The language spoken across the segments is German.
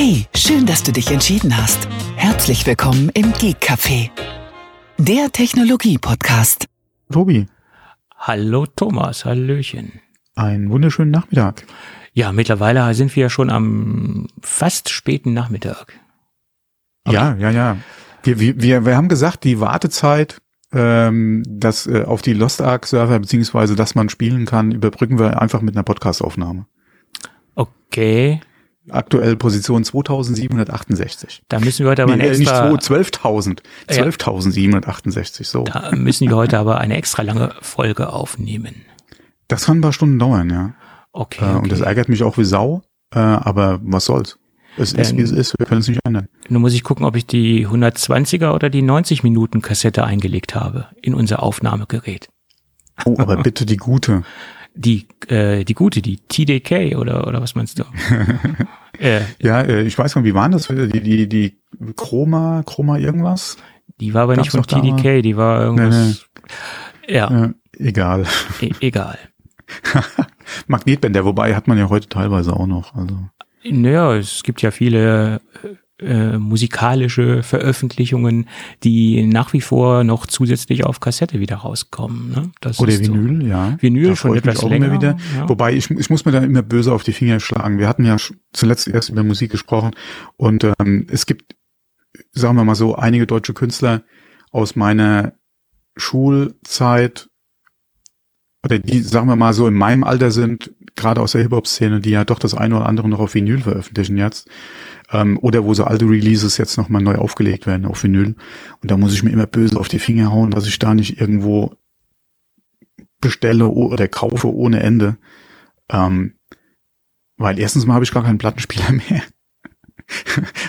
Hey, schön, dass du dich entschieden hast. Herzlich willkommen im Geek Café, der Technologie-Podcast. Tobi, Hallo Thomas, Hallöchen. einen wunderschönen Nachmittag. Ja, mittlerweile sind wir schon am fast späten Nachmittag. Ja, ja, ja. Wir, wir, wir, wir haben gesagt, die Wartezeit ähm, das, äh, auf die Lost Ark Server, beziehungsweise dass man spielen kann, überbrücken wir einfach mit einer Podcast-Aufnahme. Okay, Aktuell Position 2768. da müssen wir heute aber Nee, eine äh, nicht extra, 2, 12.000. Ja. 12.768, so. da müssen wir heute aber eine extra lange Folge aufnehmen. Das kann ein paar Stunden dauern, ja. Okay, Äh, Und das okay. ärgert mich auch wie Sau, äh, aber was soll's. Es ist, Dann- wie es ist, wir können es nicht ändern. Nun muss ich gucken, ob ich die 120er oder die 90 Minuten Kassette eingelegt habe in unser Aufnahmegerät. Oh, aber bitte die gute. Die, äh, die gute, die TDK oder, oder was meinst du? äh, Ja, äh, ich weiß noch, wie waren das? Die, die, die Chroma, Chroma irgendwas? die war aber nicht Gab's von doch da mal? TDK, die war irgendwas. Ja, Ja, egal. e egal. Magnetbänder, wobei hat man ja heute teilweise auch noch. Also Naja, es gibt ja viele äh, musikalische Veröffentlichungen, die nach wie vor noch zusätzlich auf Kassette wieder rauskommen. Ne? Das oder ist so. Vinyl, ja. Vinyl Da schon etwas auch länger. Immer wieder. ja. Wobei ich, ich muss mir da immer böse auf die Finger schlagen. Wir hatten ja zuletzt erst über Musik gesprochen und ähm, es gibt, sagen wir mal so, einige deutsche Künstler aus meiner Schulzeit oder die, sagen wir mal so, in meinem Alter sind, gerade aus der Hip-Hop-Szene, die ja doch das eine oder andere noch auf Vinyl veröffentlichen jetzt. Ähm, oder wo so alte Releases jetzt nochmal neu aufgelegt werden auf Vinyl. Und da muss ich mir immer böse auf die Finger hauen, dass ich da nicht irgendwo bestelle oder kaufe ohne Ende. Ähm, weil erstens mal habe ich gar keinen Plattenspieler mehr.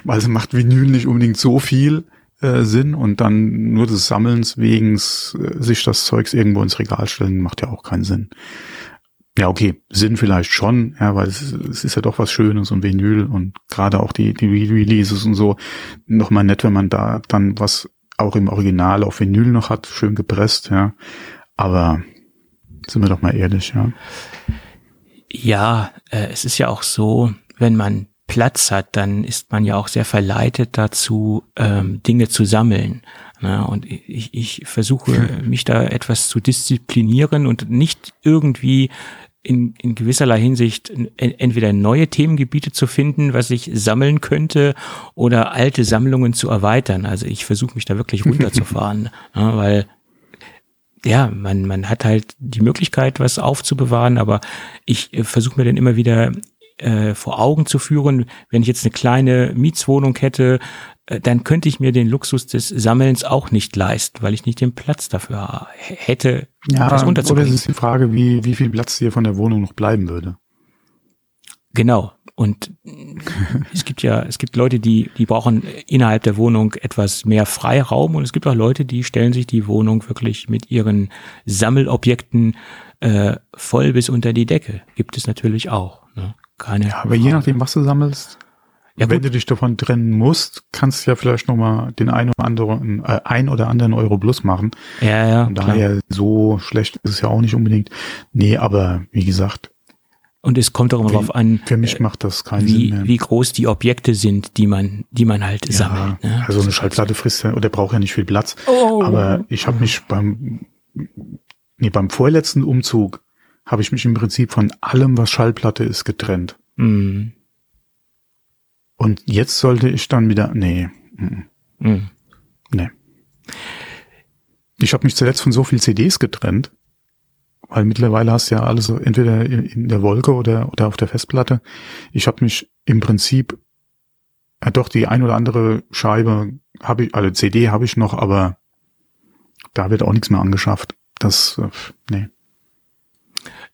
weil es macht Vinyl nicht unbedingt so viel äh, Sinn und dann nur des Sammelns wegen äh, sich das Zeugs irgendwo ins Regal stellen, macht ja auch keinen Sinn. Ja, okay, Sinn vielleicht schon, ja, weil es, es ist ja doch was Schönes und Vinyl und gerade auch die, die Re-Releases und so, nochmal nett, wenn man da dann was auch im Original auf Vinyl noch hat, schön gepresst, ja. Aber sind wir doch mal ehrlich, ja. Ja, äh, es ist ja auch so, wenn man Platz hat, dann ist man ja auch sehr verleitet dazu, ähm, Dinge zu sammeln. Ne? Und ich, ich versuche mich da etwas zu disziplinieren und nicht irgendwie in, in gewisserlei Hinsicht en- entweder neue Themengebiete zu finden, was ich sammeln könnte, oder alte Sammlungen zu erweitern. Also ich versuche mich da wirklich runterzufahren, ne? weil ja, man, man hat halt die Möglichkeit, was aufzubewahren, aber ich äh, versuche mir dann immer wieder äh, vor Augen zu führen, wenn ich jetzt eine kleine Mietswohnung hätte, äh, dann könnte ich mir den Luxus des Sammelns auch nicht leisten, weil ich nicht den Platz dafür hätte, was oder unterzubringen. es ist die Frage, wie, wie viel Platz dir von der Wohnung noch bleiben würde. Genau. Und es gibt ja, es gibt Leute, die, die brauchen innerhalb der Wohnung etwas mehr Freiraum und es gibt auch Leute, die stellen sich die Wohnung wirklich mit ihren Sammelobjekten äh, voll bis unter die Decke. Gibt es natürlich auch. Ne? Keine Ja, aber je nachdem, was du sammelst, Ja, wenn du dich davon trennen musst, kannst du ja vielleicht nochmal den ein oder anderen, äh, ein oder anderen Euro plus machen. Ja, ja. Von Klar. daher, so schlecht ist es ja auch nicht unbedingt. Nee, aber wie gesagt, Und es kommt auch immer darauf an, für mich macht das keinen wie, Sinn mehr. wie groß die Objekte sind, die man, die man halt sammelt. Ne? Also eine Schallplatte frisst ja oder braucht ja nicht viel Platz. Oh. Aber ich habe mich beim nee, beim vorletzten Umzug habe ich mich im Prinzip von allem, was Schallplatte ist, getrennt. Mm, Und jetzt sollte ich dann wieder nee, mm, mm. nee. Ich habe mich zuletzt von so viel CDs getrennt, weil mittlerweile hast du ja alles so entweder in, in der Wolke oder oder auf der Festplatte. Ich habe mich im Prinzip ja doch die ein oder andere Scheibe habe ich, also CD habe ich noch, aber da wird auch nichts mehr angeschafft. Das äh, nee.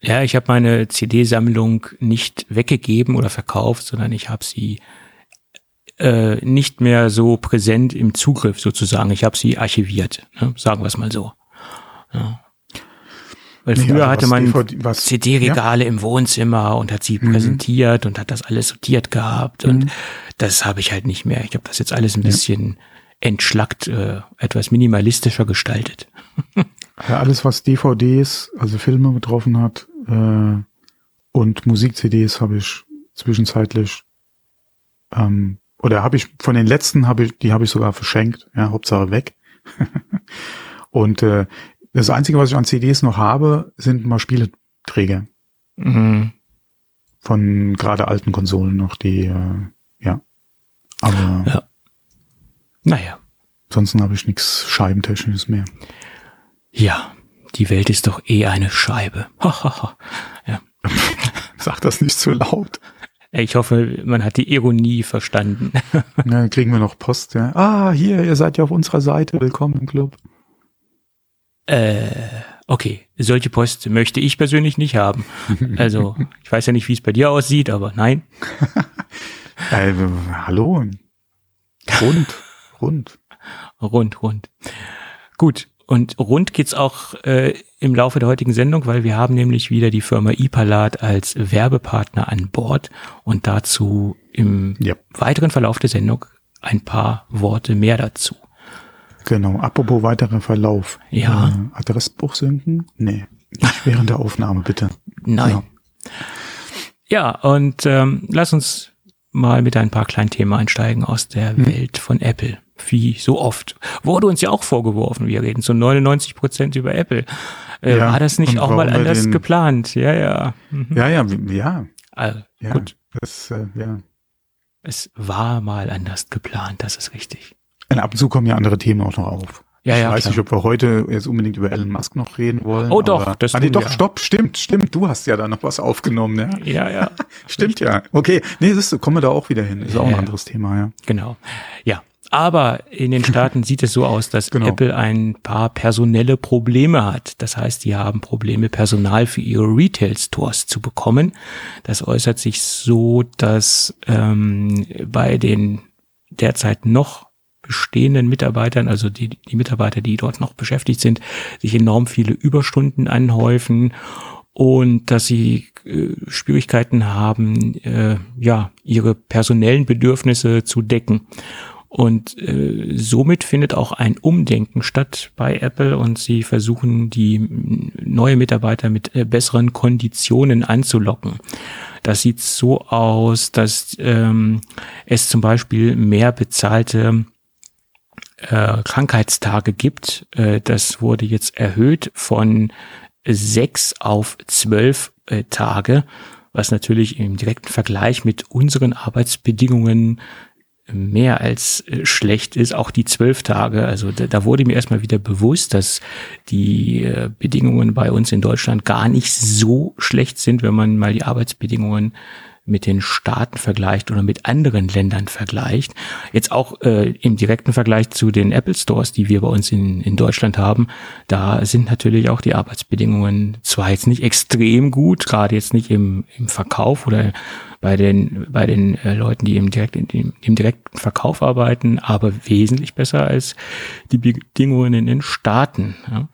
Ja, ich habe meine CD-Sammlung nicht weggegeben oder verkauft, sondern ich habe sie äh, nicht mehr so präsent im Zugriff sozusagen. Ich habe sie archiviert, ne? sagen wir es mal so. Ja. Weil Nee, früher also hatte man CD-Regale im Wohnzimmer und hat sie Mhm. präsentiert und hat das alles sortiert gehabt und das habe ich halt nicht mehr. Ich habe das jetzt alles ein bisschen entschlackt, äh, etwas minimalistischer gestaltet. Ja, alles, was DVDs, also Filme betroffen hat, äh, und Musik-CDs habe ich zwischenzeitlich Ähm, oder habe ich von den letzten habe ich, die habe ich sogar verschenkt. Ja, Hauptsache weg. und äh, das Einzige, was ich an CDs noch habe, sind mal Spieleträger. Mhm. Von gerade alten Konsolen noch, die, äh, ja. Aber ja. Naja. Ansonsten habe ich nichts Scheibentechnisches mehr. Ja, die Welt ist doch eh eine Scheibe. ja. Sag das nicht zu laut. Ich hoffe, man hat die Ironie verstanden. ja, dann kriegen wir noch Post, ja. Ah, hier, ihr seid ja auf unserer Seite. Willkommen im Club. Äh, okay. Solche Post möchte ich persönlich nicht haben. Also, ich weiß ja nicht, wie es bei dir aussieht, aber nein. äh, hallo. Rund, rund. Rund, rund. Gut. Und rund geht's auch äh, im Laufe der heutigen Sendung, weil wir haben nämlich wieder die Firma iPalat als Werbepartner an Bord und dazu im ja. weiteren Verlauf der Sendung ein paar Worte mehr dazu. Genau, apropos weiterer Verlauf. Ja. Äh, Adressbuch sinken? Nee, nicht während der Aufnahme, bitte. Nein. Ja, ja und ähm, lass uns mal mit ein paar kleinen Themen einsteigen aus der hm. Welt von Apple wie so oft. Wurde uns ja auch vorgeworfen, wir reden zu 99 Prozent über Apple. Äh, ja, war das nicht auch mal anders den, geplant? Ja, ja. Mhm. Ja, ja, ja. Also, ja gut. Das, äh, ja. Es war mal anders geplant, das ist richtig. Und ab und zu kommen ja andere Themen auch noch auf. Ja, ich ja, weiß klar. nicht, ob wir heute jetzt unbedingt über Elon Musk noch reden wollen. Oh doch, das ah, nee, doch, ja. stopp, stimmt, stimmt. Du hast ja da noch was aufgenommen, ne? Ja, ja. stimmt ja. Okay, nee, das ist, kommen wir da auch wieder hin. Ist ja, auch ein anderes Thema, ja. Genau. Ja, aber in den Staaten sieht es so aus, dass genau. Apple ein paar personelle Probleme hat. Das heißt, die haben Probleme, Personal für ihre Retail-Stores zu bekommen. Das äußert sich so, dass ähm, bei den derzeit noch bestehenden Mitarbeitern, also die, die Mitarbeiter, die dort noch beschäftigt sind, sich enorm viele Überstunden anhäufen und dass sie äh, Schwierigkeiten haben, äh, ja, ihre personellen Bedürfnisse zu decken. Und äh, somit findet auch ein Umdenken statt bei Apple und sie versuchen, die neue Mitarbeiter mit äh, besseren Konditionen anzulocken. Das sieht so aus, dass ähm, es zum Beispiel mehr bezahlte äh, Krankheitstage gibt. Äh, das wurde jetzt erhöht von sechs auf zwölf äh, Tage, was natürlich im direkten Vergleich mit unseren Arbeitsbedingungen mehr als äh, schlecht ist, auch die zwölf Tage. Also da, da wurde mir erstmal wieder bewusst, dass die äh, Bedingungen bei uns in Deutschland gar nicht so schlecht sind, wenn man mal die Arbeitsbedingungen mit den Staaten vergleicht oder mit anderen Ländern vergleicht. Jetzt auch äh, im direkten Vergleich zu den Apple Stores, die wir bei uns in, in Deutschland haben, da sind natürlich auch die Arbeitsbedingungen zwar jetzt nicht extrem gut, gerade jetzt nicht im, im Verkauf oder bei den, bei den äh, Leuten, die im, direkt, im, im direkten Verkauf arbeiten, aber wesentlich besser als die Bedingungen in den Staaten. Ja.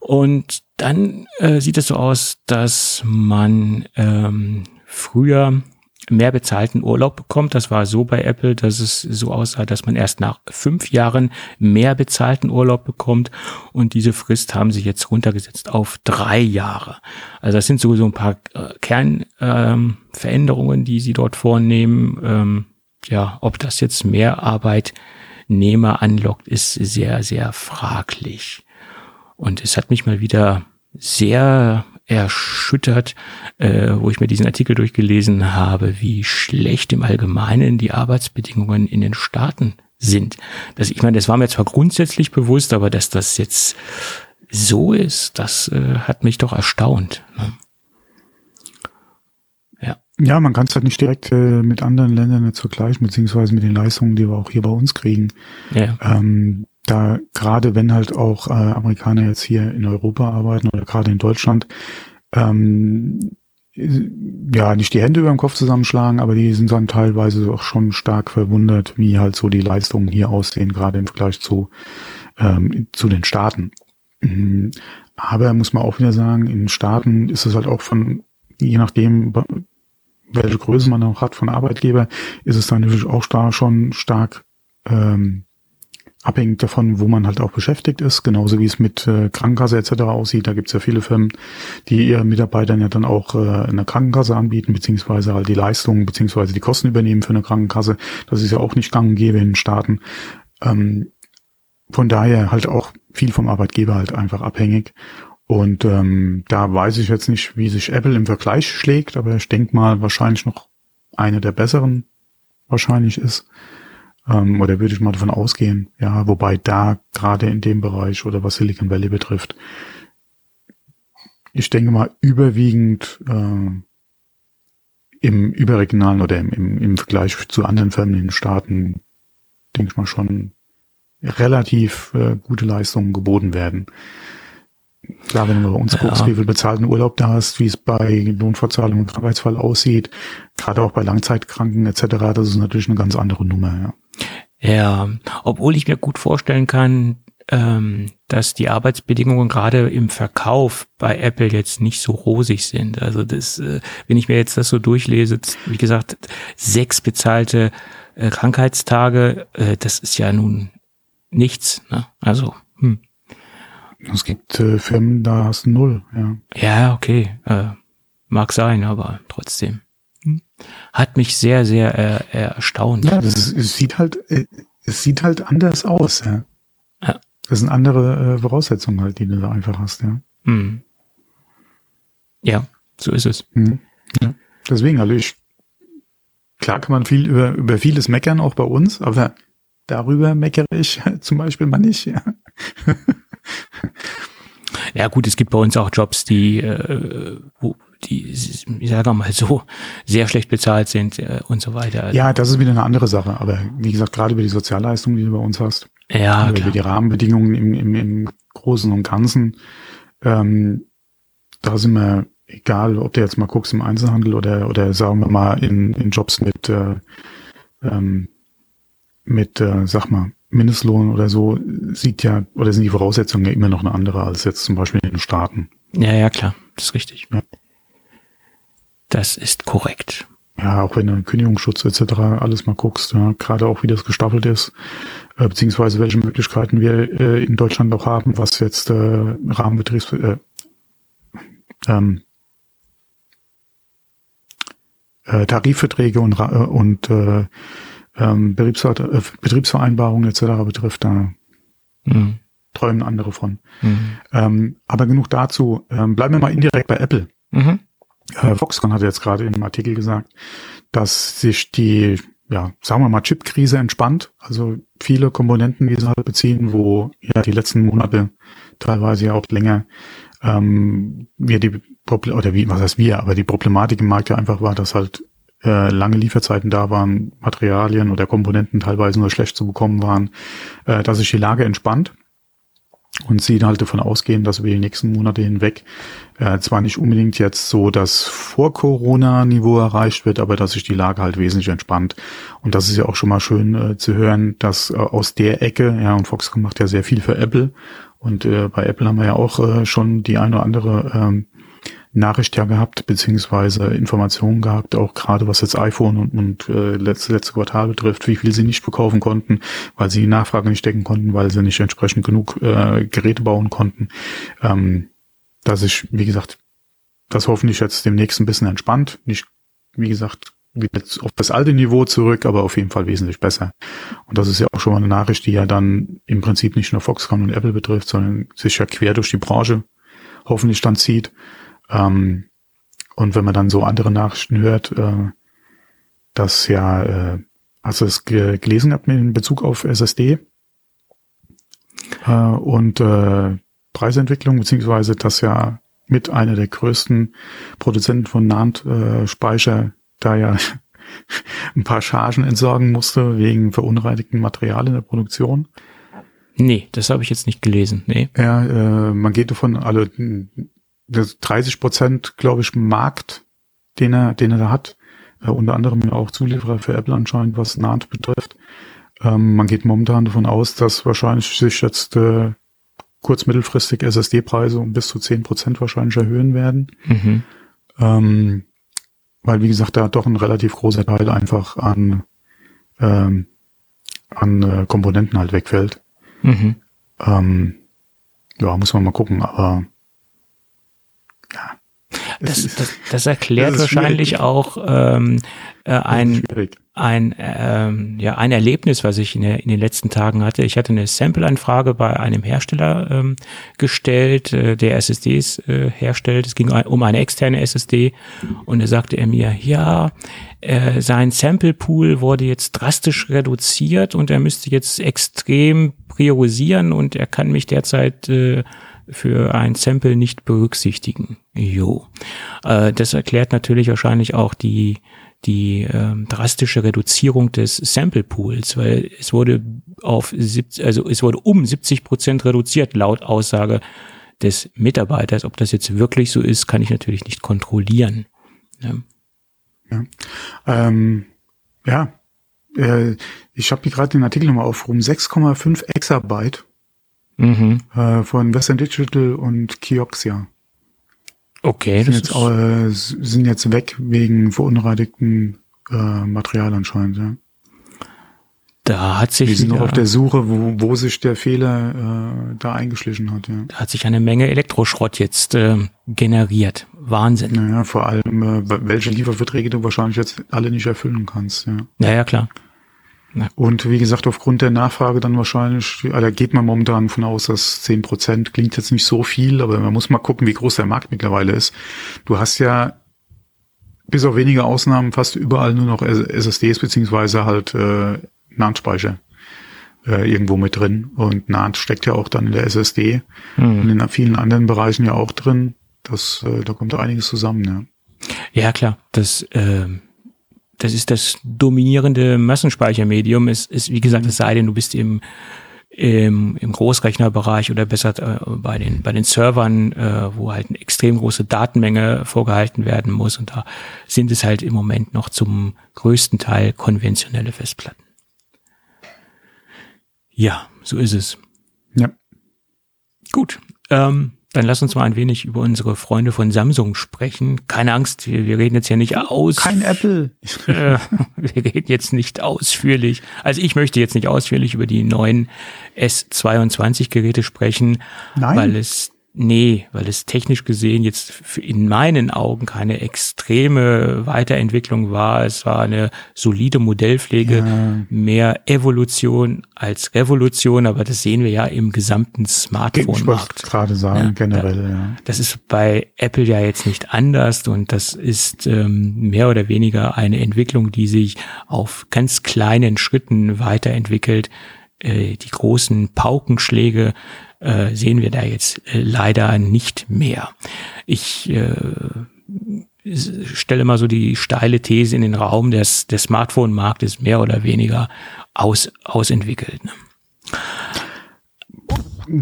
Und dann äh, sieht es so aus, dass man ähm, früher mehr bezahlten Urlaub bekommt. Das war so bei Apple, dass es so aussah, dass man erst nach fünf Jahren mehr bezahlten Urlaub bekommt. Und diese Frist haben sie jetzt runtergesetzt auf drei Jahre. Also das sind so, so ein paar äh, Kernveränderungen, ähm, die sie dort vornehmen. Ähm, ja, ob das jetzt mehr Arbeitnehmer anlockt, ist sehr, sehr fraglich. Und es hat mich mal wieder sehr erschüttert, äh, wo ich mir diesen Artikel durchgelesen habe, wie schlecht im Allgemeinen die Arbeitsbedingungen in den Staaten sind. Das, ich meine, das war mir zwar grundsätzlich bewusst, aber dass das jetzt so ist, das äh, hat mich doch erstaunt. Ne? Ja. Ja, man kann es halt nicht direkt äh, mit anderen Ländern jetzt vergleichen, beziehungsweise mit den Leistungen, die wir auch hier bei uns kriegen. Ja. Ähm, da gerade wenn halt auch äh, Amerikaner jetzt hier in Europa arbeiten oder gerade in Deutschland, ähm, ja, nicht die Hände über dem Kopf zusammenschlagen, aber die sind dann teilweise auch schon stark verwundert, wie halt so die Leistungen hier aussehen, gerade im Vergleich zu, ähm, zu den Staaten. Mhm. Aber muss man auch wieder sagen, in Staaten ist es halt auch von, je nachdem, welche Größe man auch hat von Arbeitgeber, ist es dann natürlich auch da schon stark ähm, abhängig davon, wo man halt auch beschäftigt ist, genauso wie es mit äh, Krankenkasse etc. aussieht. Da gibt es ja viele Firmen, die ihren Mitarbeitern ja dann auch äh, eine Krankenkasse anbieten, beziehungsweise halt die Leistungen, beziehungsweise die Kosten übernehmen für eine Krankenkasse. Das ist ja auch nicht gang und gäbe in den Staaten. Ähm, von daher halt auch viel vom Arbeitgeber halt einfach abhängig. Und ähm, da weiß ich jetzt nicht, wie sich Apple im Vergleich schlägt, aber ich denke mal wahrscheinlich noch eine der besseren wahrscheinlich ist. Ähm, oder würde ich mal davon ausgehen, ja, wobei da gerade in dem Bereich oder was Silicon Valley betrifft, ich denke mal überwiegend äh, im überregionalen oder im, im, im Vergleich zu anderen Firmen in den Staaten, denke ich mal schon relativ äh, gute Leistungen geboten werden. Klar, wenn du bei uns guckst, ja. wie viel bezahlten Urlaub da hast, wie es bei Lohnfortzahlung und Arbeitsfall aussieht, gerade auch bei Langzeitkranken etc., das ist natürlich eine ganz andere Nummer. Ja, ja obwohl ich mir gut vorstellen kann, ähm, dass die Arbeitsbedingungen gerade im Verkauf bei Apple jetzt nicht so rosig sind. Also das, äh, wenn ich mir jetzt das so durchlese, wie gesagt, sechs bezahlte äh, Krankheitstage, äh, das ist ja nun nichts. Ne? Also, hm. Es gibt äh, Firmen, da hast du null, ja. Ja, okay. Äh, mag sein, aber trotzdem. Hm. Hat mich sehr, sehr äh, erstaunt. Ja, das ist, es sieht halt, äh, es sieht halt anders aus, ja. ja. Das sind andere äh, Voraussetzungen halt, die du da einfach hast, ja. Hm. Ja, so ist es. Hm. Ja. Deswegen, also ich, klar kann man viel über, über vieles meckern, auch bei uns, aber darüber meckere ich zum Beispiel mal nicht, ja. Ja gut, es gibt bei uns auch Jobs, die, äh, wo, die, ich sage mal so, sehr schlecht bezahlt sind äh, und so weiter. Ja, das ist wieder eine andere Sache. Aber wie gesagt, gerade über die Sozialleistungen, die du bei uns hast, ja, über die Rahmenbedingungen im, im, im Großen und Ganzen, ähm, da sind wir, egal ob du jetzt mal guckst im Einzelhandel oder, oder sagen wir mal in, in Jobs mit, äh, ähm, mit, äh, sag mal, Mindestlohn oder so sieht ja, oder sind die Voraussetzungen ja immer noch eine andere als jetzt zum Beispiel in den Staaten. Ja, ja, klar. Das ist richtig. Ja. Das ist korrekt. Ja, auch wenn du Kündigungsschutz etc. alles mal guckst, ja, gerade auch wie das gestaffelt ist, äh, beziehungsweise welche Möglichkeiten wir äh, in Deutschland auch haben, was jetzt äh, Rahmenbetriebs äh, ähm, äh, Tarifverträge und, äh, und äh, ähm, äh, Betriebsvereinbarungen etc. betrifft, da mhm. träumen andere von. Mhm. Ähm, aber genug dazu. Ähm, bleiben wir mal indirekt bei Apple. Mhm. Äh, Foxconn hat jetzt gerade in einem Artikel gesagt, dass sich die, ja, sagen wir mal, Chip-Krise entspannt. Also viele Komponenten, die sie halt beziehen, wo ja die letzten Monate teilweise ja auch länger ähm, wir die oder wie, was heißt wir, aber die Problematik im Markt ja einfach war, dass halt äh, lange Lieferzeiten da waren, Materialien oder Komponenten teilweise nur schlecht zu bekommen waren, äh, dass sich die Lage entspannt und sie halt davon ausgehen, dass wir die nächsten Monate hinweg äh, zwar nicht unbedingt jetzt so das Vor-Corona-Niveau erreicht wird, aber dass sich die Lage halt wesentlich entspannt. Und das ist ja auch schon mal schön äh, zu hören, dass äh, aus der Ecke, ja, und Foxconn macht ja sehr viel für Apple. Und äh, bei Apple haben wir ja auch äh, schon die eine oder andere ähm, Nachricht ja gehabt, beziehungsweise Informationen gehabt, auch gerade was jetzt iPhone und, und äh, letzte, letzte Quartal betrifft, wie viel sie nicht verkaufen konnten, weil sie die Nachfrage nicht decken konnten, weil sie nicht entsprechend genug äh, Geräte bauen konnten. Ähm, dass ich, wie gesagt, das hoffentlich jetzt demnächst ein bisschen entspannt. Nicht, wie gesagt, wieder auf das alte Niveau zurück, aber auf jeden Fall wesentlich besser. Und das ist ja auch schon mal eine Nachricht, die ja dann im Prinzip nicht nur Foxconn und Apple betrifft, sondern sich ja quer durch die Branche hoffentlich dann zieht. Ähm, und wenn man dann so andere Nachrichten hört, äh, dass ja, äh, hast du es gelesen habt in Bezug auf SSD äh, und äh, Preisentwicklung, beziehungsweise dass ja mit einer der größten Produzenten von NAND-Speicher äh, da ja ein paar Chargen entsorgen musste wegen verunreinigten Material in der Produktion. Nee, das habe ich jetzt nicht gelesen. Nee. Ja, äh, man geht davon, alle 30 Prozent, glaube ich, Markt, den er, den er da hat. Äh, unter anderem auch Zulieferer für Apple anscheinend, was NAND betrifft. Ähm, man geht momentan davon aus, dass wahrscheinlich sich jetzt äh, kurz mittelfristig SSD-Preise um bis zu 10 Prozent wahrscheinlich erhöhen werden. Mhm. Ähm, weil, wie gesagt, da doch ein relativ großer Teil einfach an, ähm, an äh, Komponenten halt wegfällt. Mhm. Ähm, ja, muss man mal gucken, aber. Das, das, das erklärt das wahrscheinlich schwierig. auch ähm, äh, ein, ein, ähm, ja, ein Erlebnis, was ich in, der, in den letzten Tagen hatte. Ich hatte eine Sample-Anfrage bei einem Hersteller ähm, gestellt, äh, der SSDs äh, herstellt. Es ging um eine externe SSD und da sagte er mir, ja, äh, sein Sample-Pool wurde jetzt drastisch reduziert und er müsste jetzt extrem priorisieren und er kann mich derzeit äh, für ein Sample nicht berücksichtigen. Jo. Äh, das erklärt natürlich wahrscheinlich auch die die ähm, drastische Reduzierung des Sample Pools, weil es wurde auf 70, also es wurde um 70 Prozent reduziert laut Aussage des Mitarbeiters. Ob das jetzt wirklich so ist, kann ich natürlich nicht kontrollieren. Ja, ja. Ähm, ja. Äh, ich habe hier gerade den Artikel nochmal aufgerufen. 6,5 Exabyte mhm. äh, von Western Digital und Kioxia. Okay, sind, jetzt, äh, sind jetzt weg wegen verunreinigten äh, Material anscheinend. Ja. Da hat sich. Wir sind noch auf der Suche, wo, wo sich der Fehler äh, da eingeschlichen hat. Ja. Da hat sich eine Menge Elektroschrott jetzt äh, generiert. Wahnsinn. Naja, vor allem, äh, welche Lieferverträge du wahrscheinlich jetzt alle nicht erfüllen kannst. Ja, naja, klar. Und wie gesagt, aufgrund der Nachfrage dann wahrscheinlich, da geht man momentan von aus, dass zehn Prozent klingt jetzt nicht so viel, aber man muss mal gucken, wie groß der Markt mittlerweile ist. Du hast ja bis auf wenige Ausnahmen fast überall nur noch SSDs beziehungsweise halt äh, NAND-Speicher äh, irgendwo mit drin. Und NAND steckt ja auch dann in der SSD mhm. und in vielen anderen Bereichen ja auch drin. Das, äh, da kommt einiges zusammen, ja. Ja, klar. Das äh das ist das dominierende Massenspeichermedium. Es ist, wie gesagt, es sei denn, du bist im, im, im Großrechnerbereich oder besser äh, bei den, bei den Servern, äh, wo halt eine extrem große Datenmenge vorgehalten werden muss. Und da sind es halt im Moment noch zum größten Teil konventionelle Festplatten. Ja, so ist es. Ja. Gut. Ähm, dann lass uns mal ein wenig über unsere Freunde von Samsung sprechen. Keine Angst, wir, wir reden jetzt ja nicht aus. Kein Apple. Äh, wir reden jetzt nicht ausführlich. Also ich möchte jetzt nicht ausführlich über die neuen S22 Geräte sprechen, Nein. weil es Nee, weil es technisch gesehen jetzt in meinen Augen keine extreme Weiterentwicklung war. Es war eine solide Modellpflege, ja. mehr Evolution als Revolution, aber das sehen wir ja im gesamten Smartphone-Markt. Ich gerade sagen, ja, generell, ja. Das ist bei Apple ja jetzt nicht anders und das ist ähm, mehr oder weniger eine Entwicklung, die sich auf ganz kleinen Schritten weiterentwickelt. Äh, die großen Paukenschläge äh, sehen wir da jetzt äh, leider nicht mehr. Ich äh, stelle mal so die steile These in den Raum, dass der Smartphone-Markt ist mehr oder weniger aus, ausentwickelt. Ne?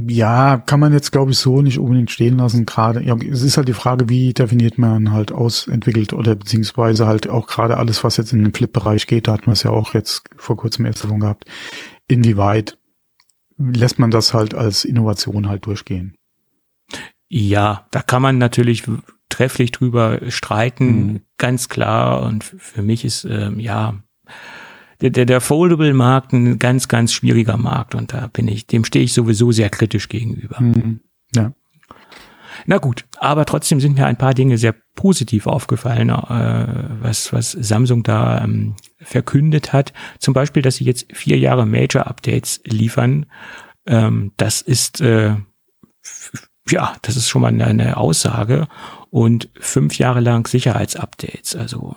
Ja, kann man jetzt glaube ich so nicht unbedingt stehen lassen. Gerade, ja, es ist halt die Frage, wie definiert man halt ausentwickelt oder beziehungsweise halt auch gerade alles, was jetzt in den Flip-Bereich geht, da hatten wir es ja auch jetzt vor kurzem erst davon gehabt. Inwieweit lässt man das halt als Innovation halt durchgehen. Ja, da kann man natürlich trefflich drüber streiten, mhm. ganz klar. Und für mich ist ähm, ja der, der, der Foldable-Markt ein ganz, ganz schwieriger Markt und da bin ich, dem stehe ich sowieso sehr kritisch gegenüber. Mhm. Ja. Na gut, aber trotzdem sind mir ein paar Dinge sehr positiv aufgefallen, äh, was, was Samsung da ähm, verkündet hat. Zum Beispiel, dass sie jetzt vier Jahre Major-Updates liefern. Ähm, das ist äh, ja, das ist schon mal eine Aussage und fünf Jahre lang Sicherheitsupdates. Also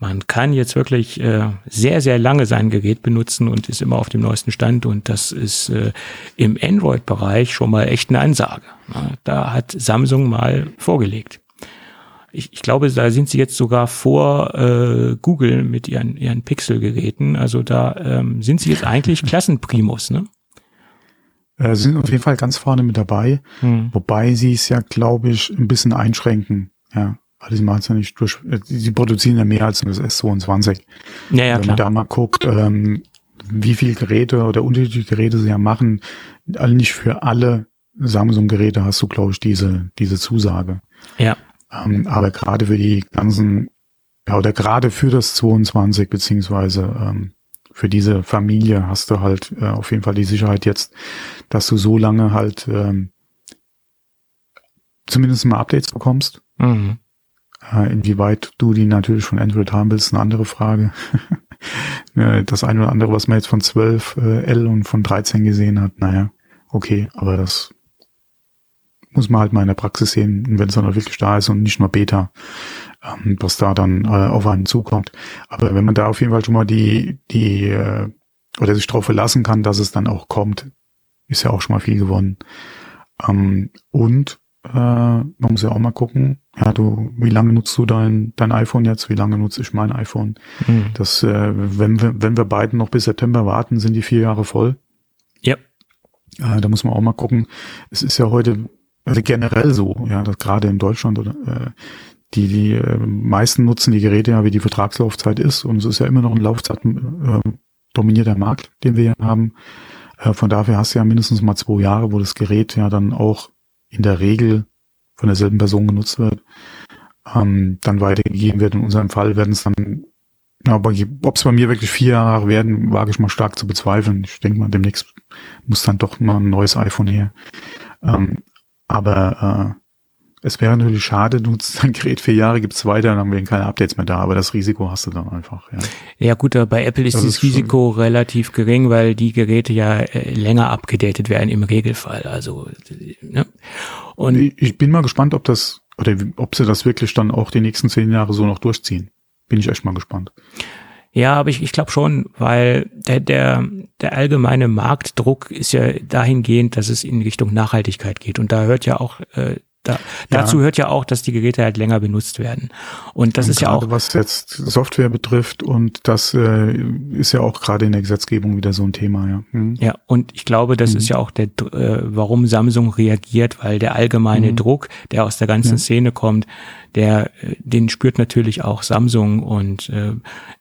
man kann jetzt wirklich äh, sehr, sehr lange sein Gerät benutzen und ist immer auf dem neuesten Stand und das ist äh, im Android-Bereich schon mal echt eine Ansage. Na, da hat Samsung mal vorgelegt. Ich, ich glaube, da sind sie jetzt sogar vor äh, Google mit ihren, ihren Pixel-Geräten. Also da ähm, sind sie jetzt eigentlich Klassenprimus, ne? Äh, sind auf jeden Fall ganz vorne mit dabei, hm. wobei sie es ja, glaube ich, ein bisschen einschränken. Ja, weil sie machen es ja nicht durch, äh, sie produzieren ja mehr als das S22. Ja, ja, Wenn man da mal guckt, ähm, wie viel Geräte oder unterschiedliche Geräte sie ja machen, also nicht für alle Samsung-Geräte hast du, glaube ich, diese, diese Zusage. Ja. Ähm, aber gerade für die ganzen, ja, oder gerade für das 22 beziehungsweise ähm, für diese Familie hast du halt äh, auf jeden Fall die Sicherheit jetzt, dass du so lange halt ähm, zumindest mal Updates bekommst. Mhm. Äh, inwieweit du die natürlich von Android haben willst, eine andere Frage. das eine oder andere, was man jetzt von 12 äh, L und von 13 gesehen hat, naja, okay, aber das muss man halt mal in der Praxis sehen, wenn es dann wirklich da ist und nicht nur Beta, ähm, was da dann äh, auf einen zukommt. Aber wenn man da auf jeden Fall schon mal die, die, oder sich darauf verlassen kann, dass es dann auch kommt, ist ja auch schon mal viel gewonnen. Ähm, und man muss ja auch mal gucken, ja, du, wie lange nutzt du dein, dein iPhone jetzt? Wie lange nutze ich mein iPhone? Mhm. Das, äh, wenn wir, wenn wir beiden noch bis September warten, sind die vier Jahre voll. Ja. Äh, da muss man auch mal gucken. Es ist ja heute also generell so, ja, dass gerade in Deutschland oder äh, die, die äh, meisten nutzen die Geräte ja, wie die Vertragslaufzeit ist. Und es ist ja immer noch ein Laufzeit äh, dominierter Markt, den wir hier haben. Äh, von daher hast du ja mindestens mal zwei Jahre, wo das Gerät ja dann auch in der Regel von derselben Person genutzt wird, ähm, dann weitergegeben wird. In unserem Fall werden es dann, aber ob es bei mir wirklich vier Jahre werden, wage ich mal stark zu bezweifeln. Ich denke mal, demnächst muss dann doch mal ein neues iPhone her. Ähm, aber äh, es wäre natürlich schade, du nutzt dein Gerät vier Jahre, gibt's weiter, dann wären keine Updates mehr da, aber das Risiko hast du dann einfach, ja. Ja gut, bei Apple ist das, das ist Risiko relativ gering, weil die Geräte ja äh, länger abgedatet werden im Regelfall, also, ne? Und ich, ich bin mal gespannt, ob das, oder ob sie das wirklich dann auch die nächsten zehn Jahre so noch durchziehen. Bin ich echt mal gespannt. Ja, aber ich, ich glaube schon, weil der, der, der allgemeine Marktdruck ist ja dahingehend, dass es in Richtung Nachhaltigkeit geht. Und da hört ja auch äh, da, dazu ja. hört ja auch, dass die Geräte halt länger benutzt werden. Und das und ist ja auch. Was jetzt Software betrifft und das äh, ist ja auch gerade in der Gesetzgebung wieder so ein Thema, ja. Mhm. Ja, und ich glaube, das mhm. ist ja auch der, äh, warum Samsung reagiert, weil der allgemeine mhm. Druck, der aus der ganzen ja. Szene kommt, der, äh, den spürt natürlich auch Samsung und äh,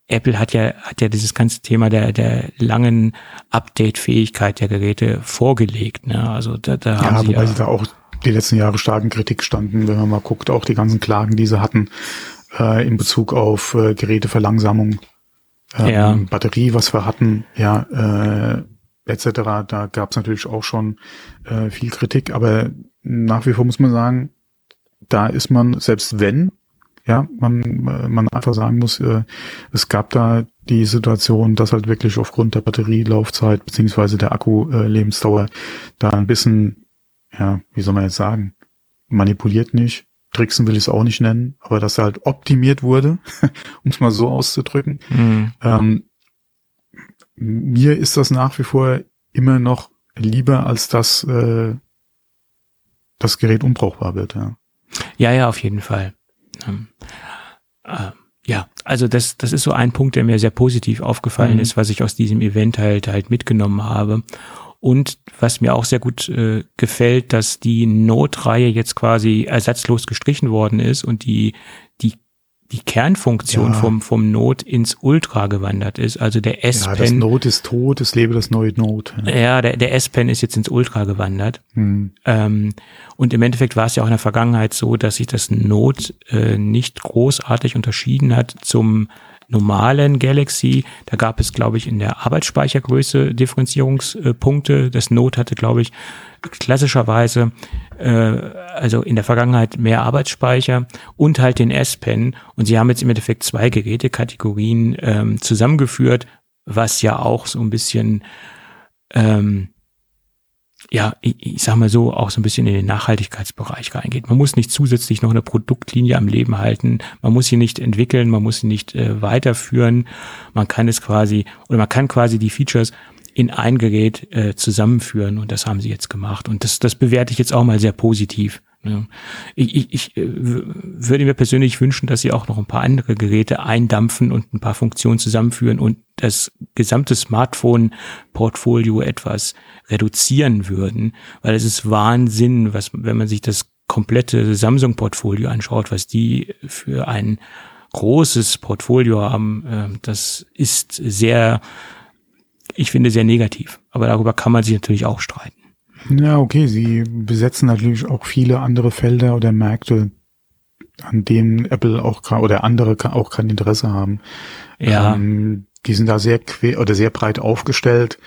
Apple hat ja, hat ja dieses ganze Thema der, der langen Update-Fähigkeit der Geräte vorgelegt, ne? Also da, da ja, haben sie wobei ja, sie da auch die letzten Jahre starken Kritik standen, wenn man mal guckt, auch die ganzen Klagen, die sie hatten äh, in Bezug auf äh, Geräteverlangsamung, äh, ja. Batterie, was wir hatten, ja, äh, etc. Da gab es natürlich auch schon äh, viel Kritik, aber nach wie vor muss man sagen, da ist man, selbst wenn, ja, man, man einfach sagen muss, äh, es gab da die Situation, dass halt wirklich aufgrund der Batterielaufzeit beziehungsweise der Akkulebensdauer da ein bisschen ja, wie soll man jetzt sagen, manipuliert nicht, tricksen will ich es auch nicht nennen, aber dass er halt optimiert wurde, um es mal so auszudrücken. Mhm. Ähm, mir ist das nach wie vor immer noch lieber, als dass äh, das Gerät unbrauchbar wird. Ja, ja, ja auf jeden Fall. Ähm, äh, ja, also das, das ist so ein Punkt, der mir sehr positiv aufgefallen mhm. ist, was ich aus diesem Event halt halt mitgenommen habe. Und was mir auch sehr gut äh, gefällt, dass die Notreihe jetzt quasi ersatzlos gestrichen worden ist und die, die, die Kernfunktion ja. vom, vom Note ins Ultra gewandert ist. Also der S-Pen. Ja, das Note ist tot, es lebe das neue Note. Ja, ja der, der S-Pen ist jetzt ins Ultra gewandert. Hm. Ähm, und im Endeffekt war es ja auch in der Vergangenheit so, dass sich das Note äh, nicht großartig unterschieden hat zum normalen Galaxy. Da gab es, glaube ich, in der Arbeitsspeichergröße Differenzierungspunkte. Das Note hatte, glaube ich, klassischerweise, äh, also in der Vergangenheit mehr Arbeitsspeicher und halt den S-Pen. Und sie haben jetzt im Endeffekt zwei Gerätekategorien ähm, zusammengeführt, was ja auch so ein bisschen ähm, ja, ich, ich sag mal so, auch so ein bisschen in den Nachhaltigkeitsbereich reingeht. Man muss nicht zusätzlich noch eine Produktlinie am Leben halten, man muss sie nicht entwickeln, man muss sie nicht äh, weiterführen, man kann es quasi, oder man kann quasi die Features in ein Gerät äh, zusammenführen und das haben sie jetzt gemacht. Und das, das bewerte ich jetzt auch mal sehr positiv. Ja. Ich, ich, ich äh, würde mir persönlich wünschen, dass sie auch noch ein paar andere Geräte eindampfen und ein paar Funktionen zusammenführen und das gesamte Smartphone-Portfolio etwas reduzieren würden, weil es ist Wahnsinn, was, wenn man sich das komplette Samsung-Portfolio anschaut, was die für ein großes Portfolio haben, ähm, das ist sehr, ich finde, sehr negativ. Aber darüber kann man sich natürlich auch streiten. Ja, okay, sie besetzen natürlich auch viele andere Felder oder Märkte, an denen Apple auch oder andere auch kein Interesse haben. Ja. Ähm, die sind da sehr quer oder sehr breit aufgestellt.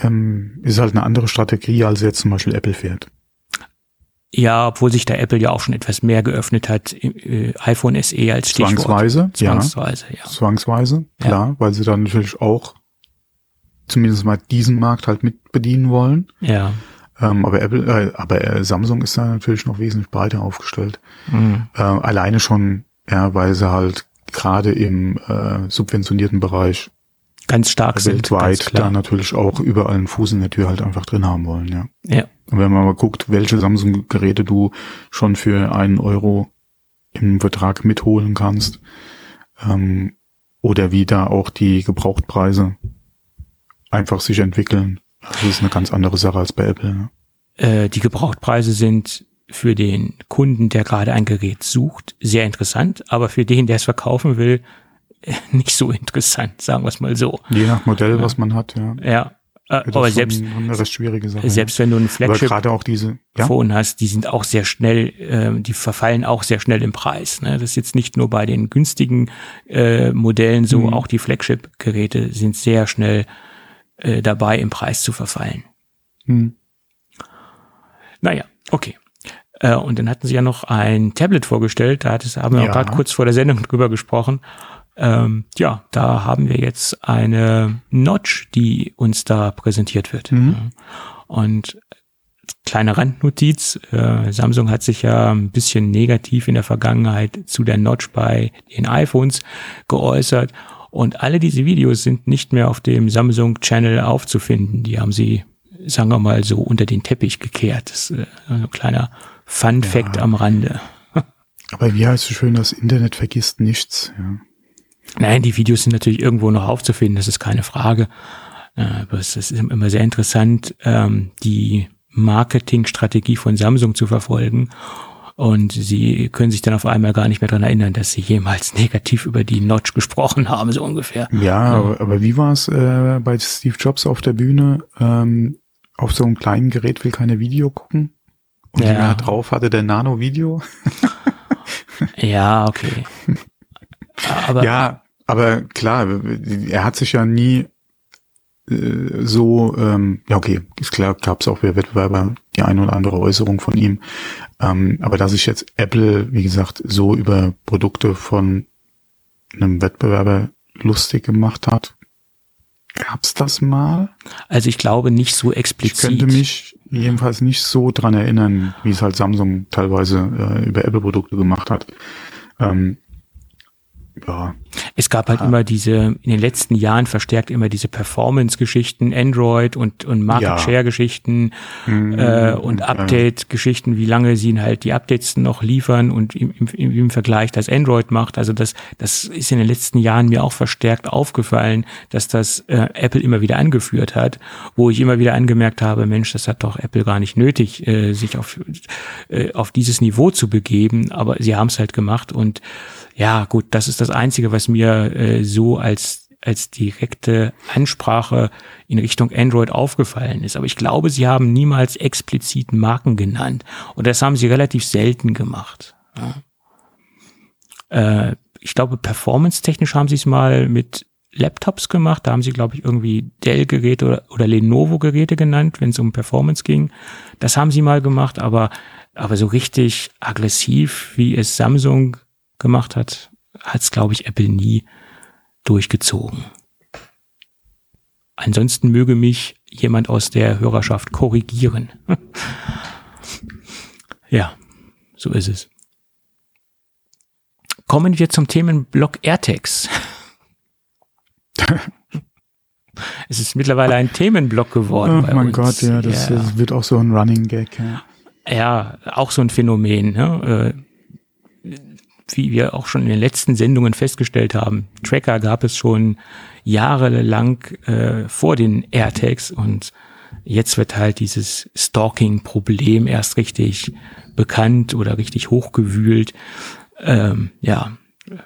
Ähm, ist halt eine andere Strategie, als jetzt zum Beispiel Apple fährt. Ja, obwohl sich da Apple ja auch schon etwas mehr geöffnet hat, äh, iPhone SE als Stichwort. Zwangsweise, Zwangsweise, ja. ja. Zwangsweise, klar, ja. weil sie dann natürlich auch zumindest mal diesen Markt halt mit bedienen wollen. Ja. Ähm, aber Apple, äh, aber äh, Samsung ist da natürlich noch wesentlich breiter aufgestellt. Mhm. Äh, alleine schon, ja, weil sie halt gerade im äh, subventionierten Bereich ganz stark weltweit sind, da natürlich auch überall einen Fuß in der Tür halt einfach drin haben wollen, ja. Ja. Und wenn man mal guckt, welche Samsung-Geräte du schon für einen Euro im Vertrag mitholen kannst, ähm, oder wie da auch die Gebrauchtpreise einfach sich entwickeln, das ist eine ganz andere Sache als bei Apple. Ne? Äh, die Gebrauchtpreise sind für den Kunden, der gerade ein Gerät sucht, sehr interessant, aber für den, der es verkaufen will, nicht so interessant, sagen wir es mal so. Je nach Modell, was man hat, ja. Ja. Äh, aber selbst, eine schwierige Sache, selbst wenn du ein Flagship-Phone ja? hast, die sind auch sehr schnell, äh, die verfallen auch sehr schnell im Preis. Ne? Das ist jetzt nicht nur bei den günstigen äh, Modellen so, mhm. auch die Flagship-Geräte sind sehr schnell äh, dabei, im Preis zu verfallen. Mhm. Naja, okay. Äh, und dann hatten sie ja noch ein Tablet vorgestellt, da haben wir ja. gerade kurz vor der Sendung drüber gesprochen. Ähm, ja, da haben wir jetzt eine Notch, die uns da präsentiert wird. Mhm. Und kleine Randnotiz, äh, Samsung hat sich ja ein bisschen negativ in der Vergangenheit zu der Notch bei den iPhones geäußert. Und alle diese Videos sind nicht mehr auf dem Samsung-Channel aufzufinden. Die haben sie, sagen wir mal, so unter den Teppich gekehrt. Das ist äh, ein kleiner Fun-Fact ja. am Rande. Aber wie heißt es schön, das Internet vergisst nichts. Ja. Nein, die Videos sind natürlich irgendwo noch aufzufinden, das ist keine Frage. Äh, aber es ist immer sehr interessant, ähm, die Marketingstrategie von Samsung zu verfolgen. Und sie können sich dann auf einmal gar nicht mehr dran erinnern, dass sie jemals negativ über die Notch gesprochen haben, so ungefähr. Ja, aber, aber wie war es äh, bei Steve Jobs auf der Bühne? Ähm, auf so einem kleinen Gerät will keine Video gucken? Und ja. drauf hatte der Nano-Video? ja, okay. Aber, ja, aber klar, er hat sich ja nie äh, so, ähm, ja okay, ist klar, gab es auch bei Wettbewerber die eine oder andere Äußerung von ihm. Ähm, aber dass sich jetzt Apple, wie gesagt, so über Produkte von einem Wettbewerber lustig gemacht hat, gab's das mal? Also ich glaube nicht so explizit. Ich könnte mich jedenfalls nicht so dran erinnern, wie es halt Samsung teilweise äh, über Apple-Produkte gemacht hat. Ähm, ja. Es gab halt ja. immer diese, in den letzten Jahren verstärkt immer diese Performance-Geschichten, Android und, und Market-Share-Geschichten mhm. äh, und Update-Geschichten, wie lange sie halt die Updates noch liefern und im, im, im Vergleich das Android macht. Also das, das ist in den letzten Jahren mir auch verstärkt aufgefallen, dass das äh, Apple immer wieder angeführt hat, wo ich immer wieder angemerkt habe, Mensch, das hat doch Apple gar nicht nötig, äh, sich auf, äh, auf dieses Niveau zu begeben, aber sie haben es halt gemacht und ja, gut, das ist das Einzige, was mir äh, so als, als direkte Ansprache in Richtung Android aufgefallen ist. Aber ich glaube, sie haben niemals explizit Marken genannt. Und das haben sie relativ selten gemacht. Ja. Äh, ich glaube, performance-technisch haben sie es mal mit Laptops gemacht. Da haben sie, glaube ich, irgendwie Dell-Geräte oder, oder Lenovo-Geräte genannt, wenn es um Performance ging. Das haben sie mal gemacht, aber, aber so richtig aggressiv, wie es Samsung gemacht hat, hat es, glaube ich, Apple nie durchgezogen. Ansonsten möge mich jemand aus der Hörerschaft korrigieren. ja, so ist es. Kommen wir zum Themenblock AirTags. es ist mittlerweile ein Themenblock geworden. Oh mein uns. Gott, ja das, ja, wird auch so ein Running Gag. Ja, ja auch so ein Phänomen. Ne? Wie wir auch schon in den letzten Sendungen festgestellt haben, Tracker gab es schon jahrelang äh, vor den AirTags und jetzt wird halt dieses Stalking-Problem erst richtig bekannt oder richtig hochgewühlt. Ähm, ja,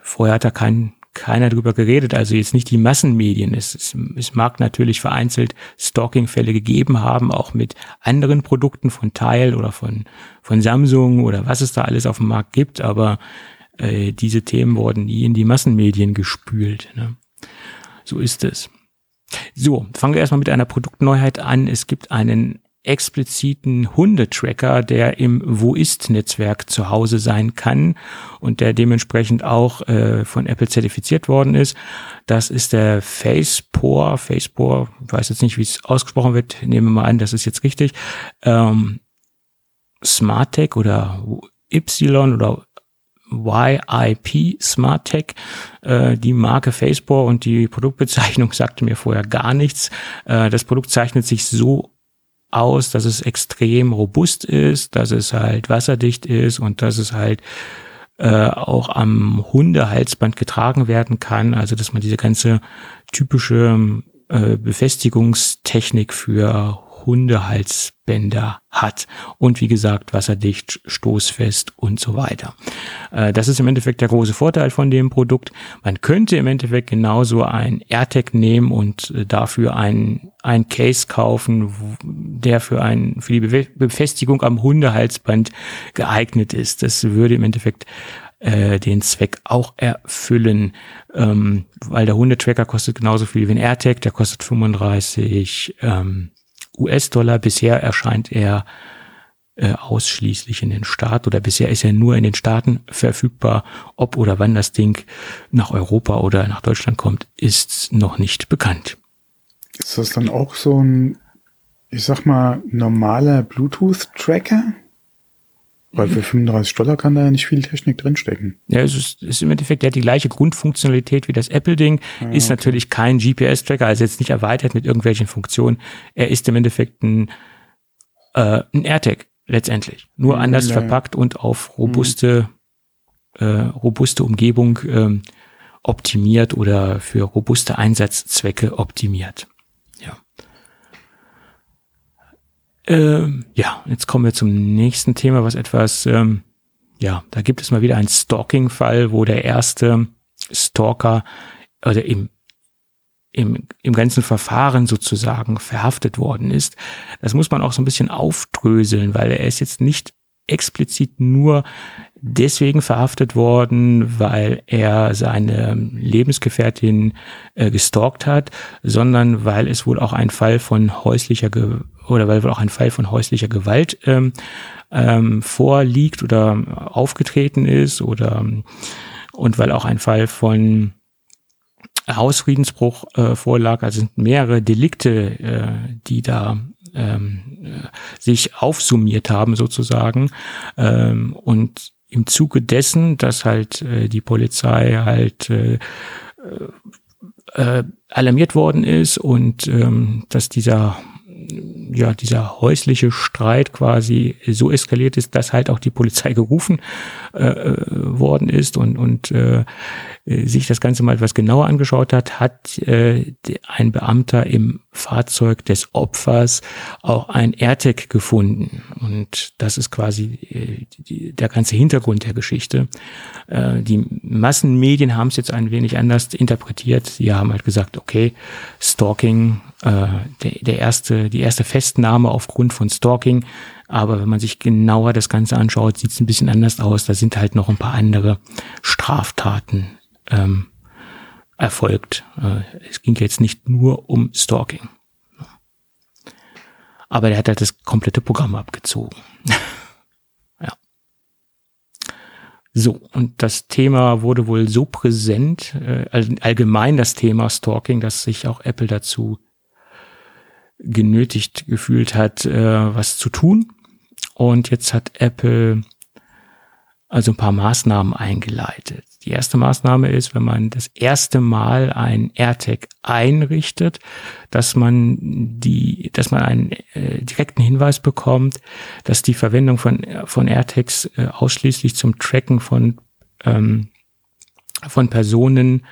vorher hat da kein, keiner drüber geredet, also jetzt nicht die Massenmedien. Es, es, es mag natürlich vereinzelt Stalking-Fälle gegeben haben, auch mit anderen Produkten von Tile oder von, von Samsung oder was es da alles auf dem Markt gibt, aber äh, diese Themen wurden nie in die Massenmedien gespült. Ne? So ist es. So, fangen wir erstmal mit einer Produktneuheit an. Es gibt einen expliziten Hundetracker, der im Wo ist Netzwerk zu Hause sein kann und der dementsprechend auch äh, von Apple zertifiziert worden ist. Das ist der Facepore, Facepore, weiß jetzt nicht, wie es ausgesprochen wird, nehmen wir mal an, das ist jetzt richtig. Ähm, SmartTech oder Y oder YIP SmartTech. Äh, die Marke Facebook und die Produktbezeichnung sagte mir vorher gar nichts. Äh, das Produkt zeichnet sich so aus, dass es extrem robust ist, dass es halt wasserdicht ist und dass es halt äh, auch am Hundehalsband getragen werden kann. Also dass man diese ganze typische äh, Befestigungstechnik für Hundehalsbänder hat. Und wie gesagt, wasserdicht, stoßfest und so weiter. Äh, das ist im Endeffekt der große Vorteil von dem Produkt. Man könnte im Endeffekt genauso ein AirTag nehmen und äh, dafür ein, ein Case kaufen, der für, ein, für die Befestigung am Hundehalsband geeignet ist. Das würde im Endeffekt äh, den Zweck auch erfüllen, ähm, weil der Hundetracker kostet genauso viel wie ein AirTag, der kostet 35 ähm, US-Dollar. Bisher erscheint er äh, ausschließlich in den Staaten oder bisher ist er nur in den Staaten verfügbar. Ob oder wann das Ding nach Europa oder nach Deutschland kommt, ist noch nicht bekannt. Ist das dann auch so ein, ich sag mal, normaler Bluetooth-Tracker? Weil für 35 Dollar kann da ja nicht viel Technik drinstecken. Ja, es ist, ist im Endeffekt, der hat die gleiche Grundfunktionalität wie das Apple-Ding, ah, ist okay. natürlich kein GPS-Tracker, also jetzt nicht erweitert mit irgendwelchen Funktionen. Er ist im Endeffekt ein, äh, ein AirTag letztendlich. Nur mhm, anders ja. verpackt und auf robuste, mhm. äh, robuste Umgebung ähm, optimiert oder für robuste Einsatzzwecke optimiert. Ähm, ja, jetzt kommen wir zum nächsten Thema, was etwas, ähm, ja, da gibt es mal wieder einen Stalking-Fall, wo der erste Stalker oder im, im, im ganzen Verfahren sozusagen verhaftet worden ist. Das muss man auch so ein bisschen aufdröseln, weil er ist jetzt nicht explizit nur deswegen verhaftet worden, weil er seine Lebensgefährtin äh, gestalkt hat, sondern weil es wohl auch ein Fall von häuslicher Ge oder weil wohl auch ein Fall von häuslicher Gewalt ähm, ähm, vorliegt oder aufgetreten ist oder und weil auch ein Fall von Hausfriedensbruch äh, vorlag, also sind mehrere Delikte, äh, die da ähm, äh, sich aufsummiert haben sozusagen ähm, und im Zuge dessen, dass halt äh, die Polizei halt äh, äh, alarmiert worden ist und ähm, dass dieser ja, dieser häusliche Streit quasi so eskaliert ist, dass halt auch die Polizei gerufen äh, äh worden ist und, und äh, sich das Ganze mal etwas genauer angeschaut hat, hat äh, ein Beamter im Fahrzeug des Opfers auch ein AirTag gefunden. Und das ist quasi äh, der ganze Hintergrund der Geschichte. Äh, die Massenmedien haben es jetzt ein wenig anders interpretiert. Sie haben halt gesagt, okay, Stalking, äh, der, der erste, die erste Festnahme aufgrund von Stalking. Aber wenn man sich genauer das Ganze anschaut, sieht es ein bisschen anders aus. Da sind halt noch ein paar andere Straftaten ähm, erfolgt. Äh, es ging jetzt nicht nur um Stalking. Aber der hat halt das komplette Programm abgezogen. ja. So, und das Thema wurde wohl so präsent, äh, allgemein das Thema Stalking, dass sich auch Apple dazu genötigt gefühlt hat, äh, was zu tun. Und jetzt hat Apple also ein paar Maßnahmen eingeleitet. Die erste Maßnahme ist, wenn man das erste Mal ein AirTag einrichtet, dass man die, dass man einen äh, direkten Hinweis bekommt, dass die Verwendung von von AirTags äh, ausschließlich zum Tracken von ähm, von Personen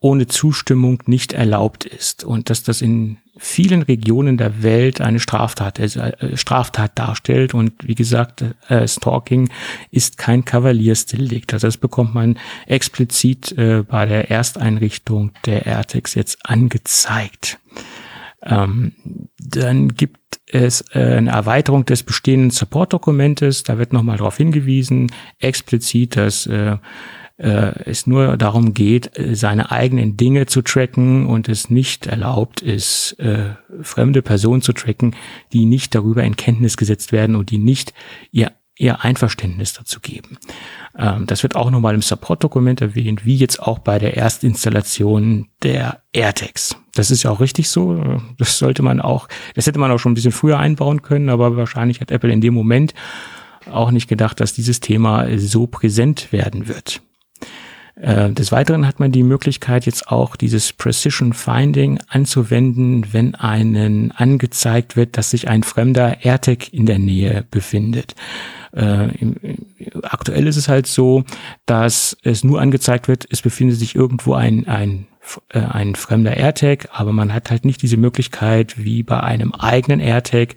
ohne Zustimmung nicht erlaubt ist und dass das in vielen Regionen der Welt eine Straftat, äh, Straftat darstellt. Und wie gesagt, äh, Stalking ist kein Kavaliersdelikt. Also das bekommt man explizit äh, bei der Ersteinrichtung der AirTags jetzt angezeigt. Ähm, dann gibt ist äh, eine Erweiterung des bestehenden Support-Dokumentes. Da wird nochmal darauf hingewiesen, explizit, dass äh, äh, es nur darum geht, äh, seine eigenen Dinge zu tracken und es nicht erlaubt ist, äh, fremde Personen zu tracken, die nicht darüber in Kenntnis gesetzt werden und die nicht ihr, ihr Einverständnis dazu geben. Ähm, das wird auch nochmal im Support-Dokument erwähnt, wie jetzt auch bei der Erstinstallation der AirTags. Das ist ja auch richtig so. Das sollte man auch, das hätte man auch schon ein bisschen früher einbauen können, aber wahrscheinlich hat Apple in dem Moment auch nicht gedacht, dass dieses Thema so präsent werden wird. Äh, des Weiteren hat man die Möglichkeit, jetzt auch dieses Precision Finding anzuwenden, wenn einen angezeigt wird, dass sich ein fremder AirTag in der Nähe befindet. Äh, aktuell ist es halt so, dass es nur angezeigt wird, es befindet sich irgendwo ein, ein äh, ein fremder AirTag, aber man hat halt nicht diese Möglichkeit, wie bei einem eigenen AirTag,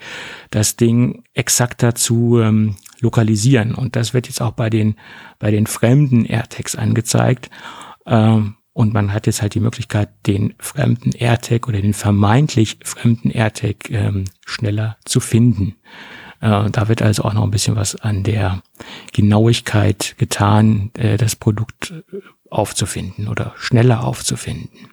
das Ding exakter zu ähm, lokalisieren. Und das wird jetzt auch bei den, bei den fremden AirTags angezeigt. Ähm, und man hat jetzt halt die Möglichkeit, den fremden AirTag oder den vermeintlich fremden AirTag ähm, schneller zu finden. Äh, da wird also auch noch ein bisschen was an der Genauigkeit getan, äh, das Produkt äh, aufzufinden oder schneller aufzufinden.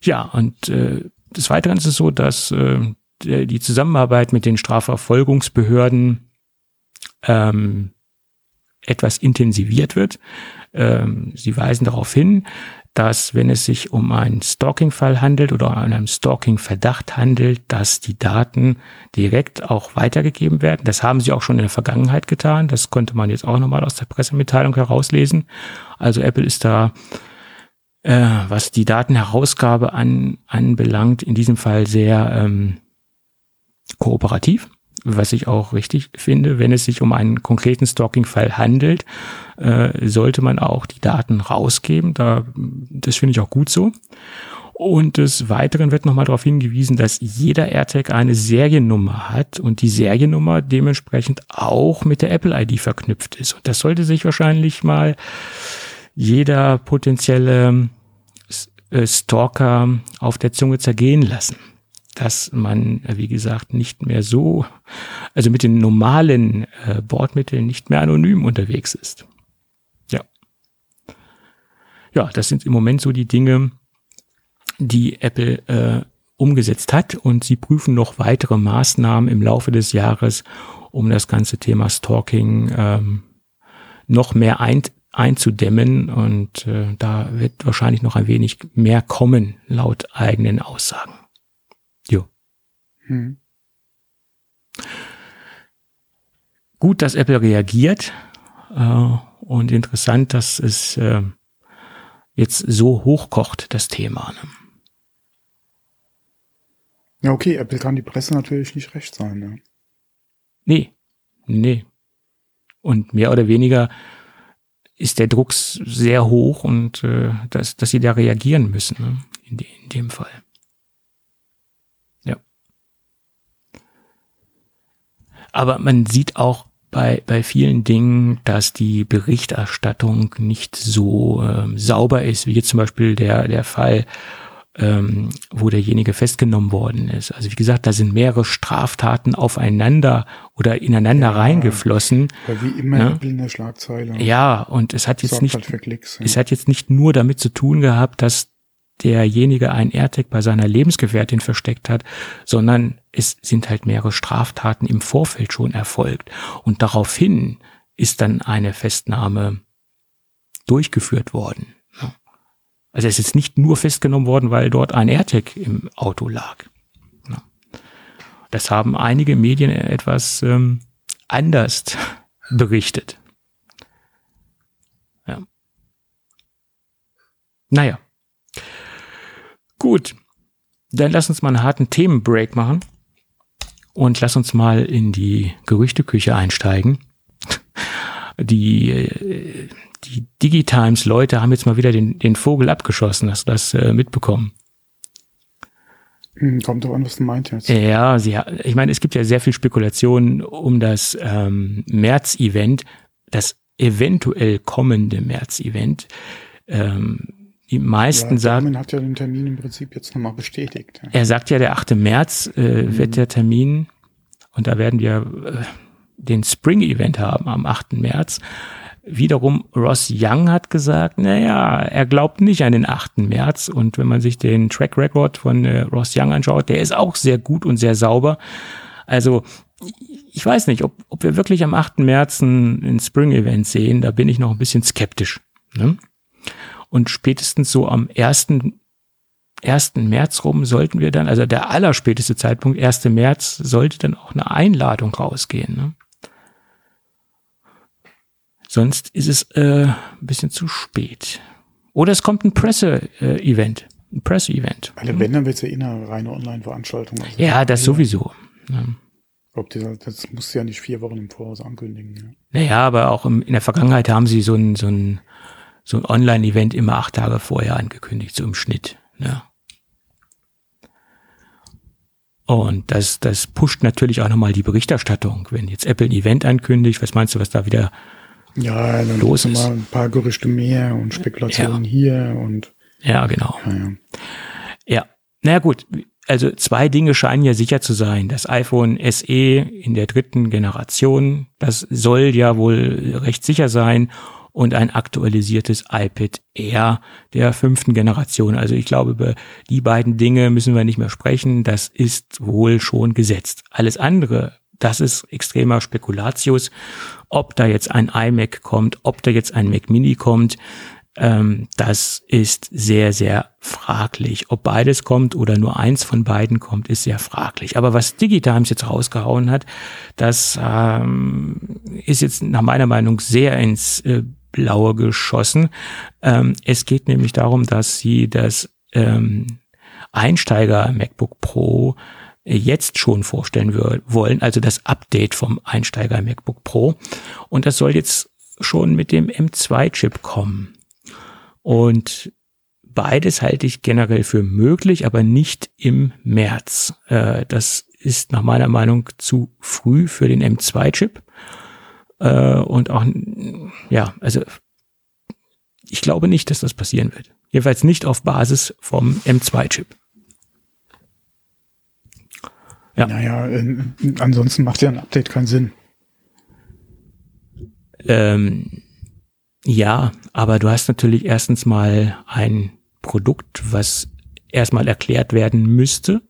Ja, und äh, des Weiteren ist es so, dass äh, die Zusammenarbeit mit den Strafverfolgungsbehörden ähm, etwas intensiviert wird. Ähm, sie weisen darauf hin, dass wenn es sich um einen Stalking-Fall handelt oder einen Stalking-Verdacht handelt, dass die Daten direkt auch weitergegeben werden. Das haben sie auch schon in der Vergangenheit getan. Das konnte man jetzt auch nochmal aus der Pressemitteilung herauslesen. Also Apple ist da, äh, was die Datenherausgabe an, anbelangt, in diesem Fall sehr ähm, kooperativ was ich auch richtig finde, wenn es sich um einen konkreten Stalking-Fall handelt, äh, sollte man auch die Daten rausgeben. Da, das finde ich auch gut so. Und des Weiteren wird nochmal darauf hingewiesen, dass jeder AirTag eine Seriennummer hat und die Seriennummer dementsprechend auch mit der Apple ID verknüpft ist. Und das sollte sich wahrscheinlich mal jeder potenzielle äh, Stalker auf der Zunge zergehen lassen dass man, wie gesagt, nicht mehr so, also mit den normalen äh, Bordmitteln nicht mehr anonym unterwegs ist. Ja. Ja, das sind im Moment so die Dinge, die Apple äh, umgesetzt hat und sie prüfen noch weitere Maßnahmen im Laufe des Jahres, um das ganze Thema Stalking ähm, noch mehr ein, einzudämmen und äh, da wird wahrscheinlich noch ein wenig mehr kommen, laut eigenen Aussagen. Hm. Gut, dass Apple reagiert äh, und interessant, dass es äh, jetzt so hochkocht, das Thema. Ne? Ja, okay, Apple kann die Presse natürlich nicht recht sein. Ne? Nee, nee. Und mehr oder weniger ist der Druck sehr hoch und äh, dass, dass sie da reagieren müssen, ne? in, de, in dem Fall. Aber man sieht auch bei, bei vielen Dingen, dass die Berichterstattung nicht so ähm, sauber ist, wie jetzt zum Beispiel der, der Fall, ähm, wo derjenige festgenommen worden ist. Also wie gesagt, da sind mehrere Straftaten aufeinander oder ineinander ja, reingeflossen. Ja, wie immer ja. in der Schlagzeile. Ja, und es hat jetzt nicht, halt Klicks, ja. es hat jetzt nicht nur damit zu tun gehabt, dass derjenige ein AirTag bei seiner Lebensgefährtin versteckt hat, sondern es sind halt mehrere Straftaten im Vorfeld schon erfolgt. Und daraufhin ist dann eine Festnahme durchgeführt worden. Also es ist nicht nur festgenommen worden, weil dort ein AirTag im Auto lag. Das haben einige Medien etwas ähm, anders berichtet. Ja. Naja. Gut, dann lass uns mal einen harten Themenbreak machen und lass uns mal in die Gerüchteküche einsteigen. Die, äh, die Digitimes-Leute haben jetzt mal wieder den, den Vogel abgeschossen. Hast du das äh, mitbekommen? Hm, kommt doch an, was du meinst jetzt. Ja, sie, ich meine, es gibt ja sehr viel Spekulationen um das ähm, März-Event, das eventuell kommende März-Event. Ähm, die meisten ja, sagen. Garmin hat ja den Termin im Prinzip jetzt nochmal bestätigt. Er sagt ja, der 8. März äh, wird der Termin und da werden wir äh, den Spring-Event haben am 8. März. Wiederum Ross Young hat gesagt, naja, er glaubt nicht an den 8. März. Und wenn man sich den Track Record von äh, Ross Young anschaut, der ist auch sehr gut und sehr sauber. Also ich weiß nicht, ob, ob wir wirklich am 8. März ein, ein Spring-Event sehen. Da bin ich noch ein bisschen skeptisch. Ne? Und spätestens so am 1. 1. März rum sollten wir dann, also der allerspäteste Zeitpunkt, 1. März, sollte dann auch eine Einladung rausgehen. Ne? Sonst ist es äh, ein bisschen zu spät. Oder es kommt ein Presse-Event. Ein Presse-Event. Also wenn, dann wird es ja eh eine reine Online-Veranstaltung. Also Ja, das sowieso. Ja. Ob die, das musst du ja nicht vier Wochen im Voraus ankündigen. Ja. Naja, aber auch im, in der Vergangenheit haben sie so ein, so ein, so ein Online-Event immer acht Tage vorher angekündigt, so im Schnitt. Ja. Und das, das pusht natürlich auch nochmal die Berichterstattung. Wenn jetzt Apple ein Event ankündigt, was meinst du, was da wieder Ja, dann Los ist. mal ein paar Gerüchte mehr und Spekulationen hier und Ja, genau. ja, ja. Ja. Na gut, also zwei Dinge scheinen ja sicher zu sein. Das iPhone SE in der dritten Generation, das soll ja wohl recht sicher sein. Und ein aktualisiertes iPad Air der fünften Generation. Also ich glaube, über die beiden Dinge müssen wir nicht mehr sprechen. Das ist wohl schon gesetzt. Alles andere, das ist extremer Spekulatius. Ob da jetzt ein iMac kommt, ob da jetzt ein Mac Mini kommt, ähm, das ist sehr, sehr fraglich. Ob beides kommt oder nur eins von beiden kommt, ist sehr fraglich. Aber was Digitimes jetzt rausgehauen hat, das ähm, ist jetzt nach meiner Meinung sehr ins äh, Blaue geschossen. Ähm, es geht nämlich darum, dass sie das ähm, Einsteiger MacBook Pro jetzt schon vorstellen wollen, also das Update vom Einsteiger MacBook Pro. Und das soll jetzt schon mit dem M2-Chip kommen. Und beides halte ich generell für möglich, aber nicht im März. Äh, das ist nach meiner Meinung zu früh für den M2-Chip. Äh, und auch, ja, also ich glaube nicht, dass das passieren wird. Jedenfalls nicht auf Basis vom M2-Chip. Ja. Naja, äh, ansonsten macht ja ein Update keinen Sinn. Ähm, ja, aber du hast natürlich erstens mal ein Produkt, was erstmal erklärt werden müsste,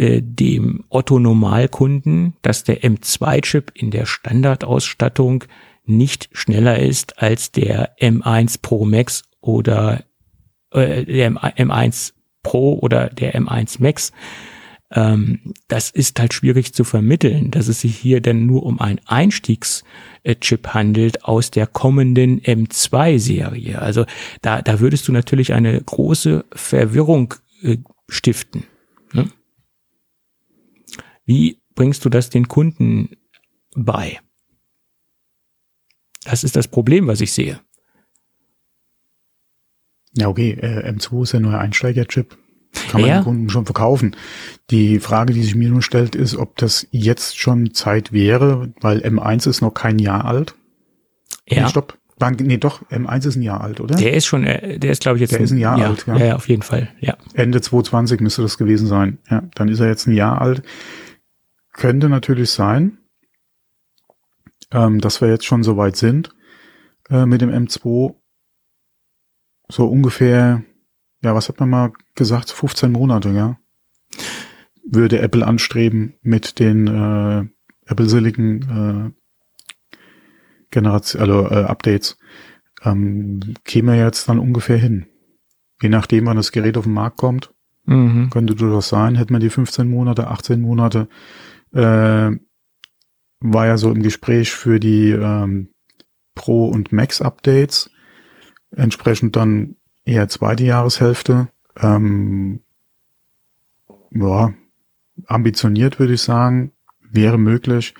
äh, dem Otto-Normalkunden, dass der M2-Chip in der Standardausstattung nicht schneller ist als der M1 Pro Max oder äh, der M1 Pro oder der M1 Max. Ähm, das ist halt schwierig zu vermitteln, dass es sich hier denn nur um einen Einstiegschip handelt aus der kommenden M2-Serie. Also da, da würdest du natürlich eine große Verwirrung äh, stiften. Ne? Wie bringst du das den Kunden bei? Das ist das Problem, was ich sehe. Ja, okay, äh, M2 ist ja nur ein Einsteigerchip. Kann man Ja. den Kunden schon verkaufen. Die Frage, die sich mir nur stellt, ist, ob das jetzt schon Zeit wäre, weil M1 ist noch kein Jahr alt. Ja, Nee, stopp. Nee, doch, M1 ist ein Jahr alt, oder? der ist schon, äh, der ist glaube ich jetzt Der ist ein Jahr alt, ja. ja. Ja, auf jeden Fall, ja. Ende 2020 müsste das gewesen sein. Ja, dann ist er jetzt ein Jahr alt. Könnte natürlich sein, ähm, dass wir jetzt schon so weit sind äh, mit dem M2. So ungefähr, ja, was hat man mal gesagt, 15 Monate, ja. Würde Apple anstreben mit den äh, Apple Silicon äh, Generation, also äh, Updates. Ähm, käme jetzt dann ungefähr hin. Je nachdem, wann das Gerät auf den Markt kommt, Mhm. könnte durchaus sein, hätte man die 15 Monate, 18 Monate, äh, war ja so im Gespräch für die ähm, Pro- und Max-Updates, entsprechend dann eher zweite Jahreshälfte. Ähm, ja, ambitioniert würde ich sagen, wäre möglich.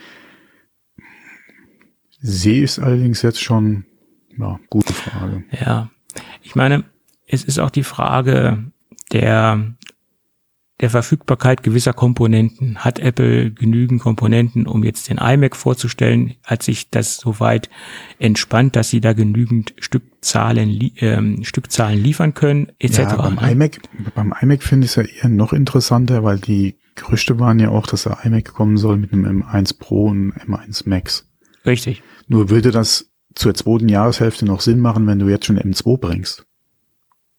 Sehe ich es allerdings jetzt schon, ja, gute Frage. Ja, ich meine, es ist auch die Frage der, der Verfügbarkeit gewisser Komponenten. Hat Apple genügend Komponenten, um jetzt den iMac vorzustellen? Hat sich das soweit entspannt, dass sie da genügend Stückzahlen, ähm, Stückzahlen liefern können, etc.? Ja, beim ne? iMac, beim iMac finde ich es ja eher noch interessanter, weil die Gerüchte waren ja auch, dass der iMac kommen soll mit einem M1 Pro und M1 Max. Richtig. Nur würde das zur zweiten Jahreshälfte noch Sinn machen, wenn du jetzt schon M2 bringst.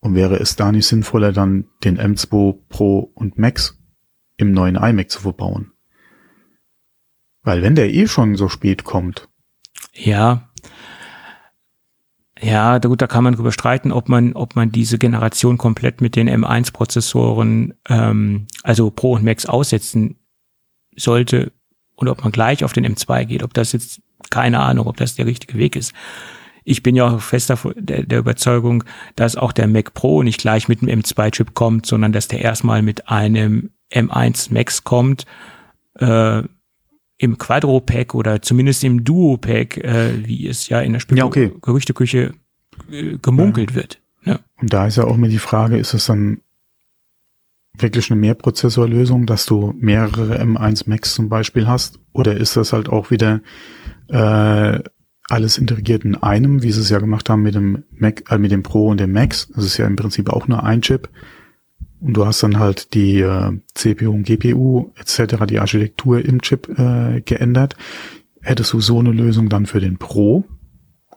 Und wäre es da nicht sinnvoller, dann den M2 Pro und Max im neuen iMac zu verbauen? Weil wenn der eh schon so spät kommt. Ja. Ja, gut, da kann man drüber streiten, ob man, ob man diese Generation komplett mit den M1-Prozessoren, ähm, also Pro und Max aussetzen sollte oder ob man gleich auf den M2 geht. Ob das jetzt, keine Ahnung, ob das der richtige Weg ist ich bin ja auch fest der, der Überzeugung, dass auch der Mac Pro nicht gleich mit einem M2-Chip kommt, sondern dass der erstmal mit einem M1 Max kommt, äh, im Quadro-Pack oder zumindest im Duo-Pack, äh, wie es ja in der Spek ja, okay. Gerüchteküche äh, gemunkelt ja. wird. Ja. Und da ist ja auch mir die Frage, ist es dann wirklich eine Mehrprozessorlösung, dass du mehrere M1 Max zum Beispiel hast? Oder ist das halt auch wieder äh, alles integriert in einem, wie sie es ja gemacht haben mit dem Mac, äh, mit dem Pro und dem Max. Das ist ja im Prinzip auch nur ein Chip. Und du hast dann halt die äh, CPU und GPU etc., die Architektur im Chip äh, geändert. Hättest du so eine Lösung dann für den Pro?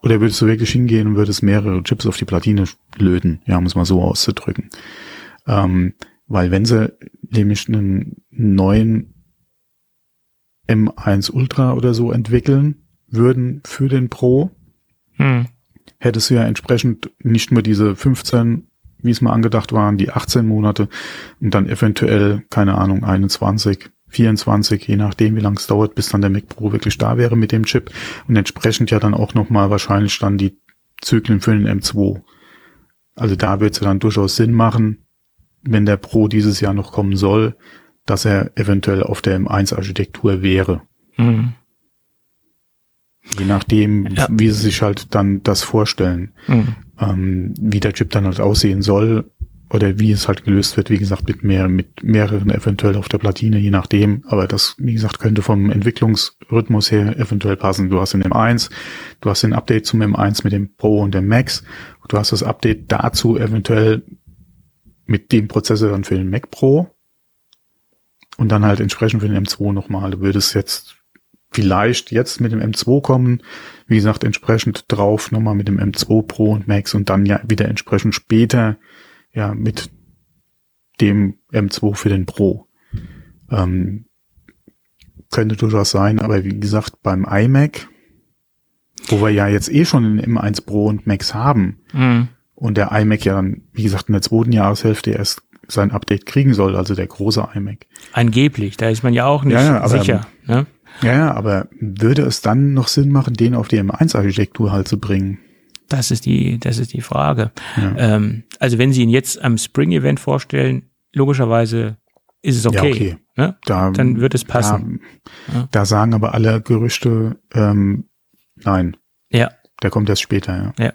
Oder würdest du wirklich hingehen und würdest mehrere Chips auf die Platine löten? Ja, muss man so auszudrücken. Ähm, weil wenn sie nämlich einen neuen M1 Ultra oder so entwickeln, würden für den Pro, hm. hättest du ja entsprechend nicht nur diese 15, wie es mal angedacht waren, die 18 Monate und dann eventuell, keine Ahnung, 21, 24, je nachdem, wie lange es dauert, bis dann der Mac Pro wirklich da wäre mit dem Chip und entsprechend ja dann auch nochmal wahrscheinlich dann die Zyklen für den M2. Also da wird es ja dann durchaus Sinn machen, wenn der Pro dieses Jahr noch kommen soll, dass er eventuell auf der M1-Architektur wäre. Mhm. Je nachdem, ja. wie sie sich halt dann das vorstellen, mhm. ähm, wie der Chip dann halt aussehen soll oder wie es halt gelöst wird, wie gesagt, mit mehr, mit mehreren eventuell auf der Platine, je nachdem. Aber das, wie gesagt, könnte vom Entwicklungsrhythmus her eventuell passen. Du hast den M1, du hast den Update zum M1 mit dem Pro und dem Max, du hast das Update dazu eventuell mit dem Prozessor dann für den Mac Pro und dann halt entsprechend für den M2 nochmal. Du würdest jetzt vielleicht jetzt mit dem M2 kommen. Wie gesagt, entsprechend drauf nochmal mit dem M2 Pro und Max und dann ja wieder entsprechend später ja mit dem M2 für den Pro. Ähm, könnte durchaus sein, aber wie gesagt, beim iMac, wo wir ja jetzt eh schon den M1 Pro und Max haben mhm. und der iMac ja dann, wie gesagt, in der zweiten Jahreshälfte erst sein Update kriegen soll, also der große iMac. Angeblich, da ist man ja auch nicht ja, ja, sicher. Ne? Ja, ja, aber würde es dann noch Sinn machen, den auf die M1-Architektur halt zu bringen? Das ist die, das ist die Frage. Ja. Ähm, also wenn Sie ihn jetzt am Spring-Event vorstellen, logischerweise ist es okay. Ja, okay. Ne? Da, dann wird es passen. Da, ja. da sagen aber alle Gerüchte, ähm, nein. Ja. Der kommt erst später, ja. ja.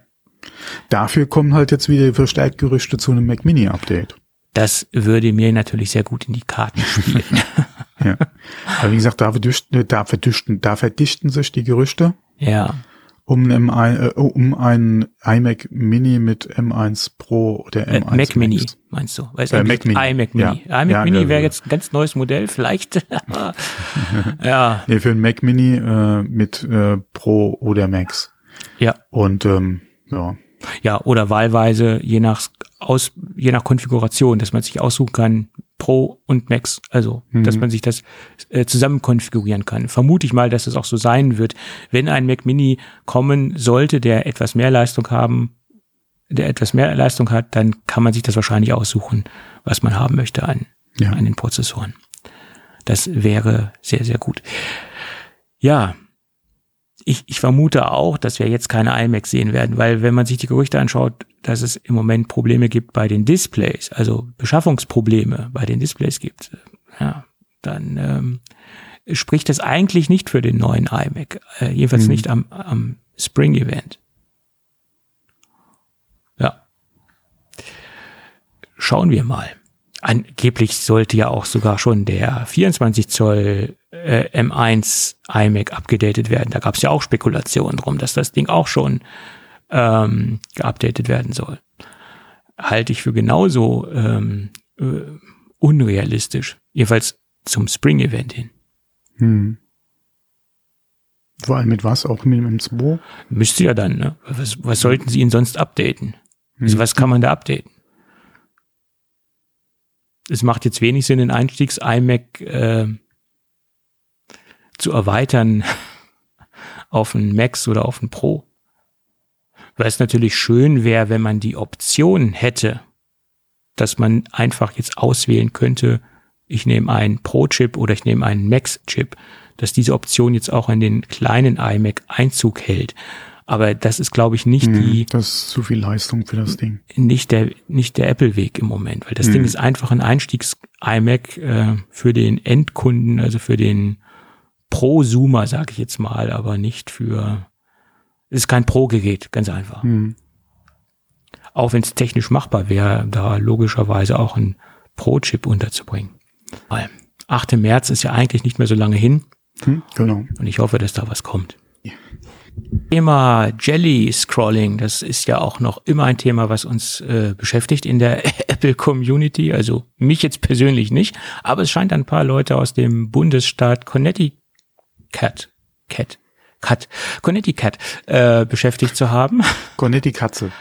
Dafür kommen halt jetzt wieder verstärkt Gerüchte zu einem Mac Mini Update. Das würde mir natürlich sehr gut in die Karten spielen. ja. Aber wie gesagt, da verdichten, da verdichten, da verdichten sich die Gerüchte. Ja. Um, M1, äh, um ein iMac Mini mit M1 Pro oder M1 äh, Mac Max. Mini, meinst du? Weil äh, Mac Mini. iMac Mini. Ja. iMac ja, Mini wäre jetzt ein ganz neues Modell, vielleicht. ja. Nee, für ein Mac Mini äh, mit äh, Pro oder Max. Ja. Und ähm, ja. Ja, oder wahlweise je nach aus, je nach Konfiguration, dass man sich aussuchen kann, Pro und Max, also mhm. dass man sich das äh, zusammen konfigurieren kann. Vermute ich mal, dass es auch so sein wird. Wenn ein Mac Mini kommen sollte, der etwas mehr Leistung haben, der etwas mehr Leistung hat, dann kann man sich das wahrscheinlich aussuchen, was man haben möchte an, ja. an den Prozessoren. Das wäre sehr, sehr gut. Ja, ich, ich vermute auch, dass wir jetzt keine iMac sehen werden, weil wenn man sich die Gerüchte anschaut, dass es im Moment Probleme gibt bei den Displays, also Beschaffungsprobleme bei den Displays gibt, ja, dann ähm, spricht das eigentlich nicht für den neuen iMac, äh, jedenfalls mhm. nicht am, am Spring Event. Ja. Schauen wir mal. angeblich sollte ja auch sogar schon der 24 Zoll äh, M1 iMac abgedatet werden. Da gab es ja auch Spekulationen drum, dass das Ding auch schon ähm, geupdatet werden soll. Halte ich für genauso ähm, äh, unrealistisch. Jedenfalls zum Spring-Event hin. Hm. Vor allem mit was? Auch mit dem M2? Müsste ja dann, ne? Was, was sollten sie ihn sonst updaten? Also Hm. was kann man da updaten? Es macht jetzt wenig Sinn, den Einstiegs-iMac äh, zu erweitern auf einen Max oder auf einen Pro. Weil es natürlich schön wäre, wenn man die Option hätte, dass man einfach jetzt auswählen könnte, ich nehme einen Pro-Chip oder ich nehme einen Max-Chip, dass diese Option jetzt auch in den kleinen iMac Einzug hält. Aber das ist, glaube ich, nicht Hm, die, Das ist zu viel Leistung für das Ding. nicht der, nicht der Apple-Weg im Moment, weil das Hm. Ding ist einfach ein Einstiegs-iMac äh, für den Endkunden, also für den Prosumer, sage ich jetzt mal, aber nicht für, es ist kein Pro-Gerät, ganz einfach. Hm. Auch wenn es technisch machbar wäre, da logischerweise auch ein Pro-Chip unterzubringen. Weil 8. März ist ja eigentlich nicht mehr so lange hin Hm, genau. und ich hoffe, dass da was kommt. Thema Jelly Scrolling, das ist ja auch noch immer ein Thema, was uns äh, beschäftigt in der Apple Community. Also mich jetzt persönlich nicht, aber es scheint ein paar Leute aus dem Bundesstaat Connecticut, Cat, Cat, Connecticut äh, beschäftigt zu haben. Cornetti Katze.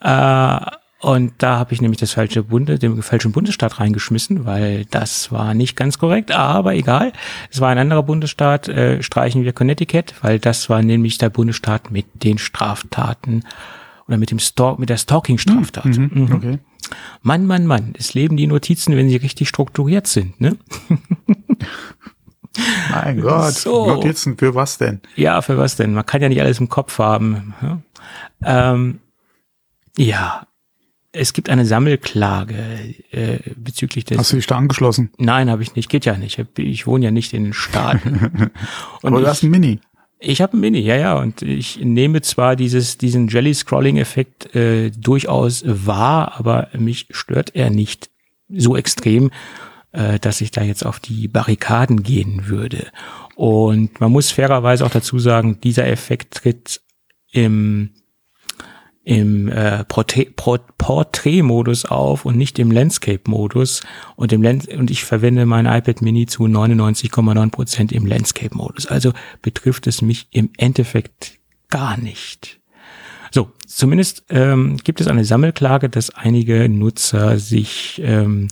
Äh, und da habe ich nämlich das falsche Bunde, den falschen Bundesstaat reingeschmissen, weil das war nicht ganz korrekt, aber egal. Es war ein anderer Bundesstaat, äh, streichen wir Connecticut, weil das war nämlich der Bundesstaat mit den Straftaten oder mit dem Stalk, mit der Stalking-Straftat. Mhm. Mhm. Okay. Mann, Mann, Mann, es leben die Notizen, wenn sie richtig strukturiert sind, ne? Mein Gott. So. Notizen für was denn? Ja, für was denn? Man kann ja nicht alles im Kopf haben. Ja, ähm, ja. es gibt eine Sammelklage äh, bezüglich des. Hast du dich da angeschlossen? Nein, habe ich nicht. Geht ja nicht. Ich, wohne ja nicht in den Staaten. Und Aber du hast ich, ein Mini. ich habe ein Mini, ja, ja. Und ich nehme zwar dieses, diesen Jelly-Scrolling-Effekt äh, durchaus wahr, aber mich stört er nicht so extrem, äh, dass ich da jetzt auf die Barrikaden gehen würde. Und man muss fairerweise auch dazu sagen, dieser Effekt tritt im im äh, Portrait-Modus auf und nicht im Landscape-Modus. Und im Lands und ich verwende mein iPad Mini zu 99,9 Prozent im Landscape-Modus. Also betrifft es mich im Endeffekt gar nicht. So, zumindest ähm, gibt es eine Sammelklage, dass einige Nutzer sich ähm,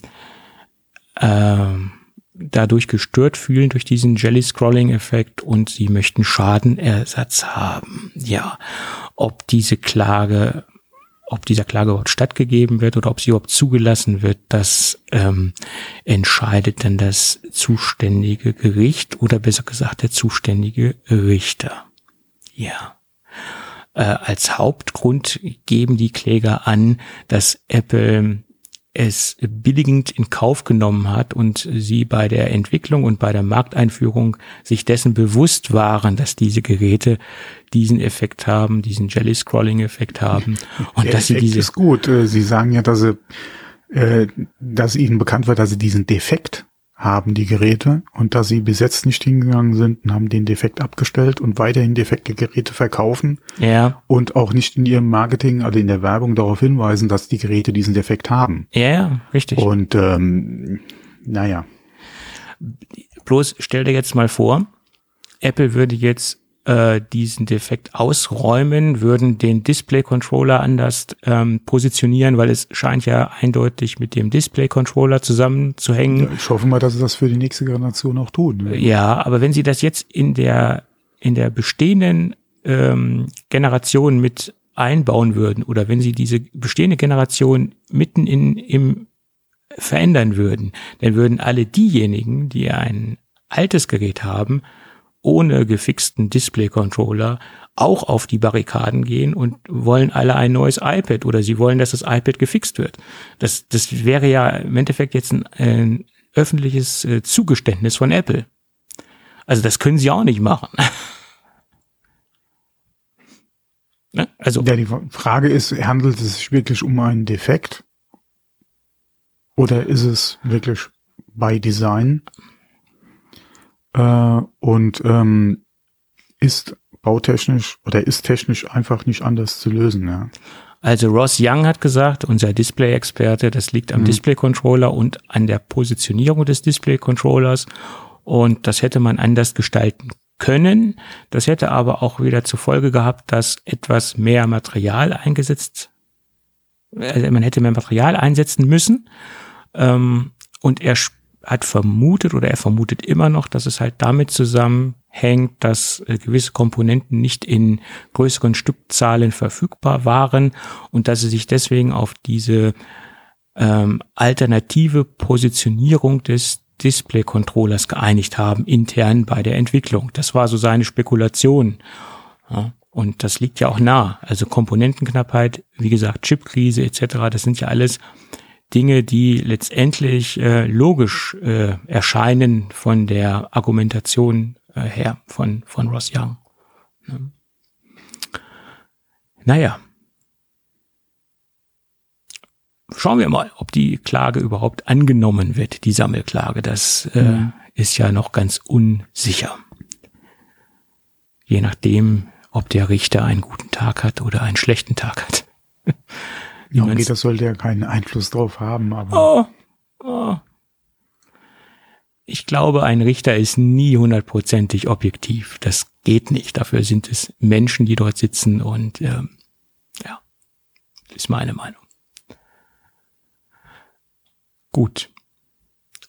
ähm, dadurch gestört fühlen durch diesen Jelly-Scrolling-Effekt und sie möchten Schadenersatz haben. Ja, ob diese Klage, ob dieser Klage überhaupt stattgegeben wird oder ob sie überhaupt zugelassen wird, das ähm, entscheidet dann das zuständige Gericht oder besser gesagt der zuständige Richter. Ja. Äh, als Hauptgrund geben die Kläger an, dass Apple es billigend in Kauf genommen hat und sie bei der Entwicklung und bei der Markteinführung sich dessen bewusst waren, dass diese Geräte diesen Effekt haben, diesen Jelly-Scrolling-Effekt haben und Der dass sie Effekt diese ist gut. Äh, Sie sagen ja, dass sie, äh, dass ihnen bekannt wird, dass sie diesen Defekt haben, die Geräte, und dass sie bis jetzt nicht hingegangen sind und haben den Defekt abgestellt und weiterhin defekte Geräte verkaufen ja. und auch nicht in ihrem Marketing, also in der Werbung darauf hinweisen, dass die Geräte diesen Defekt haben. ja ja richtig. Und ähm, naja, bloß stell dir jetzt mal vor Apple würde jetzt äh, diesen Defekt ausräumen, würden den Display-Controller anders ähm, positionieren, weil es scheint ja eindeutig mit dem Display-Controller zusammenzuhängen. ich hoffe mal, dass sie das für die nächste Generation auch tun. ne? Ja, aber wenn Sie das jetzt in der in der bestehenden ähm, Generation mit einbauen würden oder wenn Sie diese bestehende Generation mitten in im verändern würden, dann würden alle diejenigen, die ein altes Gerät haben, ohne gefixten Display-Controller auch auf die Barrikaden gehen und wollen alle ein neues iPad oder sie wollen, dass das iPad gefixt wird. Das, das wäre ja im Endeffekt jetzt ein, ein öffentliches äh, Zugeständnis von Apple. Also das können sie auch nicht machen. ne? Also Ja, die Frage ist, handelt es sich wirklich um einen Defekt? Oder ist es wirklich by Design äh, und ähm, ist bautechnisch oder ist technisch einfach nicht anders zu lösen. Ja. Also Ross Young hat gesagt, unser Display-Experte, das liegt am mhm. Display-Controller und an der Positionierung des Display-Controllers und das hätte man anders gestalten können. Das hätte aber auch wieder zur Folge gehabt, dass etwas mehr Material eingesetzt, also man hätte mehr Material einsetzen müssen. Ähm, und er hat vermutet oder er vermutet immer noch, dass es halt damit zusammenhängt, dass äh, gewisse Komponenten nicht in größeren Stückzahlen verfügbar waren und dass sie sich deswegen auf diese ähm, alternative Positionierung des Display-Controllers geeinigt haben, intern bei der Entwicklung. Das war so seine Spekulation. Ja, und das liegt ja auch nah. Also Komponentenknappheit, wie gesagt, Chipkrise etc., das sind ja alles Dinge, die letztendlich äh, logisch äh, erscheinen von der Argumentation äh, her von, von Ross Young. Ne? Naja. Schauen wir mal, ob die Klage überhaupt angenommen wird, die Sammelklage. Das äh, mhm. ist ja noch ganz unsicher. Je nachdem, ob der Richter einen guten Tag hat oder einen schlechten Tag hat. Ja, okay, das sollte ja keinen Einfluss drauf haben, aber. Oh, oh. Ich glaube, ein Richter ist nie hundertprozentig objektiv. Das geht nicht. Dafür sind es Menschen, die dort sitzen und ähm, ja, ist meine Meinung. Gut.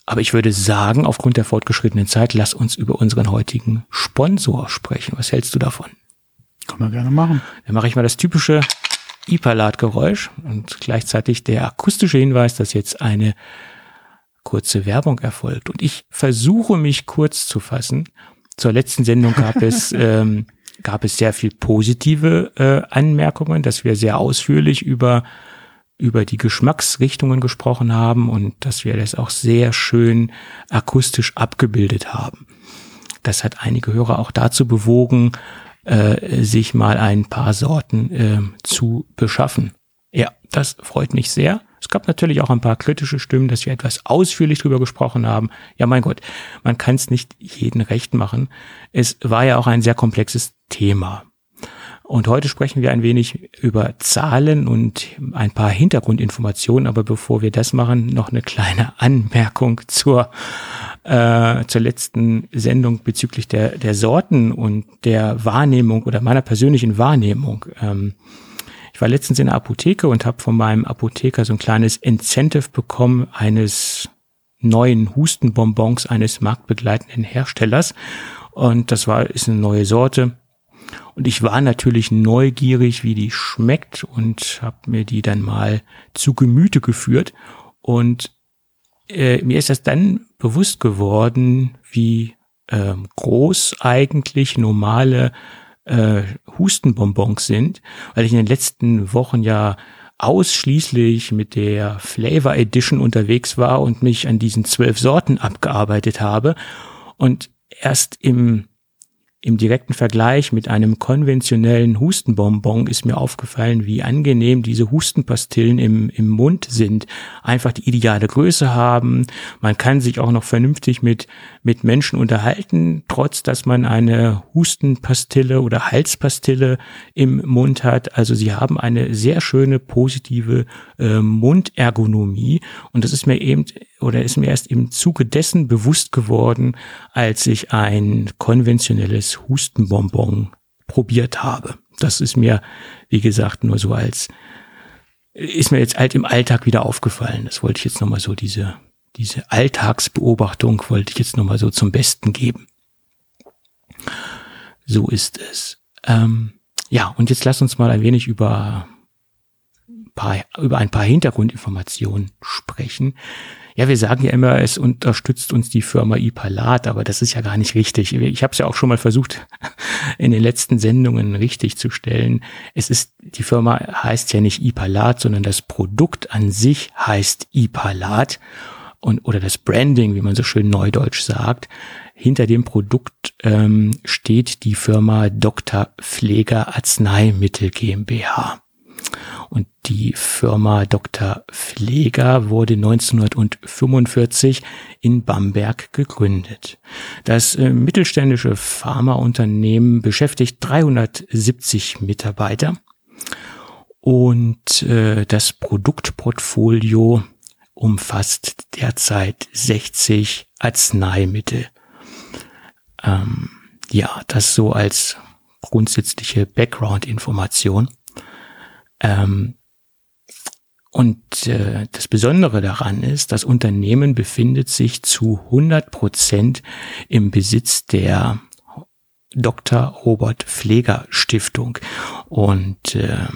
Aber ich würde sagen, aufgrund der fortgeschrittenen Zeit, lass uns über unseren heutigen Sponsor sprechen. Was hältst du davon? Kann man gerne machen. Dann mache ich mal das typische Ipalat-Geräusch und gleichzeitig der akustische Hinweis, dass jetzt eine kurze Werbung erfolgt. Und ich versuche mich kurz zu fassen. Zur letzten Sendung gab es ähm, gab es sehr viel positive äh, Anmerkungen, dass wir sehr ausführlich über über die Geschmacksrichtungen gesprochen haben und dass wir das auch sehr schön akustisch abgebildet haben. Das hat einige Hörer auch dazu bewogen, äh, sich mal ein paar Sorten äh, zu beschaffen. Ja, das freut mich sehr. Es gab natürlich auch ein paar kritische Stimmen, dass wir etwas ausführlich drüber gesprochen haben. Ja, mein Gott, man kann es nicht jeden recht machen. Es war ja auch ein sehr komplexes Thema. Und heute sprechen wir ein wenig über Zahlen und ein paar Hintergrundinformationen. Aber bevor wir das machen, noch eine kleine Anmerkung zur äh, zur letzten Sendung bezüglich der, der Sorten und der Wahrnehmung oder meiner persönlichen Wahrnehmung. Ähm, ich war letztens in der Apotheke und habe von meinem Apotheker so ein kleines Incentive bekommen eines neuen Hustenbonbons eines marktbegleitenden Herstellers. Und das war, ist eine neue Sorte. Und ich war natürlich neugierig, wie die schmeckt und habe mir die dann mal zu Gemüte geführt. Und äh, mir ist das dann bewusst geworden, wie äh, groß eigentlich normale äh, Hustenbonbons sind, weil ich in den letzten Wochen ja ausschließlich mit der Flavor Edition unterwegs war und mich an diesen zwölf Sorten abgearbeitet habe. Und erst im im direkten Vergleich mit einem konventionellen Hustenbonbon ist mir aufgefallen, wie angenehm diese Hustenpastillen im, im Mund sind. Einfach die ideale Größe haben. Man kann sich auch noch vernünftig mit, mit Menschen unterhalten, trotz dass man eine Hustenpastille oder Halspastille im Mund hat. Also sie haben eine sehr schöne positive äh, Mundergonomie. Und das ist mir eben oder ist mir erst im Zuge dessen bewusst geworden, als ich ein konventionelles Hustenbonbon probiert habe. Das ist mir, wie gesagt, nur so als, ist mir jetzt halt im Alltag wieder aufgefallen. Das wollte ich jetzt nochmal so, diese, diese Alltagsbeobachtung wollte ich jetzt nochmal so zum Besten geben. So ist es. Ähm, ja, und jetzt lass uns mal ein wenig über, paar, über ein paar Hintergrundinformationen sprechen. Ja, wir sagen ja immer, es unterstützt uns die Firma Ipalat, aber das ist ja gar nicht richtig. Ich habe es ja auch schon mal versucht, in den letzten Sendungen richtig zu stellen. Es ist, die Firma heißt ja nicht Ipalat, sondern das Produkt an sich heißt Ipalat und oder das Branding, wie man so schön neudeutsch sagt. Hinter dem Produkt ähm, steht die Firma Dr. Pfleger Arzneimittel GmbH. Und die Firma Dr. Pfleger wurde 1945 in Bamberg gegründet. Das äh, mittelständische Pharmaunternehmen beschäftigt 370 Mitarbeiter und äh, das Produktportfolio umfasst derzeit 60 Arzneimittel. Ähm, ja, das so als grundsätzliche Background-Information. Ähm, und äh, das Besondere daran ist, das Unternehmen befindet sich zu 100 Prozent im Besitz der Dr. Robert Pfleger Stiftung. Und äh,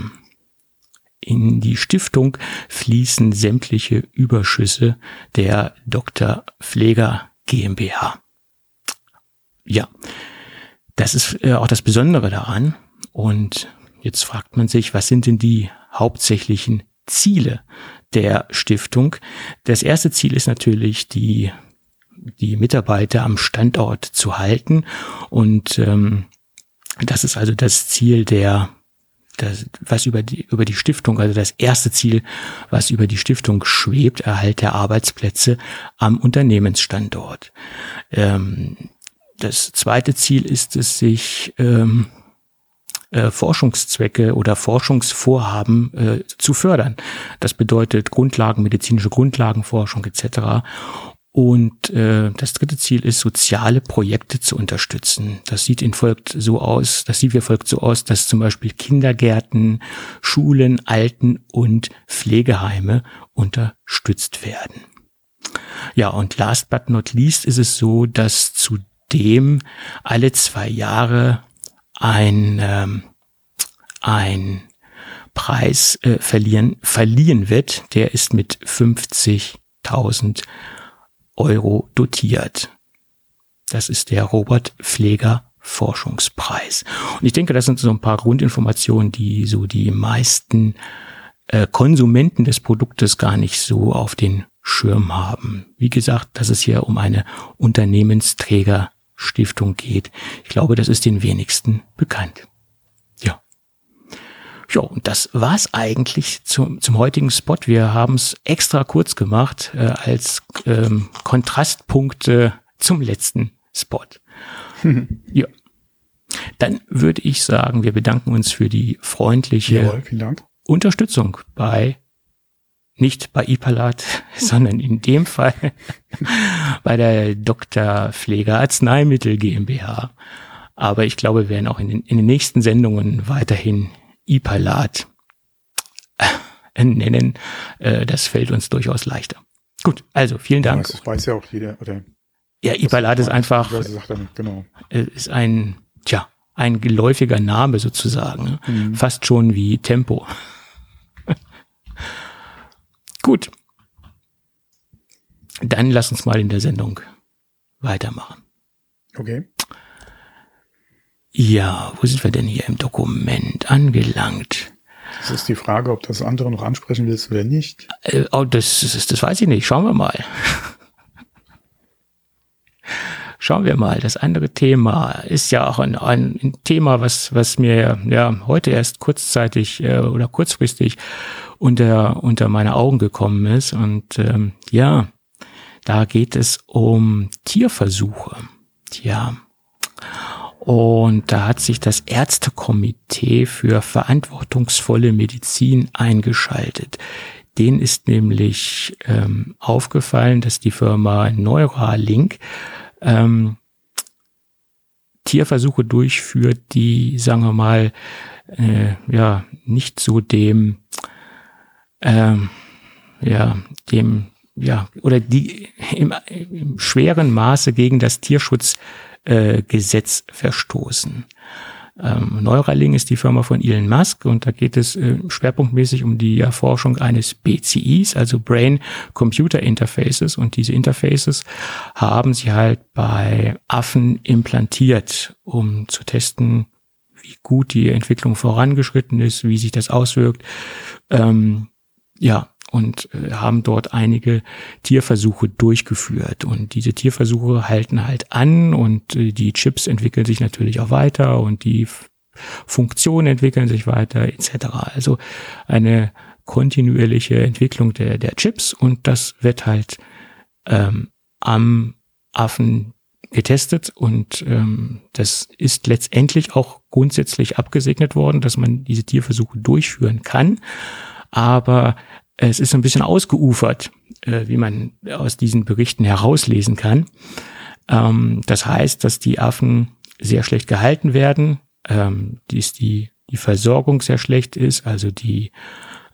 in die Stiftung fließen sämtliche Überschüsse der Dr. Pfleger GmbH. Ja, das ist äh, auch das Besondere daran. Und jetzt fragt man sich, was sind denn die hauptsächlichen Ziele der Stiftung? Das erste Ziel ist natürlich die die Mitarbeiter am Standort zu halten und ähm, das ist also das Ziel der das, was über die, über die Stiftung, also das erste Ziel, was über die Stiftung schwebt, Erhalt der Arbeitsplätze am Unternehmensstandort. Ähm, das zweite Ziel ist es, sich ähm, äh, Forschungszwecke oder Forschungsvorhaben äh, zu fördern. Das bedeutet Grundlagen, medizinische Grundlagenforschung etc. Und äh, das dritte Ziel ist, soziale Projekte zu unterstützen. Das sieht in folgt so aus, das sieht wie folgt so aus, dass zum Beispiel Kindergärten, Schulen, Alten- und Pflegeheime unterstützt werden. Ja, und last but not least ist es so, dass zudem alle zwei Jahre ein, ähm, ein Preis äh, verlieren, verliehen wird. Der ist mit 50.000 Euro dotiert. Das ist der Robert Pfleger Forschungspreis. Und ich denke, das sind so ein paar Grundinformationen, die so die meisten äh, Konsumenten des Produktes gar nicht so auf den Schirm haben. Wie gesagt, dass es hier um eine Unternehmensträgerstiftung geht. Ich glaube, das ist den wenigsten bekannt. Ja, und das war's eigentlich zum, zum heutigen Spot. Wir haben es extra kurz gemacht äh, als ähm, Kontrastpunkte zum letzten Spot. ja. Dann würde ich sagen, wir bedanken uns für die freundliche Jawohl, Unterstützung bei nicht bei Ipalat, sondern in dem Fall bei der Dr. Pfleger Arzneimittel GmbH. Aber ich glaube, wir werden auch in den, in den nächsten Sendungen weiterhin Ipalat äh, nennen, äh, das fällt uns durchaus leichter. Gut, also vielen Dank. Ja, das weiß ja auch jeder. Oder ja, Ipalat ist einfach, genau. Äh, ist ein, tja, ein geläufiger Name sozusagen. Ne? Mhm. Fast schon wie Tempo. Gut. Dann lass uns mal in der Sendung weitermachen. Okay. Ja, wo sind wir denn hier im Dokument angelangt? Das ist die Frage, ob das andere noch ansprechen willst oder nicht. Äh, oh, das, das, das weiß ich nicht. Schauen wir mal. Schauen wir mal. Das andere Thema ist ja auch ein, ein Thema, was, was mir ja heute erst kurzzeitig äh, oder kurzfristig unter, unter meine Augen gekommen ist. Und ähm, ja, da geht es um Tierversuche. Tja. Und da hat sich das Ärztekomitee für verantwortungsvolle Medizin eingeschaltet. Den ist nämlich ähm, aufgefallen, dass die Firma Neuralink ähm, Tierversuche durchführt, die, sagen wir mal, äh, ja, nicht so dem, ähm, ja, dem, ja, oder die im, im schweren Maße gegen das Tierschutz äh, verstoßen. Ähm, Neuralink ist die Firma von Elon Musk und da geht es äh, schwerpunktmäßig um die Erforschung eines BCIs, also Brain Computer Interfaces und diese Interfaces haben sie halt bei Affen implantiert, um zu testen, wie gut die Entwicklung vorangeschritten ist, wie sich das auswirkt. Ähm, ja, und äh, haben dort einige Tierversuche durchgeführt. Und diese Tierversuche halten halt an und äh, die Chips entwickeln sich natürlich auch weiter und die Funktionen entwickeln sich weiter, etc. Also eine kontinuierliche Entwicklung der, der Chips und das wird halt ähm, am Affen getestet und ähm, das ist letztendlich auch grundsätzlich abgesegnet worden, dass man diese Tierversuche durchführen kann. Aber es ist ein bisschen ausgeufert, äh, wie man aus diesen Berichten herauslesen kann. Ähm, das heißt, dass die Affen sehr schlecht gehalten werden, ähm, dies die, die Versorgung sehr schlecht ist, also die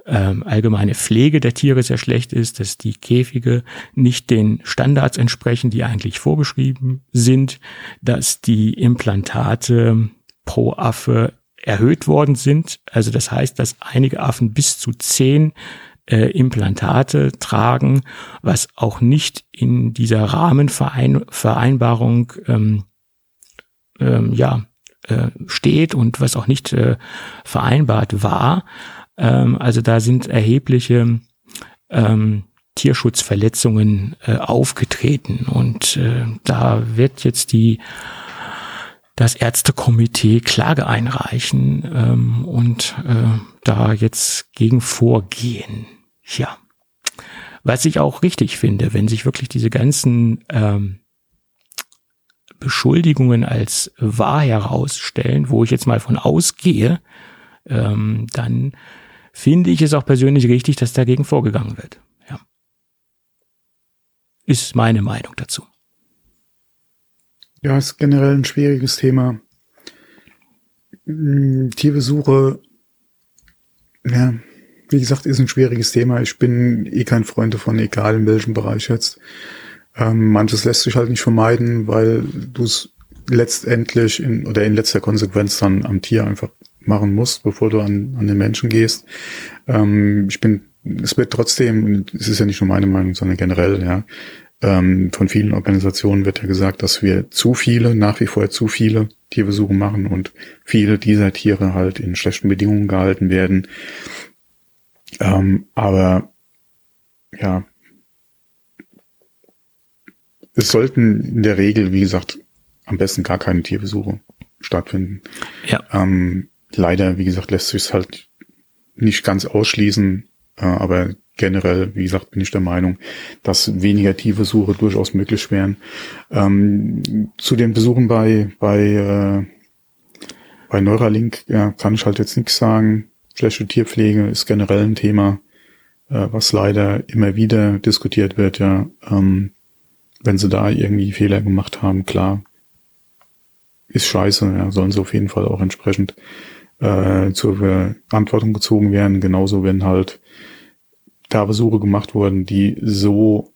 ähm, allgemeine Pflege der Tiere sehr schlecht ist, dass die Käfige nicht den Standards entsprechen, die eigentlich vorgeschrieben sind, dass die Implantate pro Affe erhöht worden sind. Also das heißt, dass einige Affen bis zu zehn äh, Implantate tragen, was auch nicht in dieser Rahmenvereinbarung ähm, ähm, ja, äh, steht und was auch nicht äh, vereinbart war. Ähm, also da sind erhebliche ähm, Tierschutzverletzungen äh, aufgetreten und äh, da wird jetzt die das Ärztekomitee Klage einreichen ähm, und äh, da jetzt gegen vorgehen. Ja. Was ich auch richtig finde, wenn sich wirklich diese ganzen ähm, Beschuldigungen als wahr herausstellen, wo ich jetzt mal von ausgehe, ähm, dann finde ich es auch persönlich richtig, dass dagegen vorgegangen wird. Ja. Ist meine Meinung dazu. Ja, ist generell ein schwieriges Thema. Hm, Tierbesuche, ja, wie gesagt, ist ein schwieriges Thema. Ich bin eh kein Freund davon, egal in welchem Bereich jetzt. Ähm, manches lässt sich halt nicht vermeiden, weil du es letztendlich in, oder in letzter Konsequenz dann am Tier einfach machen musst, bevor du an, an den Menschen gehst. Ähm, ich bin, es wird trotzdem, es ist ja nicht nur meine Meinung, sondern generell, ja, ähm, von vielen Organisationen wird ja gesagt, dass wir zu viele, nach wie vor zu viele Tierbesuche machen und viele dieser Tiere halt in schlechten Bedingungen gehalten werden. Ähm, aber ja, es sollten in der Regel, wie gesagt, am besten gar keine Tierbesuche stattfinden. Ja. Ähm, leider, wie gesagt, lässt sich es halt nicht ganz ausschließen, äh, aber generell, wie gesagt, bin ich der Meinung, dass weniger tiefe Suche durchaus möglich wären. Ähm, zu den Besuchen bei, bei, äh, bei Neuralink ja, kann ich halt jetzt nichts sagen. Schlechte Tierpflege ist generell ein Thema, äh, was leider immer wieder diskutiert wird, ja. Ähm, wenn sie da irgendwie Fehler gemacht haben, klar, ist scheiße, ja, sollen sie auf jeden Fall auch entsprechend äh, zur Verantwortung gezogen werden. Genauso, wenn halt da Besuche gemacht wurden, die so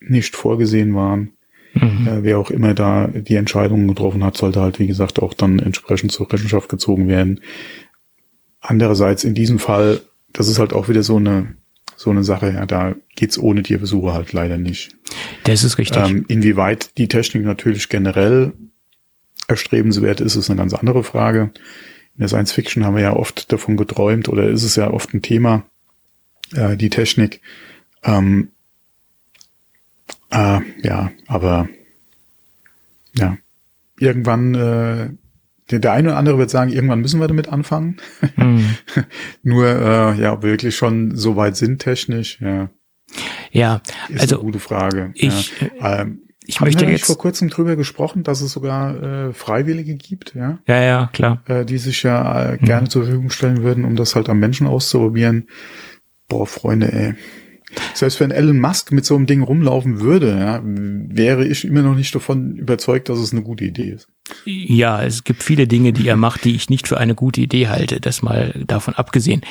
nicht vorgesehen waren. Mhm. Äh, wer auch immer da die Entscheidungen getroffen hat, sollte halt, wie gesagt, auch dann entsprechend zur Rechenschaft gezogen werden. Andererseits in diesem Fall, das ist halt auch wieder so eine so eine Sache, ja, da geht's ohne Tierbesuche halt leider nicht. Das ist richtig. Ähm, inwieweit die Technik natürlich generell erstrebenswert ist, ist eine ganz andere Frage in der Science Fiction haben wir ja oft davon geträumt oder ist es ja oft ein Thema, äh, die Technik. Ähm, äh, ja, aber ja, irgendwann, äh, der, der eine oder andere wird sagen, irgendwann müssen wir damit anfangen. Mhm. Nur, äh, ja, ob wir wirklich schon so weit sind technisch, ja. Ja, ist also eine gute Frage. Ich, ja. ähm, ich Haben möchte wir jetzt vor kurzem drüber gesprochen, dass es sogar äh, Freiwillige gibt, ja? Ja, ja, klar. Äh, die sich ja äh, gerne mhm. zur Verfügung stellen würden, um das halt am Menschen auszuprobieren. Boah, Freunde, ey. Selbst wenn Elon Musk mit so einem Ding rumlaufen würde, ja, wäre ich immer noch nicht davon überzeugt, dass es eine gute Idee ist. Ja, es gibt viele Dinge, die er macht, die ich nicht für eine gute Idee halte, das mal davon abgesehen.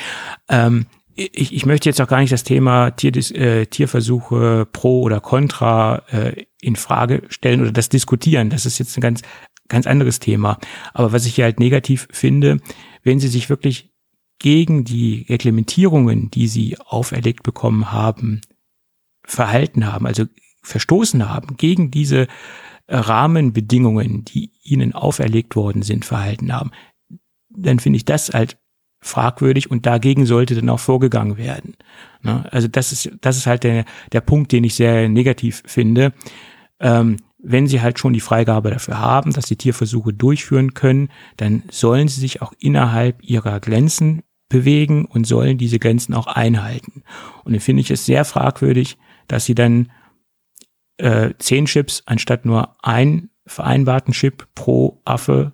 Ähm, ich, ich möchte jetzt auch gar nicht das Thema Tier, äh, Tierversuche pro oder contra äh, in Frage stellen oder das diskutieren. Das ist jetzt ein ganz, ganz anderes Thema. Aber was ich hier halt negativ finde, wenn Sie sich wirklich gegen die Reglementierungen, die Sie auferlegt bekommen haben, verhalten haben, also verstoßen haben, gegen diese Rahmenbedingungen, die Ihnen auferlegt worden sind, verhalten haben, dann finde ich das halt fragwürdig und dagegen sollte dann auch vorgegangen werden. Ne? Also das ist, das ist halt der, der Punkt, den ich sehr negativ finde. Ähm, wenn sie halt schon die Freigabe dafür haben, dass sie Tierversuche durchführen können, dann sollen sie sich auch innerhalb ihrer Grenzen bewegen und sollen diese Grenzen auch einhalten. Und dann finde ich es sehr fragwürdig, dass sie dann äh, zehn Chips anstatt nur ein vereinbarten Chip pro Affe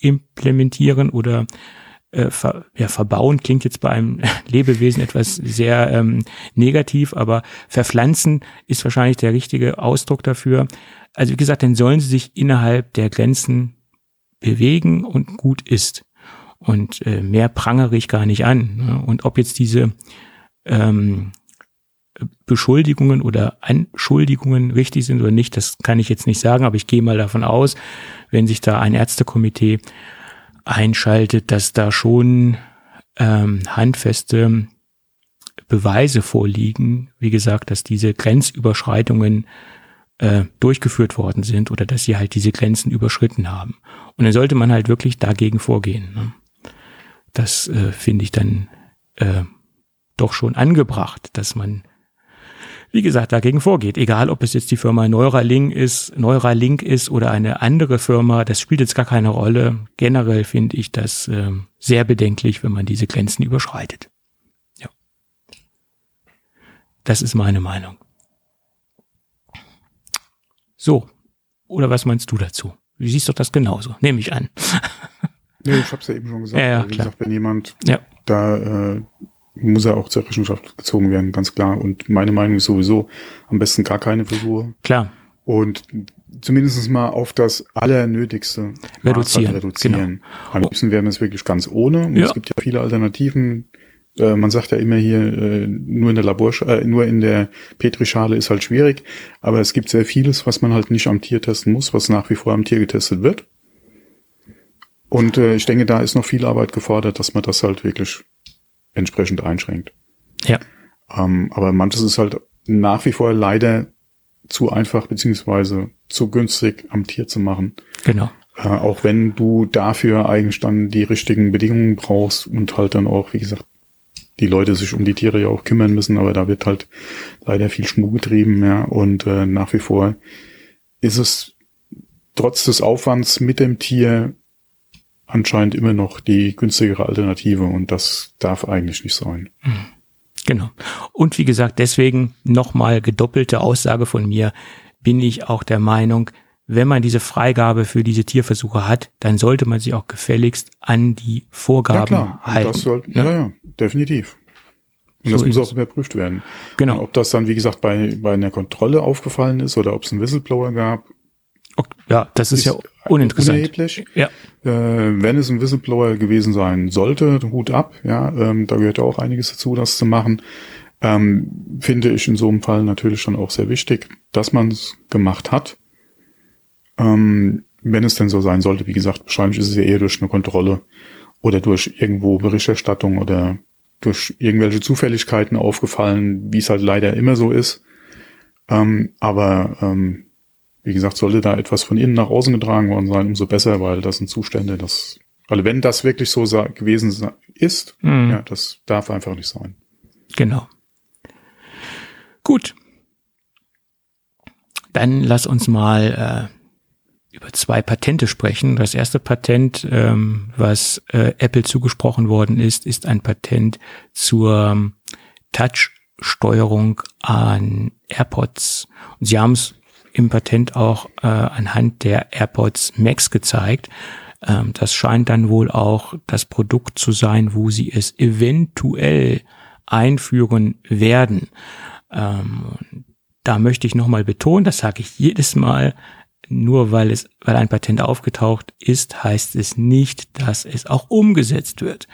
implementieren oder äh, ver, ja, verbauen klingt jetzt bei einem Lebewesen etwas sehr ähm, negativ, aber verpflanzen ist wahrscheinlich der richtige Ausdruck dafür. Also wie gesagt, dann sollen sie sich innerhalb der Grenzen bewegen und gut ist. Und äh, mehr prangere ich gar nicht an. Ne? Und ob jetzt diese ähm, Beschuldigungen oder Anschuldigungen richtig sind oder nicht, das kann ich jetzt nicht sagen, aber ich gehe mal davon aus, wenn sich da ein Ärztekomitee einschaltet, dass da schon ähm, handfeste Beweise vorliegen, wie gesagt, dass diese Grenzüberschreitungen äh, durchgeführt worden sind oder dass sie halt diese Grenzen überschritten haben. Und dann sollte man halt wirklich dagegen vorgehen. Ne? Das äh, finde ich dann äh, doch schon angebracht, dass man wie gesagt, dagegen vorgeht. Egal, ob es jetzt die Firma Neuralink ist, Neuralink ist oder eine andere Firma, das spielt jetzt gar keine Rolle. Generell finde ich das äh, sehr bedenklich, wenn man diese Grenzen überschreitet. Ja. Das ist meine Meinung. So. Oder was meinst du dazu? Du siehst doch das genauso, nehme ich an. nee, ich habe es ja eben schon gesagt. Ja, ja, wie klar. gesagt, wenn jemand Ja. da äh, muss er auch zur Rechenschaft gezogen werden, ganz klar. Und meine Meinung ist sowieso am besten gar keine Versuche. Klar. Und zumindest mal auf das Allernötigste Reduzieren, reduzieren. Am Oh. liebsten wären wir es wirklich ganz ohne. Und Ja. Es gibt ja viele Alternativen. Äh, man sagt ja immer hier, äh, nur in der Labor, äh, nur in der Petrischale ist halt schwierig. Aber es gibt sehr vieles, was man halt nicht am Tier testen muss, was nach wie vor am Tier getestet wird. Und äh, ich denke, da ist noch viel Arbeit gefordert, dass man das halt wirklich entsprechend einschränkt. Ja. Ähm, aber manches ist halt nach wie vor leider zu einfach beziehungsweise zu günstig am Tier zu machen. Genau. Äh, auch wenn du dafür eigentlich dann die richtigen Bedingungen brauchst und halt dann auch, wie gesagt, die Leute sich um die Tiere ja auch kümmern müssen, aber da wird halt leider viel Schmuck getrieben, ja. Und äh, nach wie vor ist es trotz des Aufwands mit dem Tier anscheinend immer noch die günstigere Alternative und das darf eigentlich nicht sein. Genau. Und wie gesagt, deswegen nochmal gedoppelte Aussage von mir, bin ich auch der Meinung, wenn man diese Freigabe für diese Tierversuche hat, dann sollte man sich auch gefälligst an die Vorgaben ja klar, halten. das soll, ne? ja, ja, definitiv. Und So das muss auch überprüft werden. Genau. Und ob das dann, wie gesagt, bei, bei einer Kontrolle aufgefallen ist oder ob es einen Whistleblower gab, Ok- Ja, das ist, ja uninteressant. unerheblich. Ja, Äh, wenn es ein Whistleblower gewesen sein sollte, Hut ab, ja, ähm, da gehört ja auch einiges dazu, das zu machen. Ähm, finde ich in so einem Fall natürlich dann auch sehr wichtig, dass man es gemacht hat. Ähm, wenn es denn so sein sollte, wie gesagt, wahrscheinlich ist es ja eher durch eine Kontrolle oder durch irgendwo Berichterstattung oder durch irgendwelche Zufälligkeiten aufgefallen, wie es halt leider immer so ist. Ähm, aber ähm, wie gesagt, sollte da etwas von innen nach außen getragen worden sein, umso besser, weil das sind Zustände, das, also wenn das wirklich so gewesen ist, Mhm. ja, das darf einfach nicht sein. genau. Gut. Dann lass uns mal äh, über zwei Patente sprechen. Das erste Patent, ähm, was äh, Apple zugesprochen worden ist, ist ein Patent zur ähm, Touch-Steuerung an AirPods. Und sie haben es im Patent auch äh, anhand der AirPods Max gezeigt. Ähm, das scheint dann wohl auch das Produkt zu sein, wo sie es eventuell einführen werden. Ähm, da möchte ich nochmal betonen, das sage ich jedes Mal, nur weil es, weil ein Patent aufgetaucht ist, heißt es nicht, dass es auch umgesetzt wird.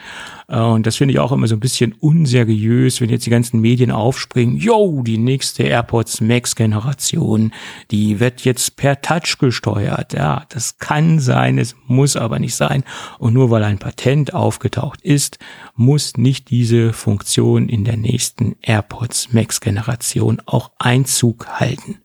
Äh, Und das finde ich auch immer so ein bisschen unseriös, wenn jetzt die ganzen Medien aufspringen, yo, die nächste AirPods Max Generation, die wird jetzt per Touch gesteuert. Ja, das kann sein, es muss aber nicht sein. Und nur weil ein Patent aufgetaucht ist, muss nicht diese Funktion in der nächsten AirPods Max Generation auch Einzug halten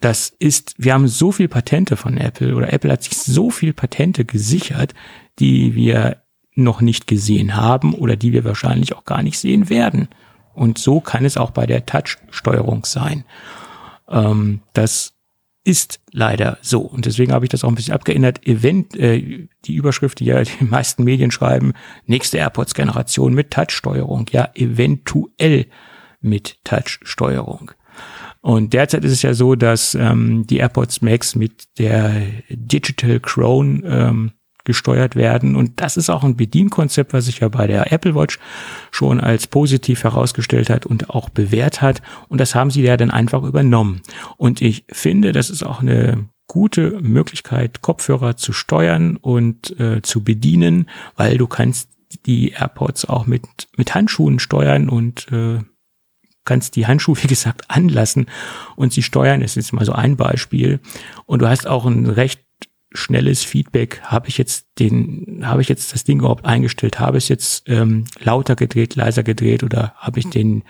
das ist, wir haben so viel Patente von Apple oder Apple hat sich so viel Patente gesichert, die wir noch nicht gesehen haben oder die wir wahrscheinlich auch gar nicht sehen werden. Und so kann es auch bei der Touch-Steuerung sein. Ähm, das ist leider so. Und deswegen habe ich das auch ein bisschen abgeändert. Event, äh, die Überschrift, die ja die meisten Medien schreiben, nächste AirPods-Generation mit Touch-Steuerung. Ja, eventuell mit Touch-Steuerung. Und derzeit ist es ja so, dass ähm, die AirPods Max mit der Digital Crown ähm, gesteuert werden. Und das ist auch ein Bedienkonzept, was sich ja bei der Apple Watch schon als positiv herausgestellt hat und auch bewährt hat. Und das haben sie ja dann einfach übernommen. Und ich finde, das ist auch eine gute Möglichkeit, Kopfhörer zu steuern und äh, zu bedienen, weil du kannst die AirPods auch mit, mit Handschuhen steuern und äh, kannst die Handschuhe, wie gesagt, anlassen und sie steuern. Das ist jetzt mal so ein Beispiel. Und du hast auch ein recht schnelles Feedback. Habe ich jetzt den, habe ich jetzt das Ding überhaupt eingestellt? Habe ich jetzt ähm, lauter gedreht, leiser gedreht oder habe ich den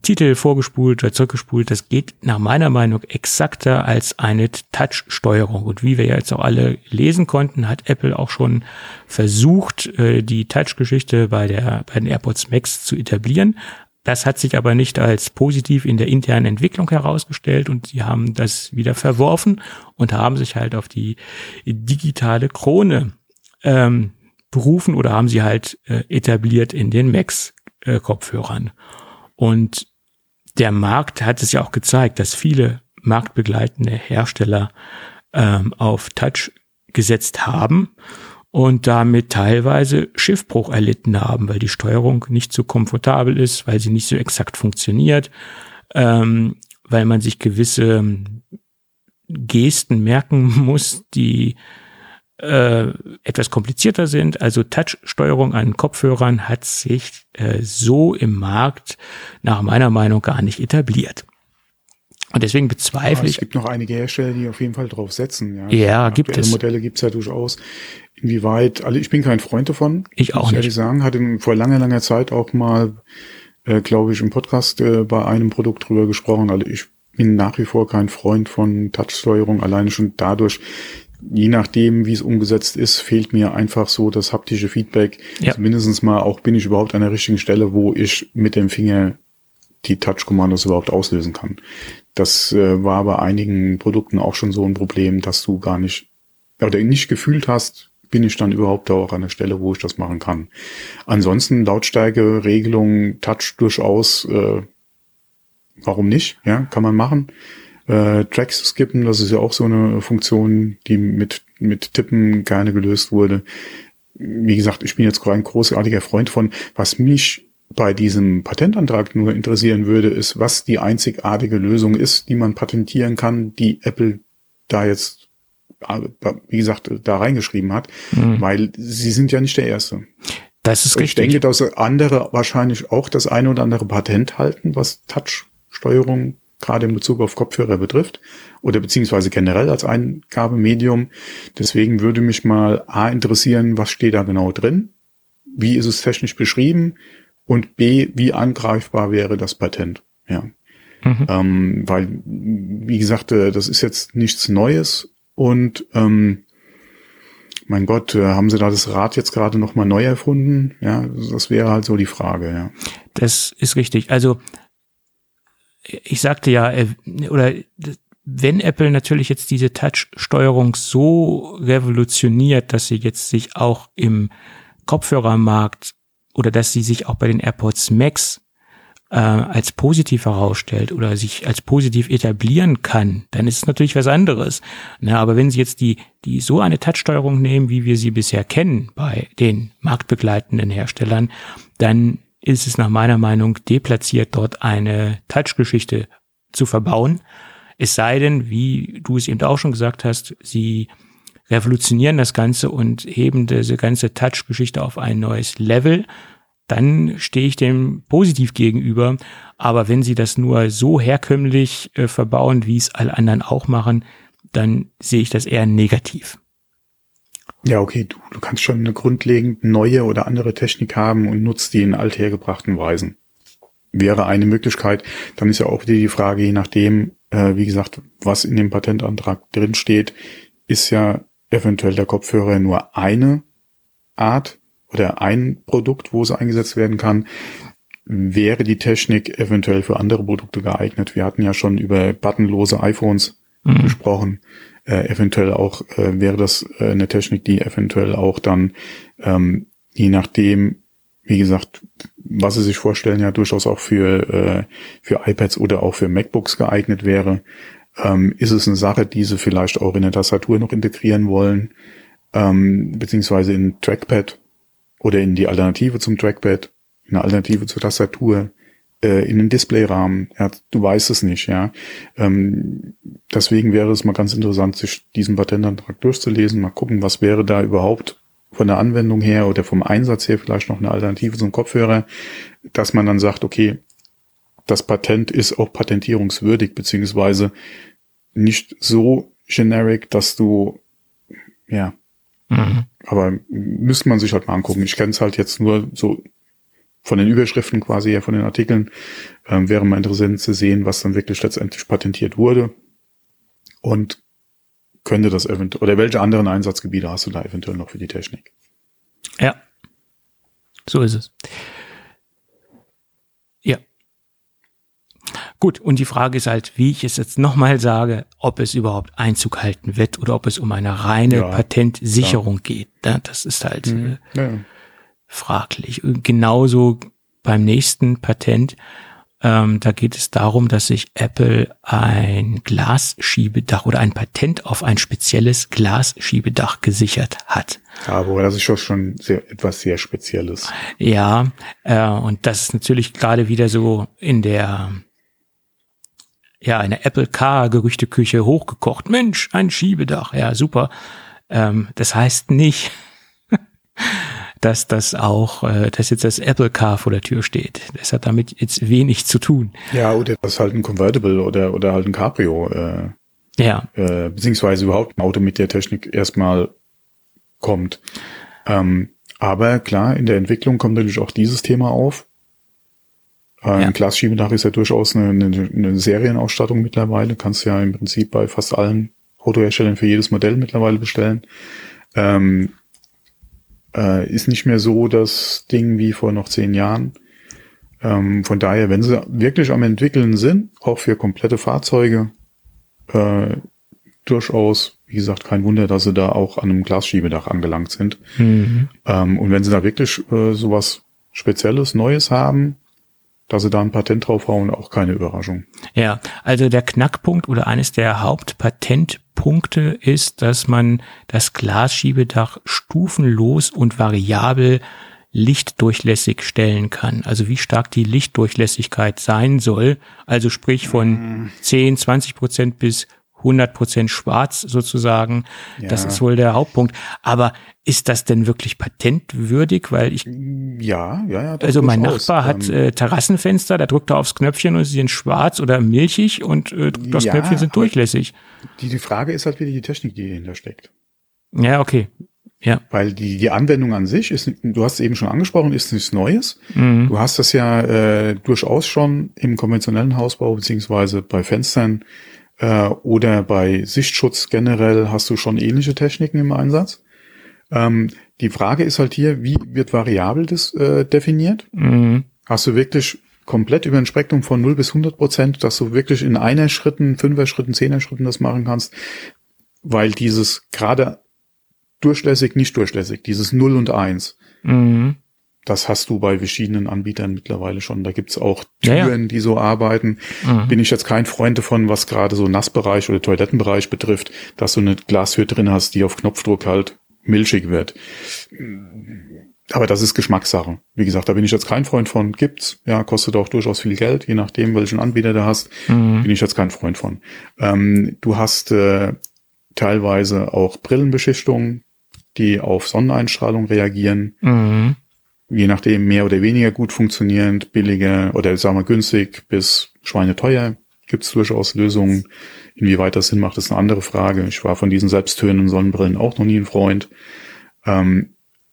Titel vorgespult oder zurückgespult? Das geht nach meiner Meinung exakter als eine Touch-Steuerung. Und wie wir ja jetzt auch alle lesen konnten, hat Apple auch schon versucht, äh, die Touch-Geschichte bei der, bei den AirPods Max zu etablieren. Das hat sich aber nicht als positiv in der internen Entwicklung herausgestellt und sie haben das wieder verworfen und haben sich halt auf die digitale Krone ähm, berufen oder haben sie halt äh, etabliert in den Max-Kopfhörern. und der Markt hat es ja auch gezeigt, dass viele marktbegleitende Hersteller ähm, auf Touch gesetzt haben und damit teilweise Schiffbruch erlitten haben, weil die Steuerung nicht so komfortabel ist, weil sie nicht so exakt funktioniert, ähm, weil man sich gewisse Gesten merken muss, die äh, etwas komplizierter sind. Also Touch-Steuerung an Kopfhörern hat sich äh, so im Markt nach meiner Meinung gar nicht etabliert. Und deswegen bezweifle ich. Es gibt noch einige Hersteller, die auf jeden Fall drauf setzen. Ja, ja gibt es. Modelle gibt es ja durchaus. Inwieweit, also ich bin kein Freund davon. Ich auch muss nicht. Ehrlich sagen, hatte vor langer, langer Zeit auch mal, äh, glaube ich, im Podcast äh, bei einem Produkt drüber gesprochen. Also ich bin nach wie vor kein Freund von Touchsteuerung, alleine schon dadurch, je nachdem, wie es umgesetzt ist, fehlt mir einfach so das haptische Feedback. Ja. Zumindest mal auch bin ich überhaupt an der richtigen Stelle, wo ich mit dem Finger die Touch-Kommandos überhaupt auslösen kann. Das äh, war bei einigen Produkten auch schon so ein Problem, dass du gar nicht oder nicht gefühlt hast, bin ich dann überhaupt da auch an der Stelle, wo ich das machen kann. Ansonsten Lautstärke, Regelung, Touch durchaus, äh, warum nicht? Ja, kann man machen. Äh, Tracks skippen, das ist ja auch so eine Funktion, die mit, mit Tippen gerne gelöst wurde. Wie gesagt, ich bin jetzt ein großartiger Freund von, was mich bei diesem Patentantrag nur interessieren würde, ist, was die einzigartige Lösung ist, die man patentieren kann, die Apple da jetzt, äh, wie gesagt, da reingeschrieben hat, mhm. weil sie sind ja nicht der Erste. Das ist richtig. Ich denke, dass andere wahrscheinlich auch das eine oder andere Patent halten, was Touch-Steuerung gerade in Bezug auf Kopfhörer betrifft oder beziehungsweise generell als Eingabemedium. Deswegen würde mich mal A interessieren, was steht da genau drin? Wie ist es technisch beschrieben? Und B, wie angreifbar wäre das Patent. Ja. Mhm. Ähm, weil, wie gesagt, äh, das ist jetzt nichts Neues und ähm, mein Gott, äh, haben sie da das Rad jetzt gerade nochmal neu erfunden? Ja, das wäre halt so die Frage, ja. Das ist richtig. Also ich sagte ja, äh, oder wenn Apple natürlich jetzt diese Touch-Steuerung so revolutioniert, dass sie jetzt sich auch im Kopfhörermarkt oder dass sie sich auch bei den AirPods Max äh, als positiv herausstellt oder sich als positiv etablieren kann, dann ist es natürlich was anderes. Na, aber wenn Sie jetzt die, die so eine Touchsteuerung nehmen, wie wir sie bisher kennen bei den marktbegleitenden Herstellern, dann ist es nach meiner Meinung deplatziert, dort eine Touch-Geschichte zu verbauen. Es sei denn, wie du es eben auch schon gesagt hast, sie revolutionieren das Ganze und heben diese ganze Touch-Geschichte auf ein neues Level, dann stehe ich dem positiv gegenüber. Aber wenn sie das nur so herkömmlich äh, verbauen, wie es alle anderen auch machen, dann sehe ich das eher negativ. Ja, okay, du, du kannst schon eine grundlegend neue oder andere Technik haben und nutzt die in althergebrachten Weisen. Wäre eine Möglichkeit. Dann ist ja auch wieder die Frage, je nachdem, äh, wie gesagt, was in dem Patentantrag drin steht, ist ja eventuell der Kopfhörer nur eine Art oder ein Produkt, wo es eingesetzt werden kann, wäre die Technik eventuell für andere Produkte geeignet. Wir hatten ja schon über buttonlose iPhones mhm. besprochen. Äh, eventuell auch äh, wäre das äh, eine Technik, die eventuell auch dann, ähm, je nachdem, wie gesagt, was Sie sich vorstellen, ja durchaus auch für, äh, für iPads oder auch für MacBooks geeignet wäre. Ähm, ist es eine Sache, die Sie vielleicht auch in der Tastatur noch integrieren wollen, ähm, beziehungsweise in Trackpad oder in die Alternative zum Trackpad, in eine Alternative zur Tastatur, äh, in den Displayrahmen. Ja, du weißt es nicht, ja. Ähm, deswegen wäre es mal ganz interessant, sich diesen Patentantrag durchzulesen, mal gucken, was wäre da überhaupt von der Anwendung her oder vom Einsatz her vielleicht noch eine Alternative zum Kopfhörer, dass man dann sagt, okay, das Patent ist auch patentierungswürdig, beziehungsweise nicht so generic, dass du, ja, mhm. aber müsste man sich halt mal angucken. Ich kenne es halt jetzt nur so von den Überschriften quasi her, von den Artikeln, ähm, wäre mal interessant zu sehen, was dann wirklich letztendlich patentiert wurde und könnte das eventuell, oder welche anderen Einsatzgebiete hast du da eventuell noch für die Technik? Ja, so ist es. Ja. Gut, und die Frage ist halt, wie ich es jetzt nochmal sage, ob es überhaupt Einzug halten wird oder ob es um eine reine ja, Patentsicherung ja. geht. Das ist halt mhm. äh, ja fraglich. Genauso beim nächsten Patent, ähm, da geht es darum, dass sich Apple ein Glasschiebedach oder ein Patent auf ein spezielles Glasschiebedach gesichert hat. Ja, aber das ist schon sehr, etwas sehr Spezielles. Ja, äh, und das ist natürlich gerade wieder so in der ja, eine Apple Car Gerüchteküche hochgekocht. Mensch, ein Schiebedach. Ja, super. Ähm, das heißt nicht, dass das auch, äh, dass jetzt das Apple Car vor der Tür steht. Das hat damit jetzt wenig zu tun. Ja, oder das ist halt ein Convertible oder, oder halt ein Cabrio. Äh, ja. Äh, beziehungsweise überhaupt ein Auto mit der Technik erstmal kommt. Ähm, aber klar, in der Entwicklung kommt natürlich auch dieses Thema auf. Äh, ja. Ein Glasschiebedach ist ja durchaus eine, eine, eine Serienausstattung mittlerweile. Kannst ja im Prinzip bei fast allen Autoherstellern für jedes Modell mittlerweile bestellen. Ähm, äh, ist nicht mehr so das Ding wie vor noch zehn Jahren. Ähm, von daher, wenn sie wirklich am entwickeln sind, auch für komplette Fahrzeuge, äh, durchaus, wie gesagt, kein Wunder, dass sie da auch an einem Glasschiebedach angelangt sind. Mhm. Ähm, und wenn sie da wirklich äh, sowas Spezielles, Neues haben, dass sie da ein Patent draufhauen, auch keine Überraschung. Ja, also der Knackpunkt oder eines der Hauptpatentpunkte ist, dass man das Glasschiebedach stufenlos und variabel lichtdurchlässig stellen kann. Also wie stark die Lichtdurchlässigkeit sein soll. Also sprich von 10, 20 Prozent bis 100% schwarz sozusagen. Ja. Das ist wohl der Hauptpunkt. Aber ist das denn wirklich patentwürdig? Weil ich. Ja, ja, ja. Also mein Nachbar aus. hat ähm, äh, Terrassenfenster, da drückt er aufs Knöpfchen und sie sind schwarz oder milchig und äh, drückt aufs ja, Knöpfchen sind durchlässig. Die, die Frage ist halt wieder die Technik, die dahinter steckt. Ja, okay. Ja. Weil die, die Anwendung an sich ist, du hast es eben schon angesprochen, ist nichts Neues. Mhm. Du hast das ja äh, durchaus schon im konventionellen Hausbau beziehungsweise bei Fenstern äh, oder bei Sichtschutz generell hast du schon ähnliche Techniken im Einsatz. Ähm, die Frage ist halt hier, wie wird variabel das äh, definiert? Mhm. Hast du wirklich komplett über ein Spektrum von 0 bis 100 Prozent, dass du wirklich in einer Schritten, fünfer Schritten, zehner Schritten das machen kannst, weil dieses gerade durchlässig, nicht durchlässig, dieses 0 und 1, mhm. Das hast du bei verschiedenen Anbietern mittlerweile schon. Da gibt's auch Türen, ja, ja. die so arbeiten. Mhm. Bin ich jetzt kein Freund davon, was gerade so Nassbereich oder Toilettenbereich betrifft, dass du eine Glashütte drin hast, die auf Knopfdruck halt milchig wird. Aber das ist Geschmackssache. Wie gesagt, da bin ich jetzt kein Freund von. Gibt's, ja, kostet auch durchaus viel Geld, je nachdem, welchen Anbieter du hast. Mhm. Bin ich jetzt kein Freund von. Ähm, du hast äh, teilweise auch Brillenbeschichtungen, die auf Sonneneinstrahlung reagieren. Mhm je nachdem mehr oder weniger gut funktionierend, billiger oder sagen wir günstig bis schweineteuer, gibt es durchaus Lösungen. Inwieweit das Sinn macht, ist eine andere Frage. Ich war von diesen selbsttönenden Sonnenbrillen auch noch nie ein Freund. Ähm,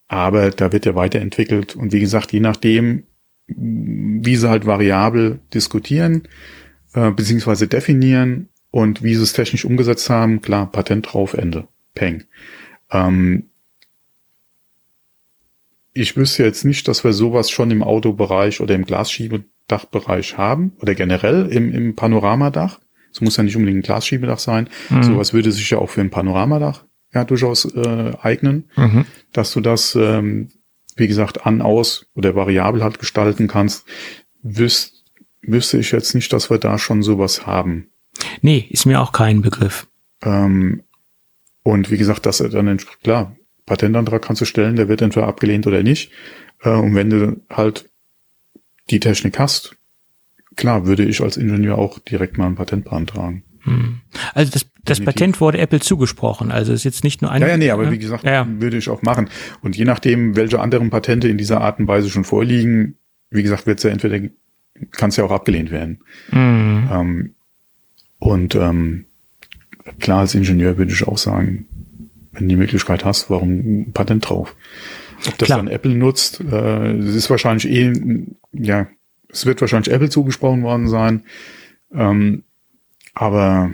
aber da wird ja weiterentwickelt und wie gesagt, je nachdem, wie sie halt variabel diskutieren, äh, beziehungsweise definieren und wie sie es technisch umgesetzt haben, klar, Patent drauf, Ende. Peng. Ähm, ich wüsste jetzt nicht, dass wir sowas schon im Autobereich oder im Glasschiebedachbereich haben oder generell im, im Panoramadach. Es muss ja nicht unbedingt ein Glasschiebedach sein. Mhm. Sowas würde sich ja auch für ein Panoramadach ja durchaus äh, eignen, Mhm. dass du das, ähm, wie gesagt, an, aus oder variabel halt gestalten kannst. Wüs wüsste ich jetzt nicht, dass wir da schon sowas haben. Nee, ist mir auch kein Begriff. Ähm, und wie gesagt, dass er dann entspricht, klar, Patentantrag kannst du stellen, der wird entweder abgelehnt oder nicht. Äh, und wenn du halt die Technik hast, klar, würde ich als Ingenieur auch direkt mal ein Patent beantragen. Hm. Also das, das. Patent wurde Apple zugesprochen. Also ist jetzt nicht nur ein. Ja, ja, nee, aber wie gesagt, ja, ja. würde ich auch machen. Und je nachdem, welche anderen Patente in dieser Art und Weise schon vorliegen, wie gesagt, wird es ja entweder, kann es ja auch abgelehnt werden. Mhm. Ähm, und ähm, klar, als Ingenieur würde ich auch sagen, wenn du die Möglichkeit hast, warum ein Patent drauf? Ob das Klar. dann Apple nutzt, äh, das ist wahrscheinlich eh, ja, es wird wahrscheinlich Apple zugesprochen worden sein. Ähm, aber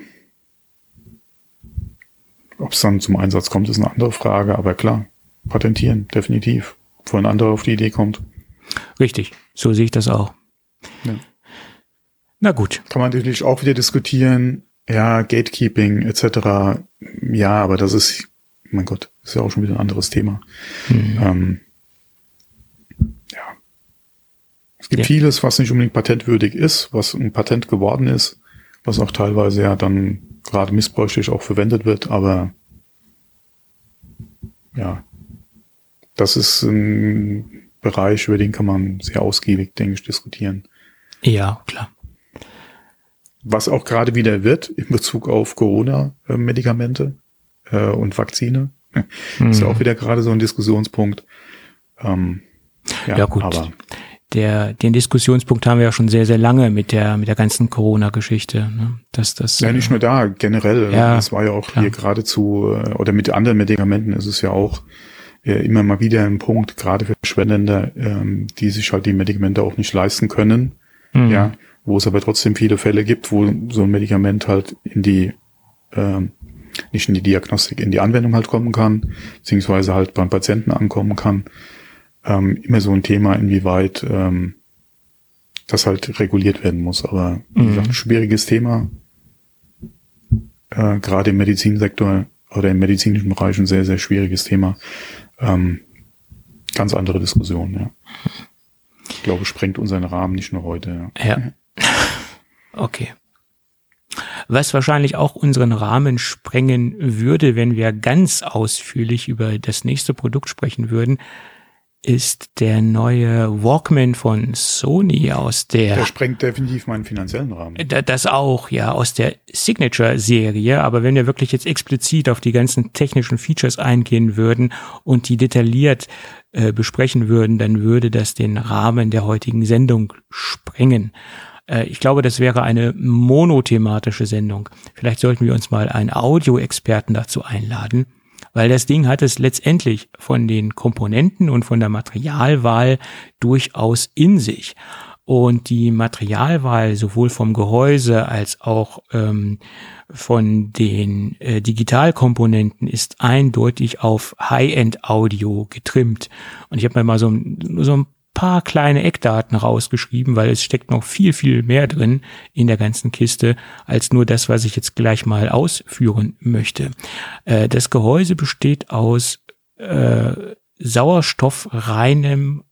ob es dann zum Einsatz kommt, ist eine andere Frage. Aber klar, patentieren, definitiv. Bevor ein anderer auf die Idee kommt. Richtig, so sehe ich das auch. Ja. Na gut. kann man natürlich auch wieder diskutieren, ja, Gatekeeping etc. Ja, aber das ist, mein Gott, ist ja auch schon wieder ein anderes Thema. Mhm. Ähm, ja. Es gibt Ja. vieles, was nicht unbedingt patentwürdig ist, was ein Patent geworden ist, was auch teilweise ja dann gerade missbräuchlich auch verwendet wird, aber ja, das ist ein Bereich, über den kann man sehr ausgiebig, denke ich, diskutieren. Ja, klar. was auch gerade wieder wird in Bezug auf Corona-Medikamente äh, und Vakzine. Ist ja Mhm. auch wieder gerade so ein Diskussionspunkt. Ähm, ja, Ja, gut. Aber Der, den Diskussionspunkt haben wir ja schon sehr, sehr lange mit der, mit der ganzen Corona-Geschichte. Ne? Dass das, ja, nicht nur da, generell. Ja, es war ja auch klar. hier geradezu, äh, oder mit anderen Medikamenten ist es ja auch äh, immer mal wieder ein Punkt, gerade für Schwellenländer, ähm, die sich halt die Medikamente auch nicht leisten können. Mhm. ja, wo es aber trotzdem viele Fälle gibt, wo so ein Medikament halt in die, ähm, nicht in die Diagnostik, in die Anwendung halt kommen kann, beziehungsweise halt beim Patienten ankommen kann. Ähm, immer so ein Thema, inwieweit ähm, das halt reguliert werden muss. Aber wie Mhm. gesagt, schwieriges Thema, äh, gerade im Medizinsektor oder im medizinischen Bereich ein sehr, sehr schwieriges Thema. Ähm, ganz andere Diskussion, ja. Ich glaube, sprengt unseren Rahmen nicht nur heute. Ja. Ja. Okay. Was wahrscheinlich auch unseren Rahmen sprengen würde, wenn wir ganz ausführlich über das nächste Produkt sprechen würden, ist der neue Walkman von Sony aus der Der sprengt definitiv meinen finanziellen Rahmen. Da- Das auch, ja, aus der Signature-Serie. Aber wenn wir wirklich jetzt explizit auf die ganzen technischen Features eingehen würden und die detailliert äh, besprechen würden, dann würde das den Rahmen der heutigen Sendung sprengen. Äh, ich glaube, das wäre eine monothematische Sendung. Vielleicht sollten wir uns mal einen Audioexperten dazu einladen. Weil das Ding hat es letztendlich von den Komponenten und von der Materialwahl durchaus in sich. Und die Materialwahl sowohl vom Gehäuse als auch ähm, von den äh, Digitalkomponenten ist eindeutig auf High-End-Audio getrimmt. Und ich habe mir mal so, so ein paar kleine Eckdaten rausgeschrieben, weil es steckt noch viel, viel mehr drin in der ganzen Kiste als nur das, was ich jetzt gleich mal ausführen möchte. Äh, das Gehäuse besteht aus äh, sauerstoffreinem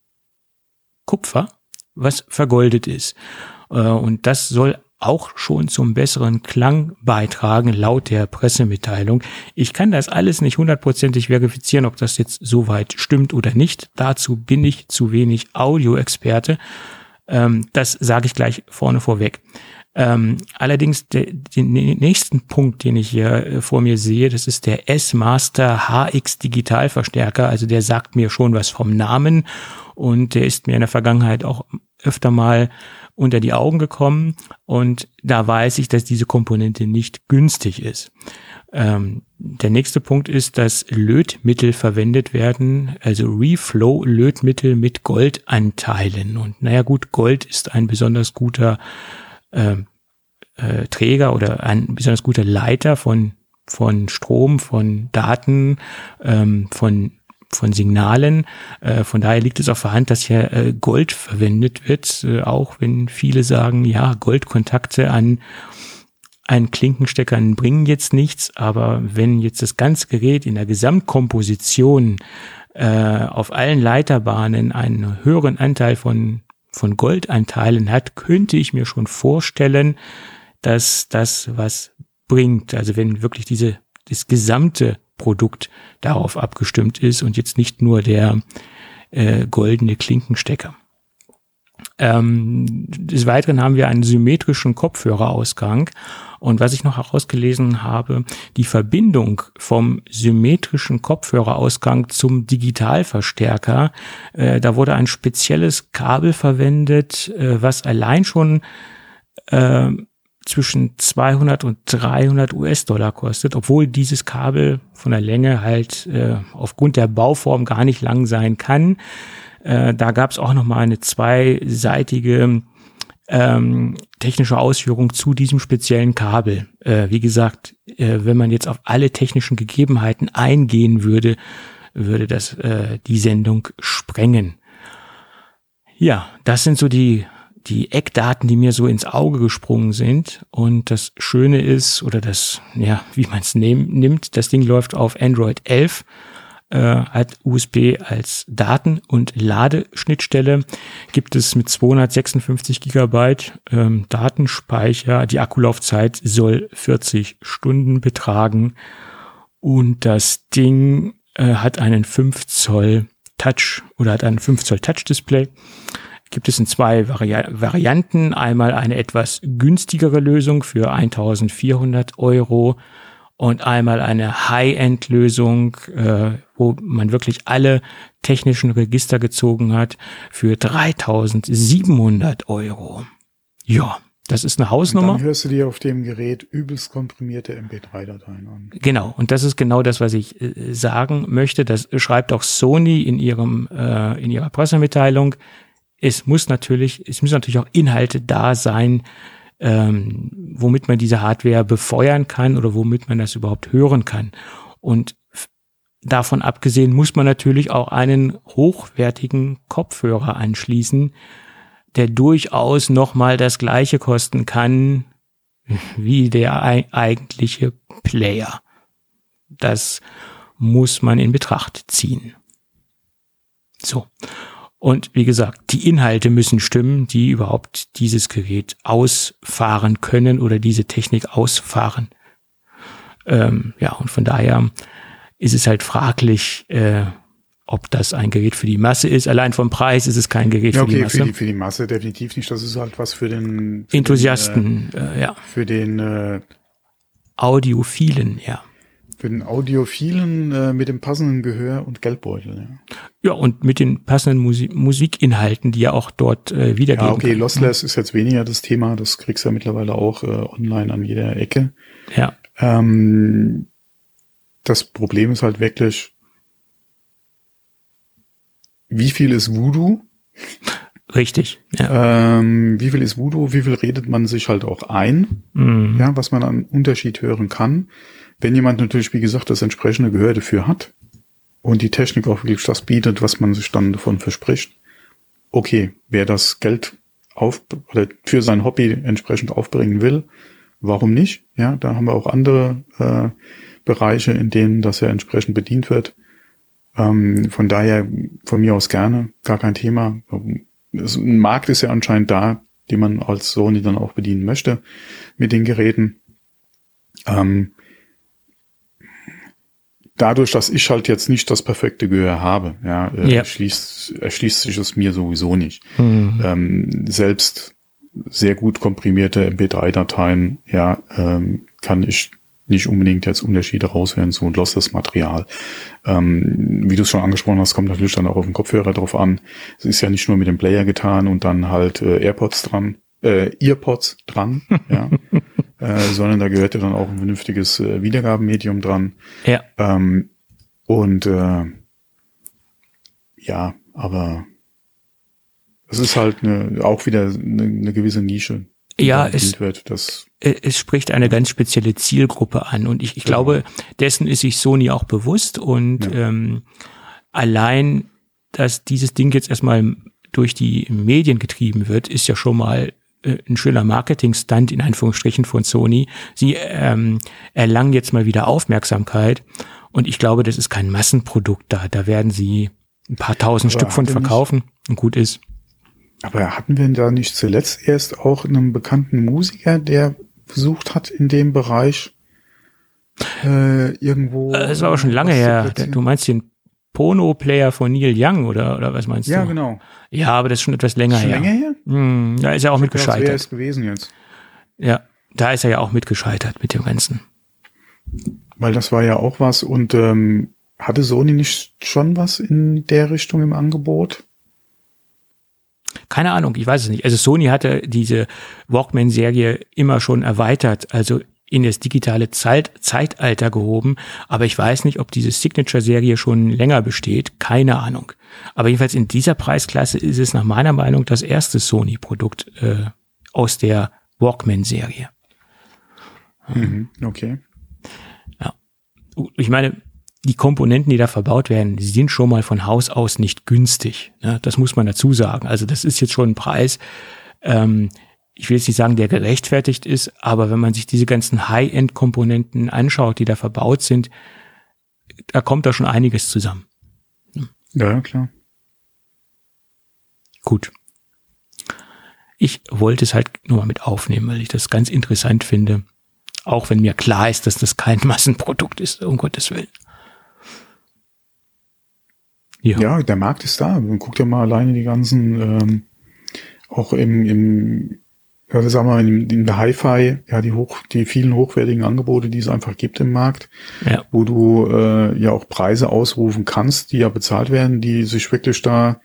Kupfer, was vergoldet ist. Äh, und das soll auch schon zum besseren Klang beitragen, laut der Pressemitteilung. Ich kann das alles nicht hundertprozentig verifizieren, ob das jetzt soweit stimmt oder nicht. Dazu bin ich zu wenig Audioexperte. Ähm, das sage ich gleich vorne vorweg. Ähm, allerdings de, den nächsten Punkt, den ich hier äh, vor mir sehe, das ist der S-Master HX Digitalverstärker. Also der sagt mir schon was vom Namen und der ist mir in der Vergangenheit auch öfter mal unter die Augen gekommen und da weiß ich, dass diese Komponente nicht günstig ist. Ähm, der nächste Punkt ist, dass Lötmittel verwendet werden, also Reflow-Lötmittel mit Goldanteilen. Und naja gut, Gold ist ein besonders guter äh, äh, Träger oder ein besonders guter Leiter von, von Strom, von Daten, ähm, von von Signalen. Äh, von daher liegt es auf der Hand, dass hier äh, Gold verwendet wird, äh, auch wenn viele sagen, ja, Goldkontakte an ein Klinkenstecker bringen jetzt nichts, aber wenn jetzt das ganze Gerät in der Gesamtkomposition äh, auf allen Leiterbahnen einen höheren Anteil von, von Goldanteilen hat, könnte ich mir schon vorstellen, dass das was bringt. Also wenn wirklich diese, das gesamte Produkt darauf abgestimmt ist und jetzt nicht nur der äh, goldene Klinkenstecker. Ähm, des Weiteren haben wir einen symmetrischen Kopfhörerausgang. Und was ich noch herausgelesen habe, die Verbindung vom symmetrischen Kopfhörerausgang zum Digitalverstärker, äh, da wurde ein spezielles Kabel verwendet, äh, was allein schon äh, zwischen 200 und 300 US-Dollar kostet, obwohl dieses Kabel von der Länge halt äh, aufgrund der Bauform gar nicht lang sein kann. Äh, da gab es auch noch mal eine zweiseitige ähm, technische Ausführung zu diesem speziellen Kabel. Äh, wie gesagt, äh, wenn man jetzt auf alle technischen Gegebenheiten eingehen würde, würde das äh, die Sendung sprengen. Ja, das sind so die die Eckdaten, die mir so ins Auge gesprungen sind. Und das Schöne ist, oder das, ja, wie man es nimmt, das Ding läuft auf Android 11, äh, hat USB als Daten- und Ladeschnittstelle, gibt es mit 256 Gigabyte ähm, Datenspeicher. Die Akkulaufzeit soll 40 Stunden betragen. Und das Ding äh, hat einen 5 Zoll Touch oder hat einen 5 Zoll Touch Display gibt es in zwei Vari Varianten. Einmal eine etwas günstigere Lösung für 1400 Euro und einmal eine High-End-Lösung, äh, wo man wirklich alle technischen Register gezogen hat für 3700 Euro. Ja, das ist eine Hausnummer. Und dann hörst du dir auf dem Gerät übelst komprimierte MP3-Dateien an. Genau, und das ist genau das, was ich äh, sagen möchte. Das schreibt auch Sony in ihrem äh, in ihrer Pressemitteilung es muss natürlich, es müssen natürlich auch Inhalte da sein, ähm, womit man diese Hardware befeuern kann oder womit man das überhaupt hören kann. Und davon abgesehen muss man natürlich auch einen hochwertigen Kopfhörer anschließen, der durchaus nochmal das gleiche kosten kann wie der eigentliche Player. Das muss man in Betracht ziehen. So. Und wie gesagt, die Inhalte müssen stimmen, die überhaupt dieses Gerät ausfahren können oder diese Technik ausfahren. Ähm, ja, und von daher ist es halt fraglich, äh, ob das ein Gerät für die Masse ist. Allein vom Preis ist es kein Gerät ja, okay, für die Masse. Für die, für die Masse definitiv nicht. Das ist halt was für den für Enthusiasten, den, äh, ja. Für den äh, Audiophilen, ja. Für den Audiophilen äh, mit dem passenden Gehör und Geldbeutel. Ja, ja und mit den passenden Musik Musikinhalten, die ja auch dort äh, wiedergeben. Ja, okay, kann. Lossless ist jetzt weniger das Thema. Das kriegst du ja mittlerweile auch äh, online an jeder Ecke. Ja. Ähm, das Problem ist halt wirklich, wie viel ist Voodoo? Richtig. Ja. Ähm, wie viel ist Voodoo? Wie viel redet man sich halt auch ein? Mhm. Ja, was man an Unterschied hören kann. Wenn jemand natürlich, wie gesagt, das entsprechende Gehör dafür hat und die Technik auch wirklich das bietet, was man sich dann davon verspricht, okay, wer das Geld auf oder für sein Hobby entsprechend aufbringen will, warum nicht? Ja, da haben wir auch andere äh, Bereiche, in denen das ja entsprechend bedient wird. Ähm, von daher von mir aus gerne, gar kein Thema. ein Markt ist ja anscheinend da, den man als Sony dann auch bedienen möchte mit den Geräten. Ähm, dadurch, dass ich halt jetzt nicht das perfekte Gehör habe, ja, äh. Erschließt, erschließt sich es mir sowieso nicht. Mhm. Ähm, selbst sehr gut komprimierte MP3-Dateien, ja, ähm, kann ich nicht unbedingt jetzt Unterschiede raushören zu und lossless Material. Ähm, wie du es schon angesprochen hast, kommt natürlich dann auch auf den Kopfhörer drauf an. Es ist ja nicht nur mit dem Player getan und dann halt äh, AirPods dran, äh, Earpods dran, ja. äh, sondern da gehört ja dann auch ein vernünftiges äh, Wiedergabemedium dran. Ja. Ähm, und äh, ja, aber es ist halt eine, auch wieder eine, eine gewisse Nische. Ja, es, wird, es spricht eine ganz spezielle Zielgruppe an und ich, ich genau. glaube, dessen ist sich Sony auch bewusst und ja. ähm, allein, dass dieses Ding jetzt erstmal durch die Medien getrieben wird, ist ja schon mal äh, ein schöner Marketing-Stunt in Anführungsstrichen von Sony. Sie ähm, erlangen jetzt mal wieder Aufmerksamkeit und ich glaube, das ist kein Massenprodukt da. Da werden sie ein paar tausend Aber Stück von verkaufen nicht, und gut ist. Aber hatten wir da nicht zuletzt erst auch einen bekannten Musiker, der versucht hat, in dem Bereich äh, irgendwo. Äh, das war aber schon lange her. Du meinst den Pono-Player von Neil Young oder, oder was meinst ja, du? Ja, genau. Ja, aber das ist schon etwas länger schon her. Länger her? Hm, da ist er auch mit gescheitert. Das gewesen jetzt. Ja, da ist er ja auch mit gescheitert mit dem Ganzen. Weil das war ja auch was und ähm, hatte Sony nicht schon was in der Richtung im Angebot? Keine Ahnung, ich weiß es nicht. Also Sony hatte diese Walkman-Serie immer schon erweitert. Also in das digitale Zeit Zeitalter gehoben. Aber ich weiß nicht, ob diese Signature-Serie schon länger besteht. Keine Ahnung. Aber jedenfalls in dieser Preisklasse ist es nach meiner Meinung das erste Sony-Produkt äh, aus der Walkman-Serie. Mhm, okay. Ja. Ich meine, die Komponenten, die da verbaut werden, die sind schon mal von Haus aus nicht günstig. Ne? Das muss man dazu sagen. Also das ist jetzt schon ein Preis, ähm, ich will jetzt nicht sagen, der gerechtfertigt ist, aber wenn man sich diese ganzen High-End-Komponenten anschaut, die da verbaut sind, da kommt da schon einiges zusammen. Ja, klar. Gut. Ich wollte es halt nur mal mit aufnehmen, weil ich das ganz interessant finde. Auch wenn mir klar ist, dass das kein Massenprodukt ist, um Gottes Willen. Ja, ja der Markt ist da. Guck dir mal alleine die ganzen, ähm, auch im, im ja, sagen wir mal, in, in der Hi-Fi, ja, die hoch, die vielen hochwertigen Angebote, die es einfach gibt im Markt, ja. wo du äh, ja auch Preise ausrufen kannst, die ja bezahlt werden, die sich wirklich da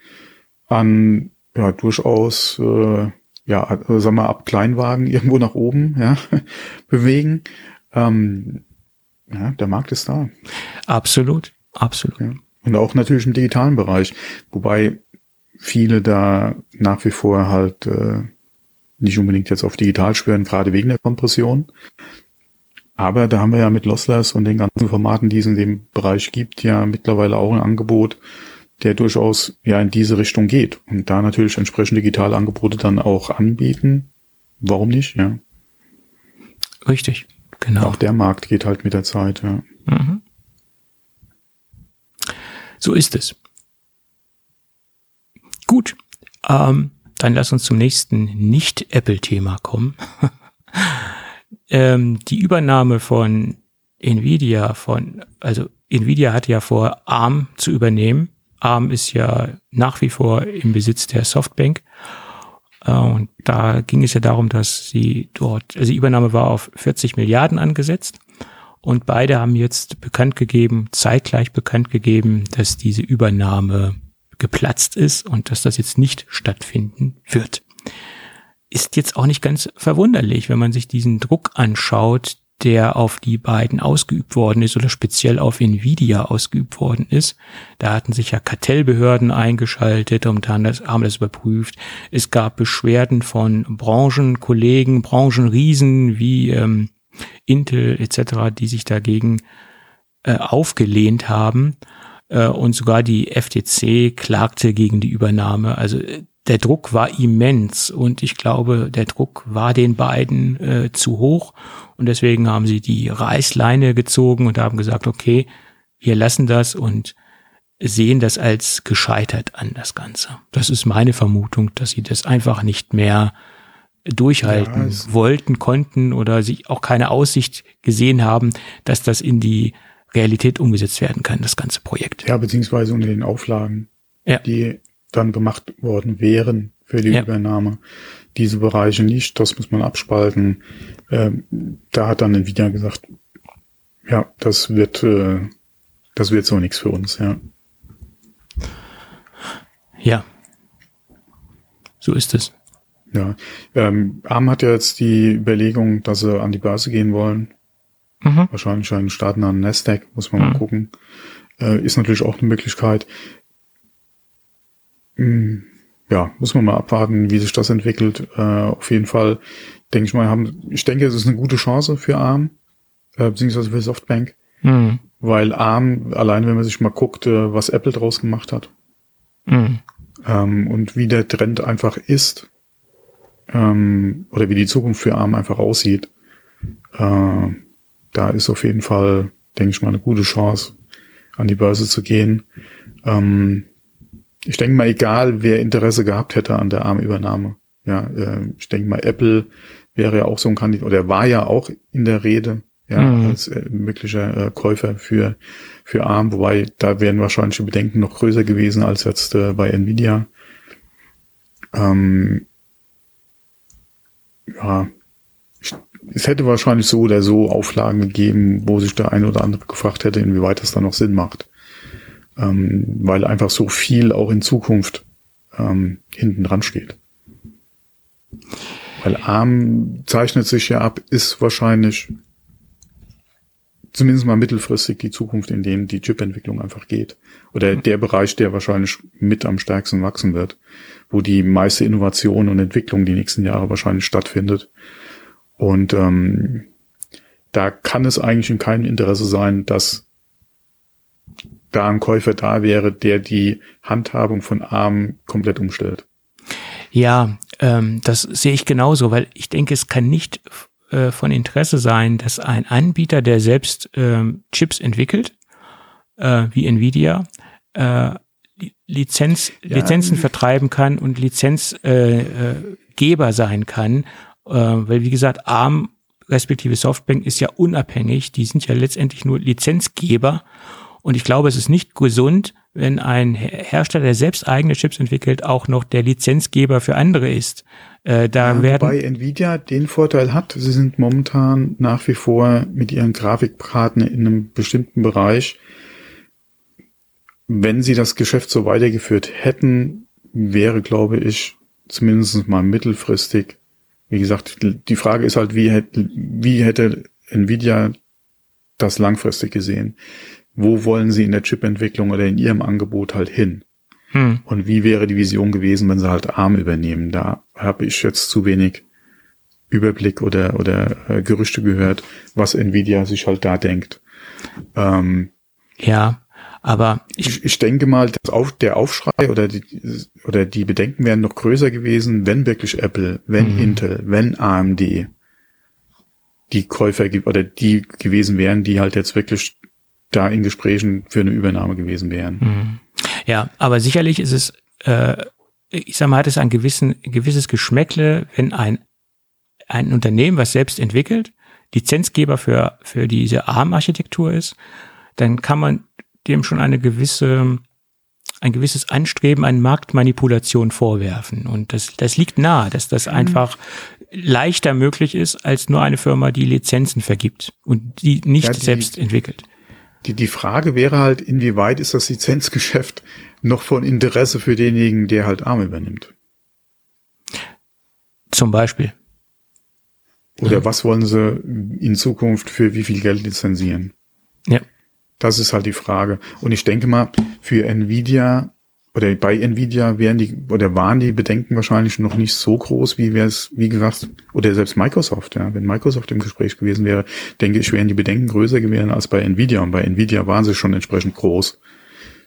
an ja durchaus äh, ja, also sagen wir ab Kleinwagen irgendwo nach oben, ja, bewegen. Ähm, ja, der Markt ist da. Absolut, absolut. Ja. Und auch natürlich im digitalen Bereich, wobei viele da nach wie vor halt äh, nicht unbedingt jetzt auf digital schwören, gerade wegen der Kompression. Aber da haben wir ja mit Lossless und den ganzen Formaten, die es in dem Bereich gibt, ja mittlerweile auch ein Angebot, der durchaus ja in diese Richtung geht. Und da natürlich entsprechend digitale Angebote dann auch anbieten. Warum nicht, ja? Richtig, genau. Auch der Markt geht halt mit der Zeit, ja. Mhm. So ist es. Gut. Ähm, dann lass uns zum nächsten Nicht-Apple-Thema kommen. ähm, die Übernahme von Nvidia von, also Nvidia hatte ja vor, ARM zu übernehmen. ARM ist ja nach wie vor im Besitz der Softbank. Äh, und da ging es ja darum, dass sie dort, also die Übernahme war auf 40 Milliarden angesetzt. Und beide haben jetzt bekannt gegeben, zeitgleich bekannt gegeben, dass diese Übernahme geplatzt ist und dass das jetzt nicht stattfinden wird. Ist jetzt auch nicht ganz verwunderlich, wenn man sich diesen Druck anschaut, der auf die beiden ausgeübt worden ist oder speziell auf Nvidia ausgeübt worden ist. Da hatten sich ja Kartellbehörden eingeschaltet und haben das, haben das überprüft. Es gab Beschwerden von Branchenkollegen, Branchenriesen wie ähm, Intel etc., die sich dagegen äh, aufgelehnt haben. Äh, und sogar die FTC klagte gegen die Übernahme. Also äh, der Druck war immens und ich glaube, der Druck war den beiden äh, zu hoch und deswegen haben sie die Reißleine gezogen und haben gesagt, okay, wir lassen das und sehen das als gescheitert an, das Ganze. Das ist meine Vermutung, dass sie das einfach nicht mehr durchhalten ja, wollten, konnten oder sich auch keine Aussicht gesehen haben, dass das in die Realität umgesetzt werden kann, das ganze Projekt. Ja, beziehungsweise unter den Auflagen, ja. die dann gemacht worden wären für die ja. Übernahme. Diese Bereiche nicht, das muss man abspalten. Ähm, da hat dann Nvidia gesagt, ja, das wird, äh, das wird so nichts für uns, ja. Ja. So ist es. Ja. Ähm, ARM hat ja jetzt die Überlegung, dass sie an die Börse gehen wollen. Mhm. Wahrscheinlich einen Starten an Nasdaq, muss man mhm. mal gucken. Äh, ist natürlich auch eine Möglichkeit. Hm, ja, muss man mal abwarten, wie sich das entwickelt. Äh, auf jeden Fall denke ich mal, haben, ich denke, es ist eine gute Chance für ARM, äh, beziehungsweise für Softbank. Mhm. Weil ARM, allein wenn man sich mal guckt, äh, was Apple draus gemacht hat. Mhm. Ähm, und wie der Trend einfach ist, ähm, oder wie die Zukunft für ARM einfach aussieht, äh, da ist auf jeden Fall, denke ich mal, eine gute Chance, an die Börse zu gehen. Ähm, ich denke mal, egal wer Interesse gehabt hätte an der ARM-Übernahme, ja, äh, ich denke mal, Apple wäre ja auch so ein Kandidat, oder war ja auch in der Rede, ja, mhm. als äh, möglicher äh, Käufer für, für ARM, wobei da wären wahrscheinlich die Bedenken noch größer gewesen als jetzt äh, bei Nvidia. Ähm, ja, es hätte wahrscheinlich so oder so Auflagen gegeben, wo sich der eine oder andere gefragt hätte, inwieweit das da noch Sinn macht. Ähm, weil einfach so viel auch in Zukunft ähm, hinten dran steht. Weil ARM zeichnet sich ja ab, ist wahrscheinlich zumindest mal mittelfristig die Zukunft, in dem die Chip-Entwicklung einfach geht. Oder der Bereich, der wahrscheinlich mit am stärksten wachsen wird, wo die meiste Innovation und Entwicklung die nächsten Jahre wahrscheinlich stattfindet. Und ähm, da kann es eigentlich in keinem Interesse sein, dass da ein Käufer da wäre, der die Handhabung von ARM komplett umstellt. Ja, ähm, das sehe ich genauso, weil ich denke, es kann nicht äh, von Interesse sein, dass ein Anbieter, der selbst ähm, Chips entwickelt, äh, wie Nvidia, äh, Lizenz, ja, Lizenzen vertreiben kann und Lizenzgeber äh, äh, sein kann, weil wie gesagt, ARM respektive Softbank ist ja unabhängig, die sind ja letztendlich nur Lizenzgeber und ich glaube, es ist nicht gesund, wenn ein Hersteller, der selbst eigene Chips entwickelt, auch noch der Lizenzgeber für andere ist. Äh, da ja, werden wobei Nvidia den Vorteil hat, sie sind momentan nach wie vor mit ihren Grafikpartnern in einem bestimmten Bereich. Wenn sie das Geschäft so weitergeführt hätten, wäre, glaube ich, zumindest mal mittelfristig. Wie gesagt, die Frage ist halt, wie hätte, wie hätte Nvidia das langfristig gesehen? Wo wollen sie in der Chipentwicklung oder in ihrem Angebot halt hin? Hm. Und wie wäre die Vision gewesen, wenn sie halt ARM übernehmen? Da habe ich jetzt zu wenig Überblick oder, oder äh, Gerüchte gehört, was Nvidia sich halt da denkt. Ähm, ja, aber ich, ich, denke mal, dass auf, der Aufschrei oder die, oder die Bedenken wären noch größer gewesen, wenn wirklich Apple, wenn mhm. Intel, wenn AMD die Käufer oder die gewesen wären, die halt jetzt wirklich da in Gesprächen für eine Übernahme gewesen wären. Mhm. Ja, aber sicherlich ist es, äh, ich sag mal, hat es ein gewissen, gewisses Geschmäckle, wenn ein, ein Unternehmen, was selbst entwickelt, Lizenzgeber für, für diese ARM-Architektur ist, dann kann man dem schon eine gewisse, ein gewisses Anstreben an Marktmanipulation vorwerfen. Und das, das liegt nahe, dass das mhm. einfach leichter möglich ist als nur eine Firma, die Lizenzen vergibt und die nicht ja, die, selbst entwickelt. Die, die Frage wäre halt, inwieweit ist das Lizenzgeschäft noch von Interesse für denjenigen, der halt Arm übernimmt? Zum Beispiel. Oder was wollen sie in Zukunft für wie viel Geld lizenzieren? Ja. Das ist halt die Frage. Und ich denke mal, für Nvidia oder bei Nvidia wären die oder waren die Bedenken wahrscheinlich noch nicht so groß, wie wäre es, wie gesagt, oder selbst Microsoft, ja, wenn Microsoft im Gespräch gewesen wäre, denke ich, wären die Bedenken größer gewesen als bei Nvidia und bei Nvidia waren sie schon entsprechend groß.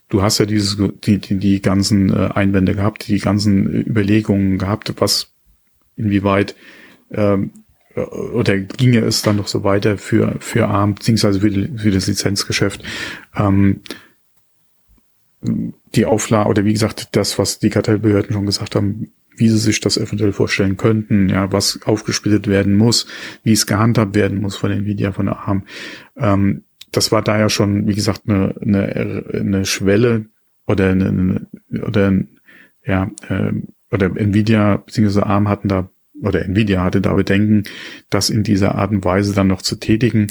Du hast ja dieses, die, die, die ganzen äh, Einwände gehabt, die ganzen Überlegungen gehabt, was inwieweit ähm, äh, oder ginge es dann noch so weiter für für ARM beziehungsweise für, für das Lizenzgeschäft. Ähm, die Auflage oder wie gesagt, das, was die Kartellbehörden schon gesagt haben, wie sie sich das eventuell vorstellen könnten, ja, was aufgesplittet werden muss, wie es gehandhabt werden muss von Nvidia, von der ARM. Ähm, das war da ja schon, wie gesagt, eine, eine, eine Schwelle oder eine, oder ja, äh, oder Nvidia bzw. ARM hatten da oder Nvidia hatte da Bedenken, das in dieser Art und Weise dann noch zu tätigen.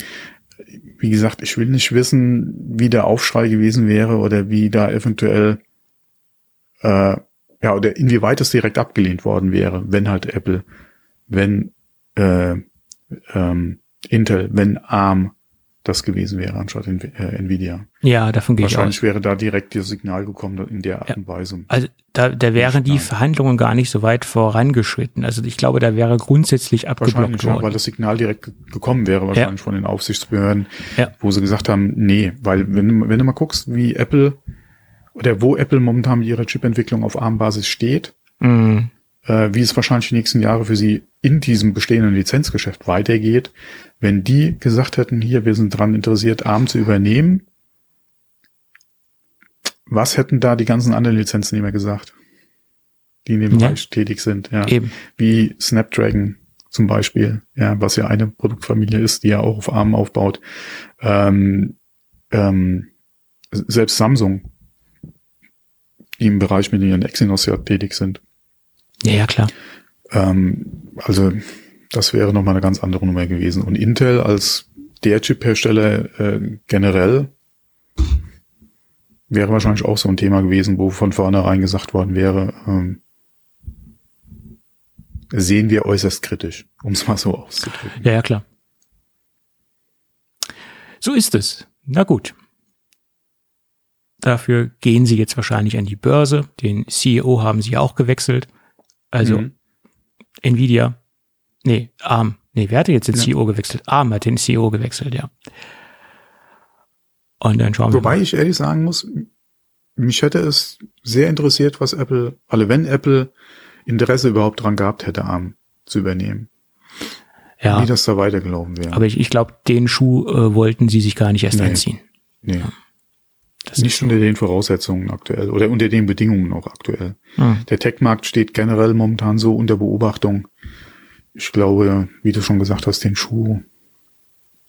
Wie gesagt, ich will nicht wissen, wie der Aufschrei gewesen wäre oder wie da eventuell, äh, ja, oder inwieweit es direkt abgelehnt worden wäre, wenn halt Apple, wenn äh, ähm, Intel, wenn ARM das gewesen wäre, anstatt äh, Nvidia. Ja, davon gehe ich. Wahrscheinlich wäre da direkt das Signal gekommen in der Art ja. und Weise. Also da, da wären die Verhandlungen gar nicht so weit vorangeschritten. Also ich glaube, da wäre grundsätzlich abgeblockt worden. Ja, weil das Signal direkt gekommen wäre, wahrscheinlich ja. von den Aufsichtsbehörden, ja. wo sie gesagt haben, nee, weil wenn, wenn du mal guckst, wie Apple oder wo Apple momentan mit ihrer Chipentwicklung auf ARM-Basis steht, mhm. Äh, wie es wahrscheinlich die nächsten Jahre für sie in diesem bestehenden Lizenzgeschäft weitergeht. Wenn die gesagt hätten, hier, wir sind dran interessiert, ARM zu übernehmen, was hätten da die ganzen anderen Lizenznehmer gesagt, die in dem ja. Bereich tätig sind? Ja. Eben. Wie Snapdragon zum Beispiel, ja, was ja eine Produktfamilie ist, die ja auch auf ARM aufbaut. Ähm, ähm, selbst Samsung, die im Bereich mit ihren Exynos ja tätig sind. Ja, ja, klar. Ähm, also das wäre nochmal eine ganz andere Nummer gewesen. Und Intel als der Chip-Hersteller äh, generell wäre wahrscheinlich auch so ein Thema gewesen, wo von vornherein gesagt worden wäre, ähm, sehen wir äußerst kritisch, um es mal so auszudrücken. Ja, ja, klar. So ist es. Na gut. Dafür gehen sie jetzt wahrscheinlich an die Börse. Den CEO haben sie auch gewechselt. Also mhm. Nvidia. Nee, ARM. Nee, wer hatte jetzt den ja. CEO gewechselt? ARM hat den CEO gewechselt, ja. Und dann schauen Wobei wir mal. ich ehrlich sagen muss, mich hätte es sehr interessiert, was Apple, alle wenn Apple Interesse überhaupt dran gehabt hätte, ARM zu übernehmen. Ja. Wie das da weitergelaufen wäre. Aber ich, ich glaube, den Schuh äh, wollten sie sich gar nicht erst nee. anziehen. Nee. Ja. Nicht unter den Voraussetzungen aktuell oder unter den Bedingungen auch aktuell. Hm. Der Tech-Markt steht generell momentan so unter Beobachtung. Ich glaube, wie du schon gesagt hast, den Schuh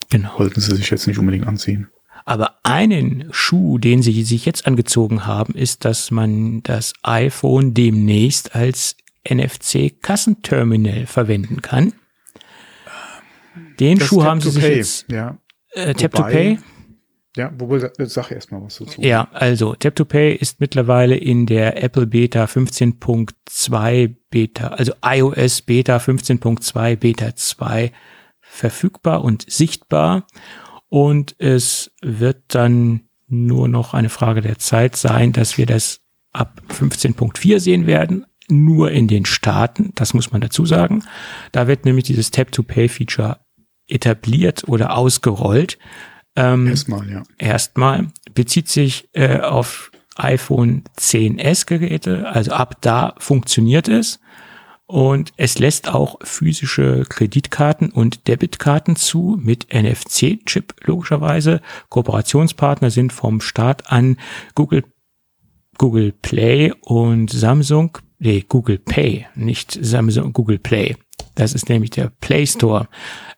genau. wollten sie sich jetzt nicht unbedingt anziehen. Aber einen Schuh, den sie sich jetzt angezogen haben, ist, dass man das iPhone demnächst als NFC-Kassenterminal verwenden kann. Den das Schuh haben sie sich pay. jetzt ja. äh, Tap to Pay. Ja, wobei sag erst mal was dazu. Ja, also Tap to Pay ist mittlerweile in der Apple Beta 15.2 Beta, also iOS Beta 15.2 Beta 2 verfügbar und sichtbar und es wird dann nur noch eine Frage der Zeit sein, dass wir das ab 15.4 sehen werden, nur in den Staaten, das muss man dazu sagen. Da wird nämlich dieses Tap-to-Pay-Feature etabliert oder ausgerollt. Ähm, erstmal, ja. Erstmal bezieht sich äh, auf iPhone 10s Geräte, also ab da funktioniert es. Und es lässt auch physische Kreditkarten und Debitkarten zu mit NFC-Chip logischerweise. Kooperationspartner sind vom Start an Google, Google Play und Samsung, nee, Google Pay, nicht Samsung, Google Play. Das ist nämlich der Play Store.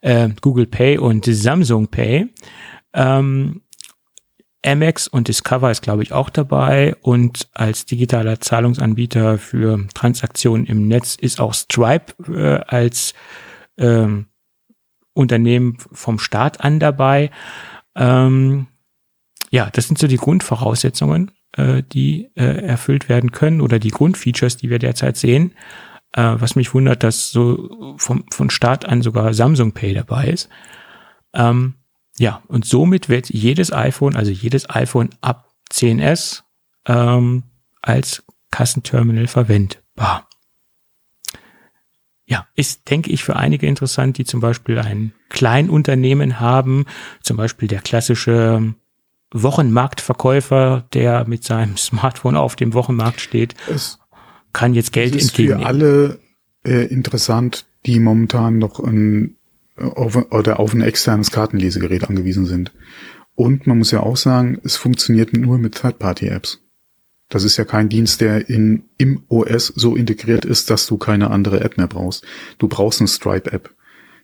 Äh, Google Pay und Samsung Pay. Ähm, Amex und Discover ist, glaube ich, auch dabei. Und als digitaler Zahlungsanbieter für Transaktionen im Netz ist auch Stripe äh, als ähm, Unternehmen vom Staat an dabei. Ähm, ja, das sind so die Grundvoraussetzungen, äh, die äh, erfüllt werden können oder die Grundfeatures, die wir derzeit sehen. Äh, was mich wundert, dass so vom, von Start an sogar Samsung Pay dabei ist. Ähm, ja, und somit wird jedes iPhone, also jedes iPhone ab 10s ähm, als Kassenterminal verwendbar. Ja, ist, denke ich, für einige interessant, die zum Beispiel ein Kleinunternehmen haben, zum Beispiel der klassische Wochenmarktverkäufer, der mit seinem Smartphone auf dem Wochenmarkt steht, es, kann jetzt Geld es ist entgegennehmen. Für alle äh, interessant, die momentan noch ein auf, oder auf ein externes Kartenlesegerät angewiesen sind. Und man muss ja auch sagen, es funktioniert nur mit Third-Party-Apps. Das ist ja kein Dienst, der in, im OS so integriert ist, dass du keine andere App mehr brauchst. Du brauchst eine Stripe-App.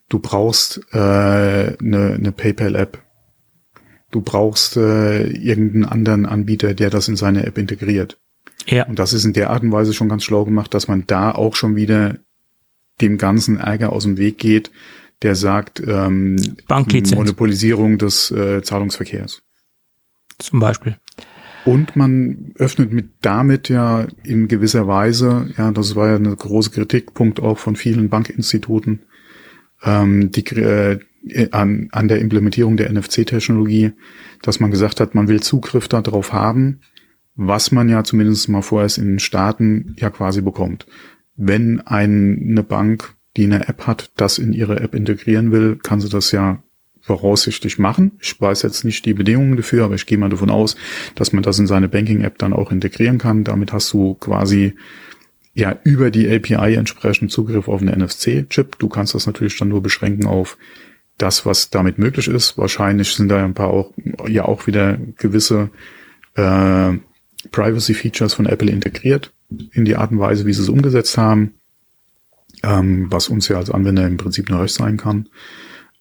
Du brauchst äh, eine, eine PayPal-App. Du brauchst äh, irgendeinen anderen Anbieter, der das in seine App integriert. Ja. Und das ist in der Art und Weise schon ganz schlau gemacht, dass man da auch schon wieder dem ganzen Ärger aus dem Weg geht, der sagt ähm, Monopolisierung des äh, Zahlungsverkehrs. Zum Beispiel. Und man öffnet mit damit ja in gewisser Weise, ja, das war ja eine große Kritikpunkt auch von vielen Bankinstituten, ähm, die, äh, an, an der Implementierung der NFC-Technologie, dass man gesagt hat, man will Zugriff darauf haben, was man ja zumindest mal vorerst in den Staaten ja quasi bekommt. Wenn ein, eine Bank die eine App hat, das in ihre App integrieren will, kann sie das ja voraussichtlich machen. Ich weiß jetzt nicht die Bedingungen dafür, aber ich gehe mal davon aus, dass man das in seine Banking-App dann auch integrieren kann. Damit hast du quasi ja über die API entsprechend Zugriff auf einen NFC-Chip. Du kannst das natürlich dann nur beschränken auf das, was damit möglich ist. Wahrscheinlich sind da ein paar auch ja auch wieder gewisse äh, Privacy-Features von Apple integriert in die Art und Weise, wie sie es umgesetzt haben, ähm, was uns ja als Anwender im Prinzip nur recht sein kann.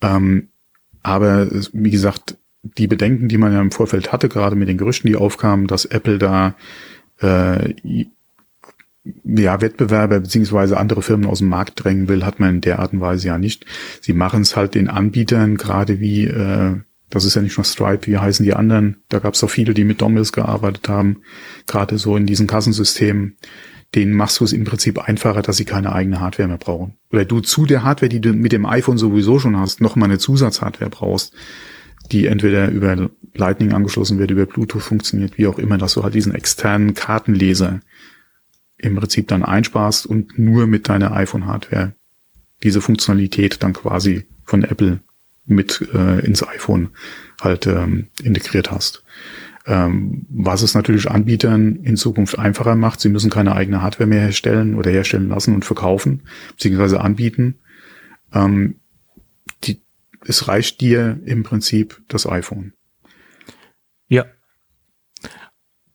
Ähm, aber wie gesagt, die Bedenken, die man ja im Vorfeld hatte, gerade mit den Gerüchten, die aufkamen, dass Apple da äh, ja, Wettbewerber beziehungsweise andere Firmen aus dem Markt drängen will, hat man in der Art und Weise ja nicht. Sie machen es halt den Anbietern, gerade wie, äh, das ist ja nicht nur Stripe, wie heißen die anderen, da gab es auch viele, die mit Dongles gearbeitet haben, gerade so in diesen Kassensystemen, denen machst du es im Prinzip einfacher, dass sie keine eigene Hardware mehr brauchen. Oder du zu der Hardware, die du mit dem iPhone sowieso schon hast, noch mal eine Zusatzhardware brauchst, die entweder über Lightning angeschlossen wird, über Bluetooth funktioniert, wie auch immer, dass du halt diesen externen Kartenleser im Prinzip dann einsparst und nur mit deiner iPhone-Hardware diese Funktionalität dann quasi von Apple mit äh, ins iPhone halt ähm, integriert hast. Ähm, was es natürlich Anbietern in Zukunft einfacher macht, sie müssen keine eigene Hardware mehr herstellen oder herstellen lassen und verkaufen, beziehungsweise anbieten. Ähm, die, es reicht dir im Prinzip das iPhone. Ja,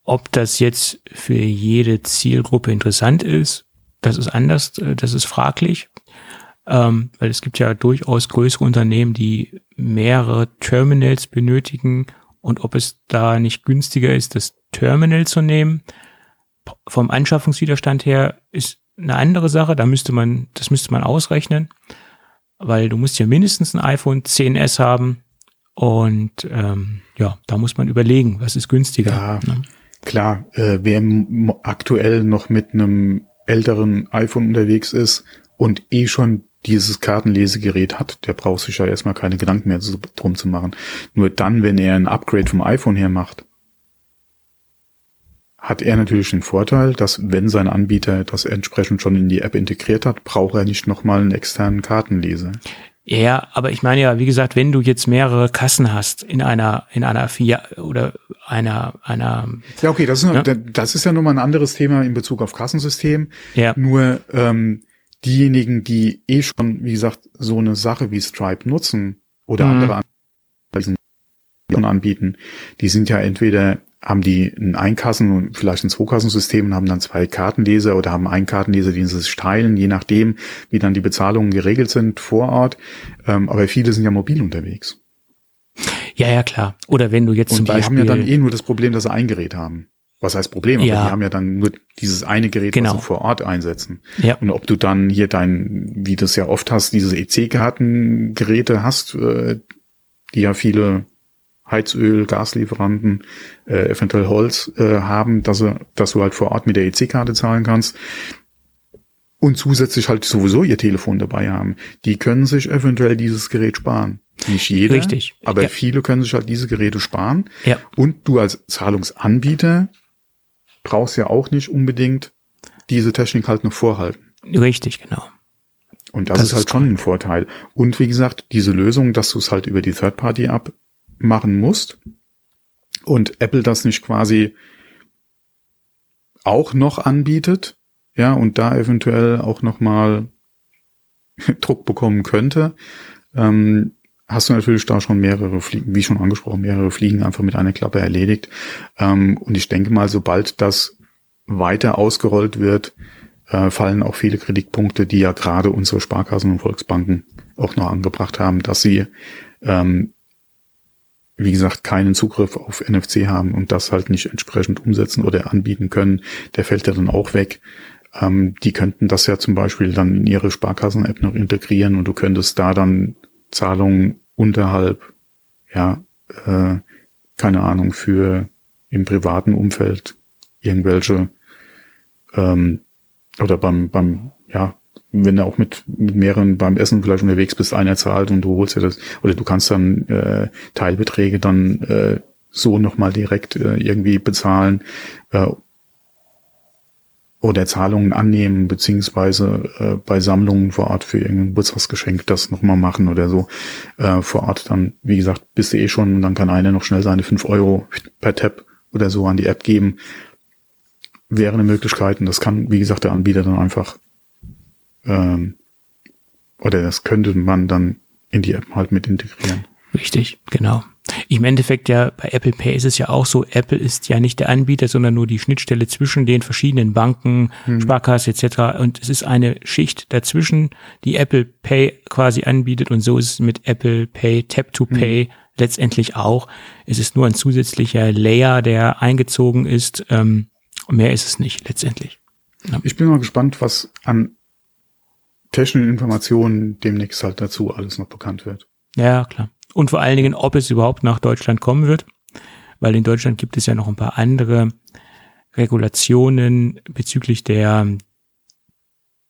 ob das jetzt für jede Zielgruppe interessant ist, das ist anders, äh, das ist fraglich. Ähm, weil es gibt ja durchaus größere Unternehmen, die mehrere Terminals benötigen und ob es da nicht günstiger ist, das Terminal zu nehmen. Vom Anschaffungswiderstand her ist eine andere Sache, da müsste man, das müsste man ausrechnen, weil du musst ja mindestens ein iPhone 10s haben und ähm, ja, da muss man überlegen, was ist günstiger. Ja. Ne? Klar, äh, wer aktuell noch mit einem älteren iPhone unterwegs ist und eh schon dieses Kartenlesegerät hat, der braucht sich ja erstmal keine Gedanken mehr drum zu machen. Nur dann, wenn er ein Upgrade vom iPhone her macht, hat er natürlich den Vorteil, dass wenn sein Anbieter das entsprechend schon in die App integriert hat, braucht er nicht nochmal einen externen Kartenleser. Ja, aber ich meine ja, wie gesagt, wenn du jetzt mehrere Kassen hast in einer, in einer vier oder einer, einer. Ja, okay, das ist, ne? das ist ja nochmal ein anderes Thema in Bezug auf Kassensystem. Ja. Nur ähm, diejenigen, die eh schon, wie gesagt, so eine Sache wie Stripe nutzen oder mhm. andere anbieten, die sind ja entweder haben die ein Einkassen und vielleicht ein Zweikassensystem und haben dann zwei Kartenleser oder haben einen Kartenleser, den sie sich teilen, je nachdem, wie dann die Bezahlungen geregelt sind vor Ort. Ähm, aber viele sind ja mobil unterwegs. Ja, ja, klar. Oder wenn du jetzt und zum Beispiel. Die haben ja dann eh nur das Problem, dass sie ein Gerät haben. Was heißt Problem? Aber ja. die haben ja dann nur dieses eine Gerät, genau. was sie vor Ort einsetzen. Ja. Und ob du dann hier dein, wie du es ja oft hast, diese EC-Kartengeräte hast, äh, die ja viele Heizöl, Gaslieferanten, äh, eventuell Holz äh, haben, dass, er, dass du halt vor Ort mit der EC-Karte zahlen kannst und zusätzlich halt sowieso ihr Telefon dabei haben. Die können sich eventuell dieses Gerät sparen. Nicht jeder, Richtig. aber ja. viele können sich halt diese Geräte sparen. Ja. Und du als Zahlungsanbieter brauchst ja auch nicht unbedingt diese Technik halt noch vorhalten. Richtig, genau. Und das, das ist halt ist schon ein Vorteil. Und wie gesagt, diese Lösung, dass du es halt über die Third-Party ab machen musst und Apple das nicht quasi auch noch anbietet, ja, und da eventuell auch noch mal Druck bekommen könnte, ähm, hast du natürlich da schon mehrere Fliegen, wie schon angesprochen, mehrere Fliegen einfach mit einer Klappe erledigt. Ähm, und ich denke mal, sobald das weiter ausgerollt wird, äh, fallen auch viele Kritikpunkte, die ja gerade unsere Sparkassen und Volksbanken auch noch angebracht haben, dass sie ähm, wie gesagt, keinen Zugriff auf NFC haben und das halt nicht entsprechend umsetzen oder anbieten können, der fällt ja dann auch weg. Ähm, die könnten das ja zum Beispiel dann in ihre Sparkassen-App noch integrieren und du könntest da dann Zahlungen unterhalb, ja, äh, keine Ahnung, für im privaten Umfeld irgendwelche ähm, oder beim, beim, ja, wenn du auch mit, mit mehreren beim Essen vielleicht unterwegs bist, einer zahlt und du holst dir das, oder du kannst dann äh, Teilbeträge dann äh, so nochmal direkt äh, irgendwie bezahlen äh, oder Zahlungen annehmen, beziehungsweise äh, bei Sammlungen vor Ort für irgendein Geburtstagsgeschenk das nochmal machen oder so. Äh, vor Ort dann, wie gesagt, bist du eh schon, dann kann einer noch schnell seine fünf Euro per Tab oder so an die App geben wäre eine Möglichkeit und das kann, wie gesagt, der Anbieter dann einfach ähm, oder das könnte man dann in die App halt mit integrieren. Richtig, genau. Im Endeffekt ja, bei Apple Pay ist es ja auch so, Apple ist ja nicht der Anbieter, sondern nur die Schnittstelle zwischen den verschiedenen Banken, hm. Sparkasse etc. Und es ist eine Schicht dazwischen, die Apple Pay quasi anbietet und so ist es mit Apple Pay, Tap to Pay hm. letztendlich auch. Es ist nur ein zusätzlicher Layer, der eingezogen ist. Ähm, mehr ist es nicht letztendlich. Ja. Ich bin mal gespannt, was an technischen Informationen demnächst halt dazu alles noch bekannt wird. Ja, klar. Und vor allen Dingen, ob es überhaupt nach Deutschland kommen wird, weil in Deutschland gibt es ja noch ein paar andere Regulationen bezüglich der,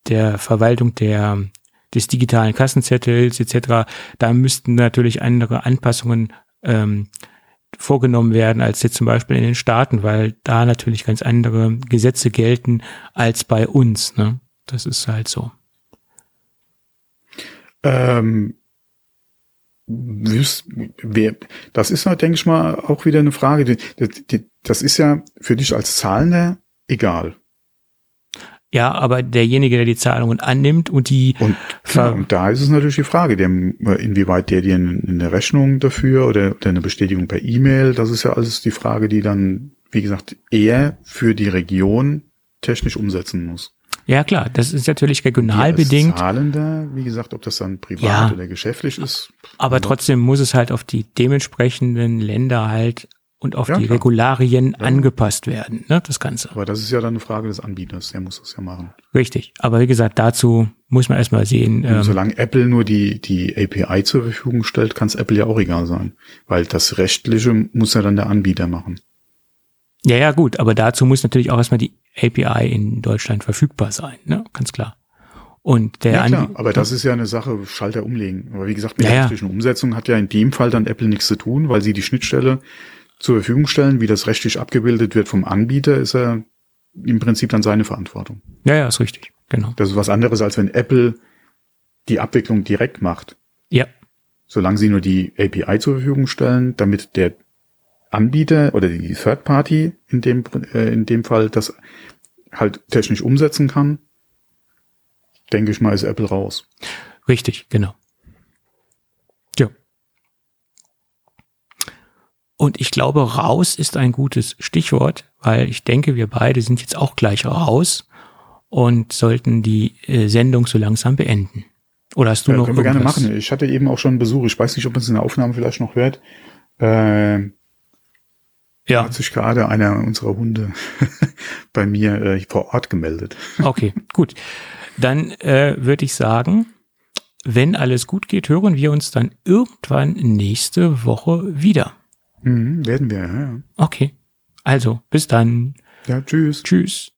der Verwaltung der, des digitalen Kassenzettels etc. Da müssten natürlich andere Anpassungen ähm, vorgenommen werden als jetzt zum Beispiel in den Staaten, weil da natürlich ganz andere Gesetze gelten als bei uns. Ne? Das ist halt so. Ähm, das ist halt, denke ich mal, auch wieder eine Frage. Das ist ja für dich als Zahlender egal. Ja, aber derjenige, der die Zahlungen annimmt und die. Und, klar, und da ist es natürlich die Frage, der, inwieweit der dir eine Rechnung dafür oder, oder eine Bestätigung per E-Mail, das ist ja alles die Frage, die dann, wie gesagt, er für die Region technisch umsetzen muss. Ja, klar, das ist natürlich regional bedingt. Zahlender, wie gesagt, ob das dann privat ja, oder geschäftlich ist. Aber trotzdem muss es halt auf die dementsprechenden Länder halt und auf ja, die klar. Regularien ja. angepasst werden, ne, das Ganze. Aber das ist ja dann eine Frage des Anbieters, der muss das ja machen. Richtig. Aber wie gesagt, dazu muss man erstmal sehen. Ähm, solange Apple nur die, die API zur Verfügung stellt, kann es Apple ja auch egal sein. Weil das Rechtliche muss ja dann der Anbieter machen. Ja, ja, gut, aber dazu muss natürlich auch erstmal die API in Deutschland verfügbar sein, ne? Ganz klar. Und der ja, klar, aber das ist ja eine Sache, Schalter umlegen. Aber wie gesagt, mit ja, der rechtlichen Umsetzung hat ja in dem Fall dann Apple nichts zu tun, weil sie die Schnittstelle zur Verfügung stellen, wie das rechtlich abgebildet wird vom Anbieter, ist ja im Prinzip dann seine Verantwortung. Ja, ja, ist richtig, genau. Das ist was anderes, als wenn Apple die Abwicklung direkt macht. Ja. Solange sie nur die API zur Verfügung stellen, damit der Anbieter oder die Third Party in dem, äh, in dem Fall das halt technisch umsetzen kann, denke ich mal, ist Apple raus. Richtig, genau. Ja. Und ich glaube, raus ist ein gutes Stichwort, weil ich denke, wir beide sind jetzt auch gleich raus und sollten die äh, Sendung so langsam beenden. Oder hast du ja, noch können irgendwas? wir gerne machen. Ich hatte eben auch schon Besuch. Ich weiß nicht, ob man es in der Aufnahme vielleicht noch hört. Äh, ja. Hat sich gerade einer unserer Hunde bei mir äh, vor Ort gemeldet. Okay, gut. Dann äh, würde ich sagen, wenn alles gut geht, hören wir uns dann irgendwann nächste Woche wieder. Mhm, werden wir, ja. Okay. Also, bis dann. Ja, tschüss. Tschüss.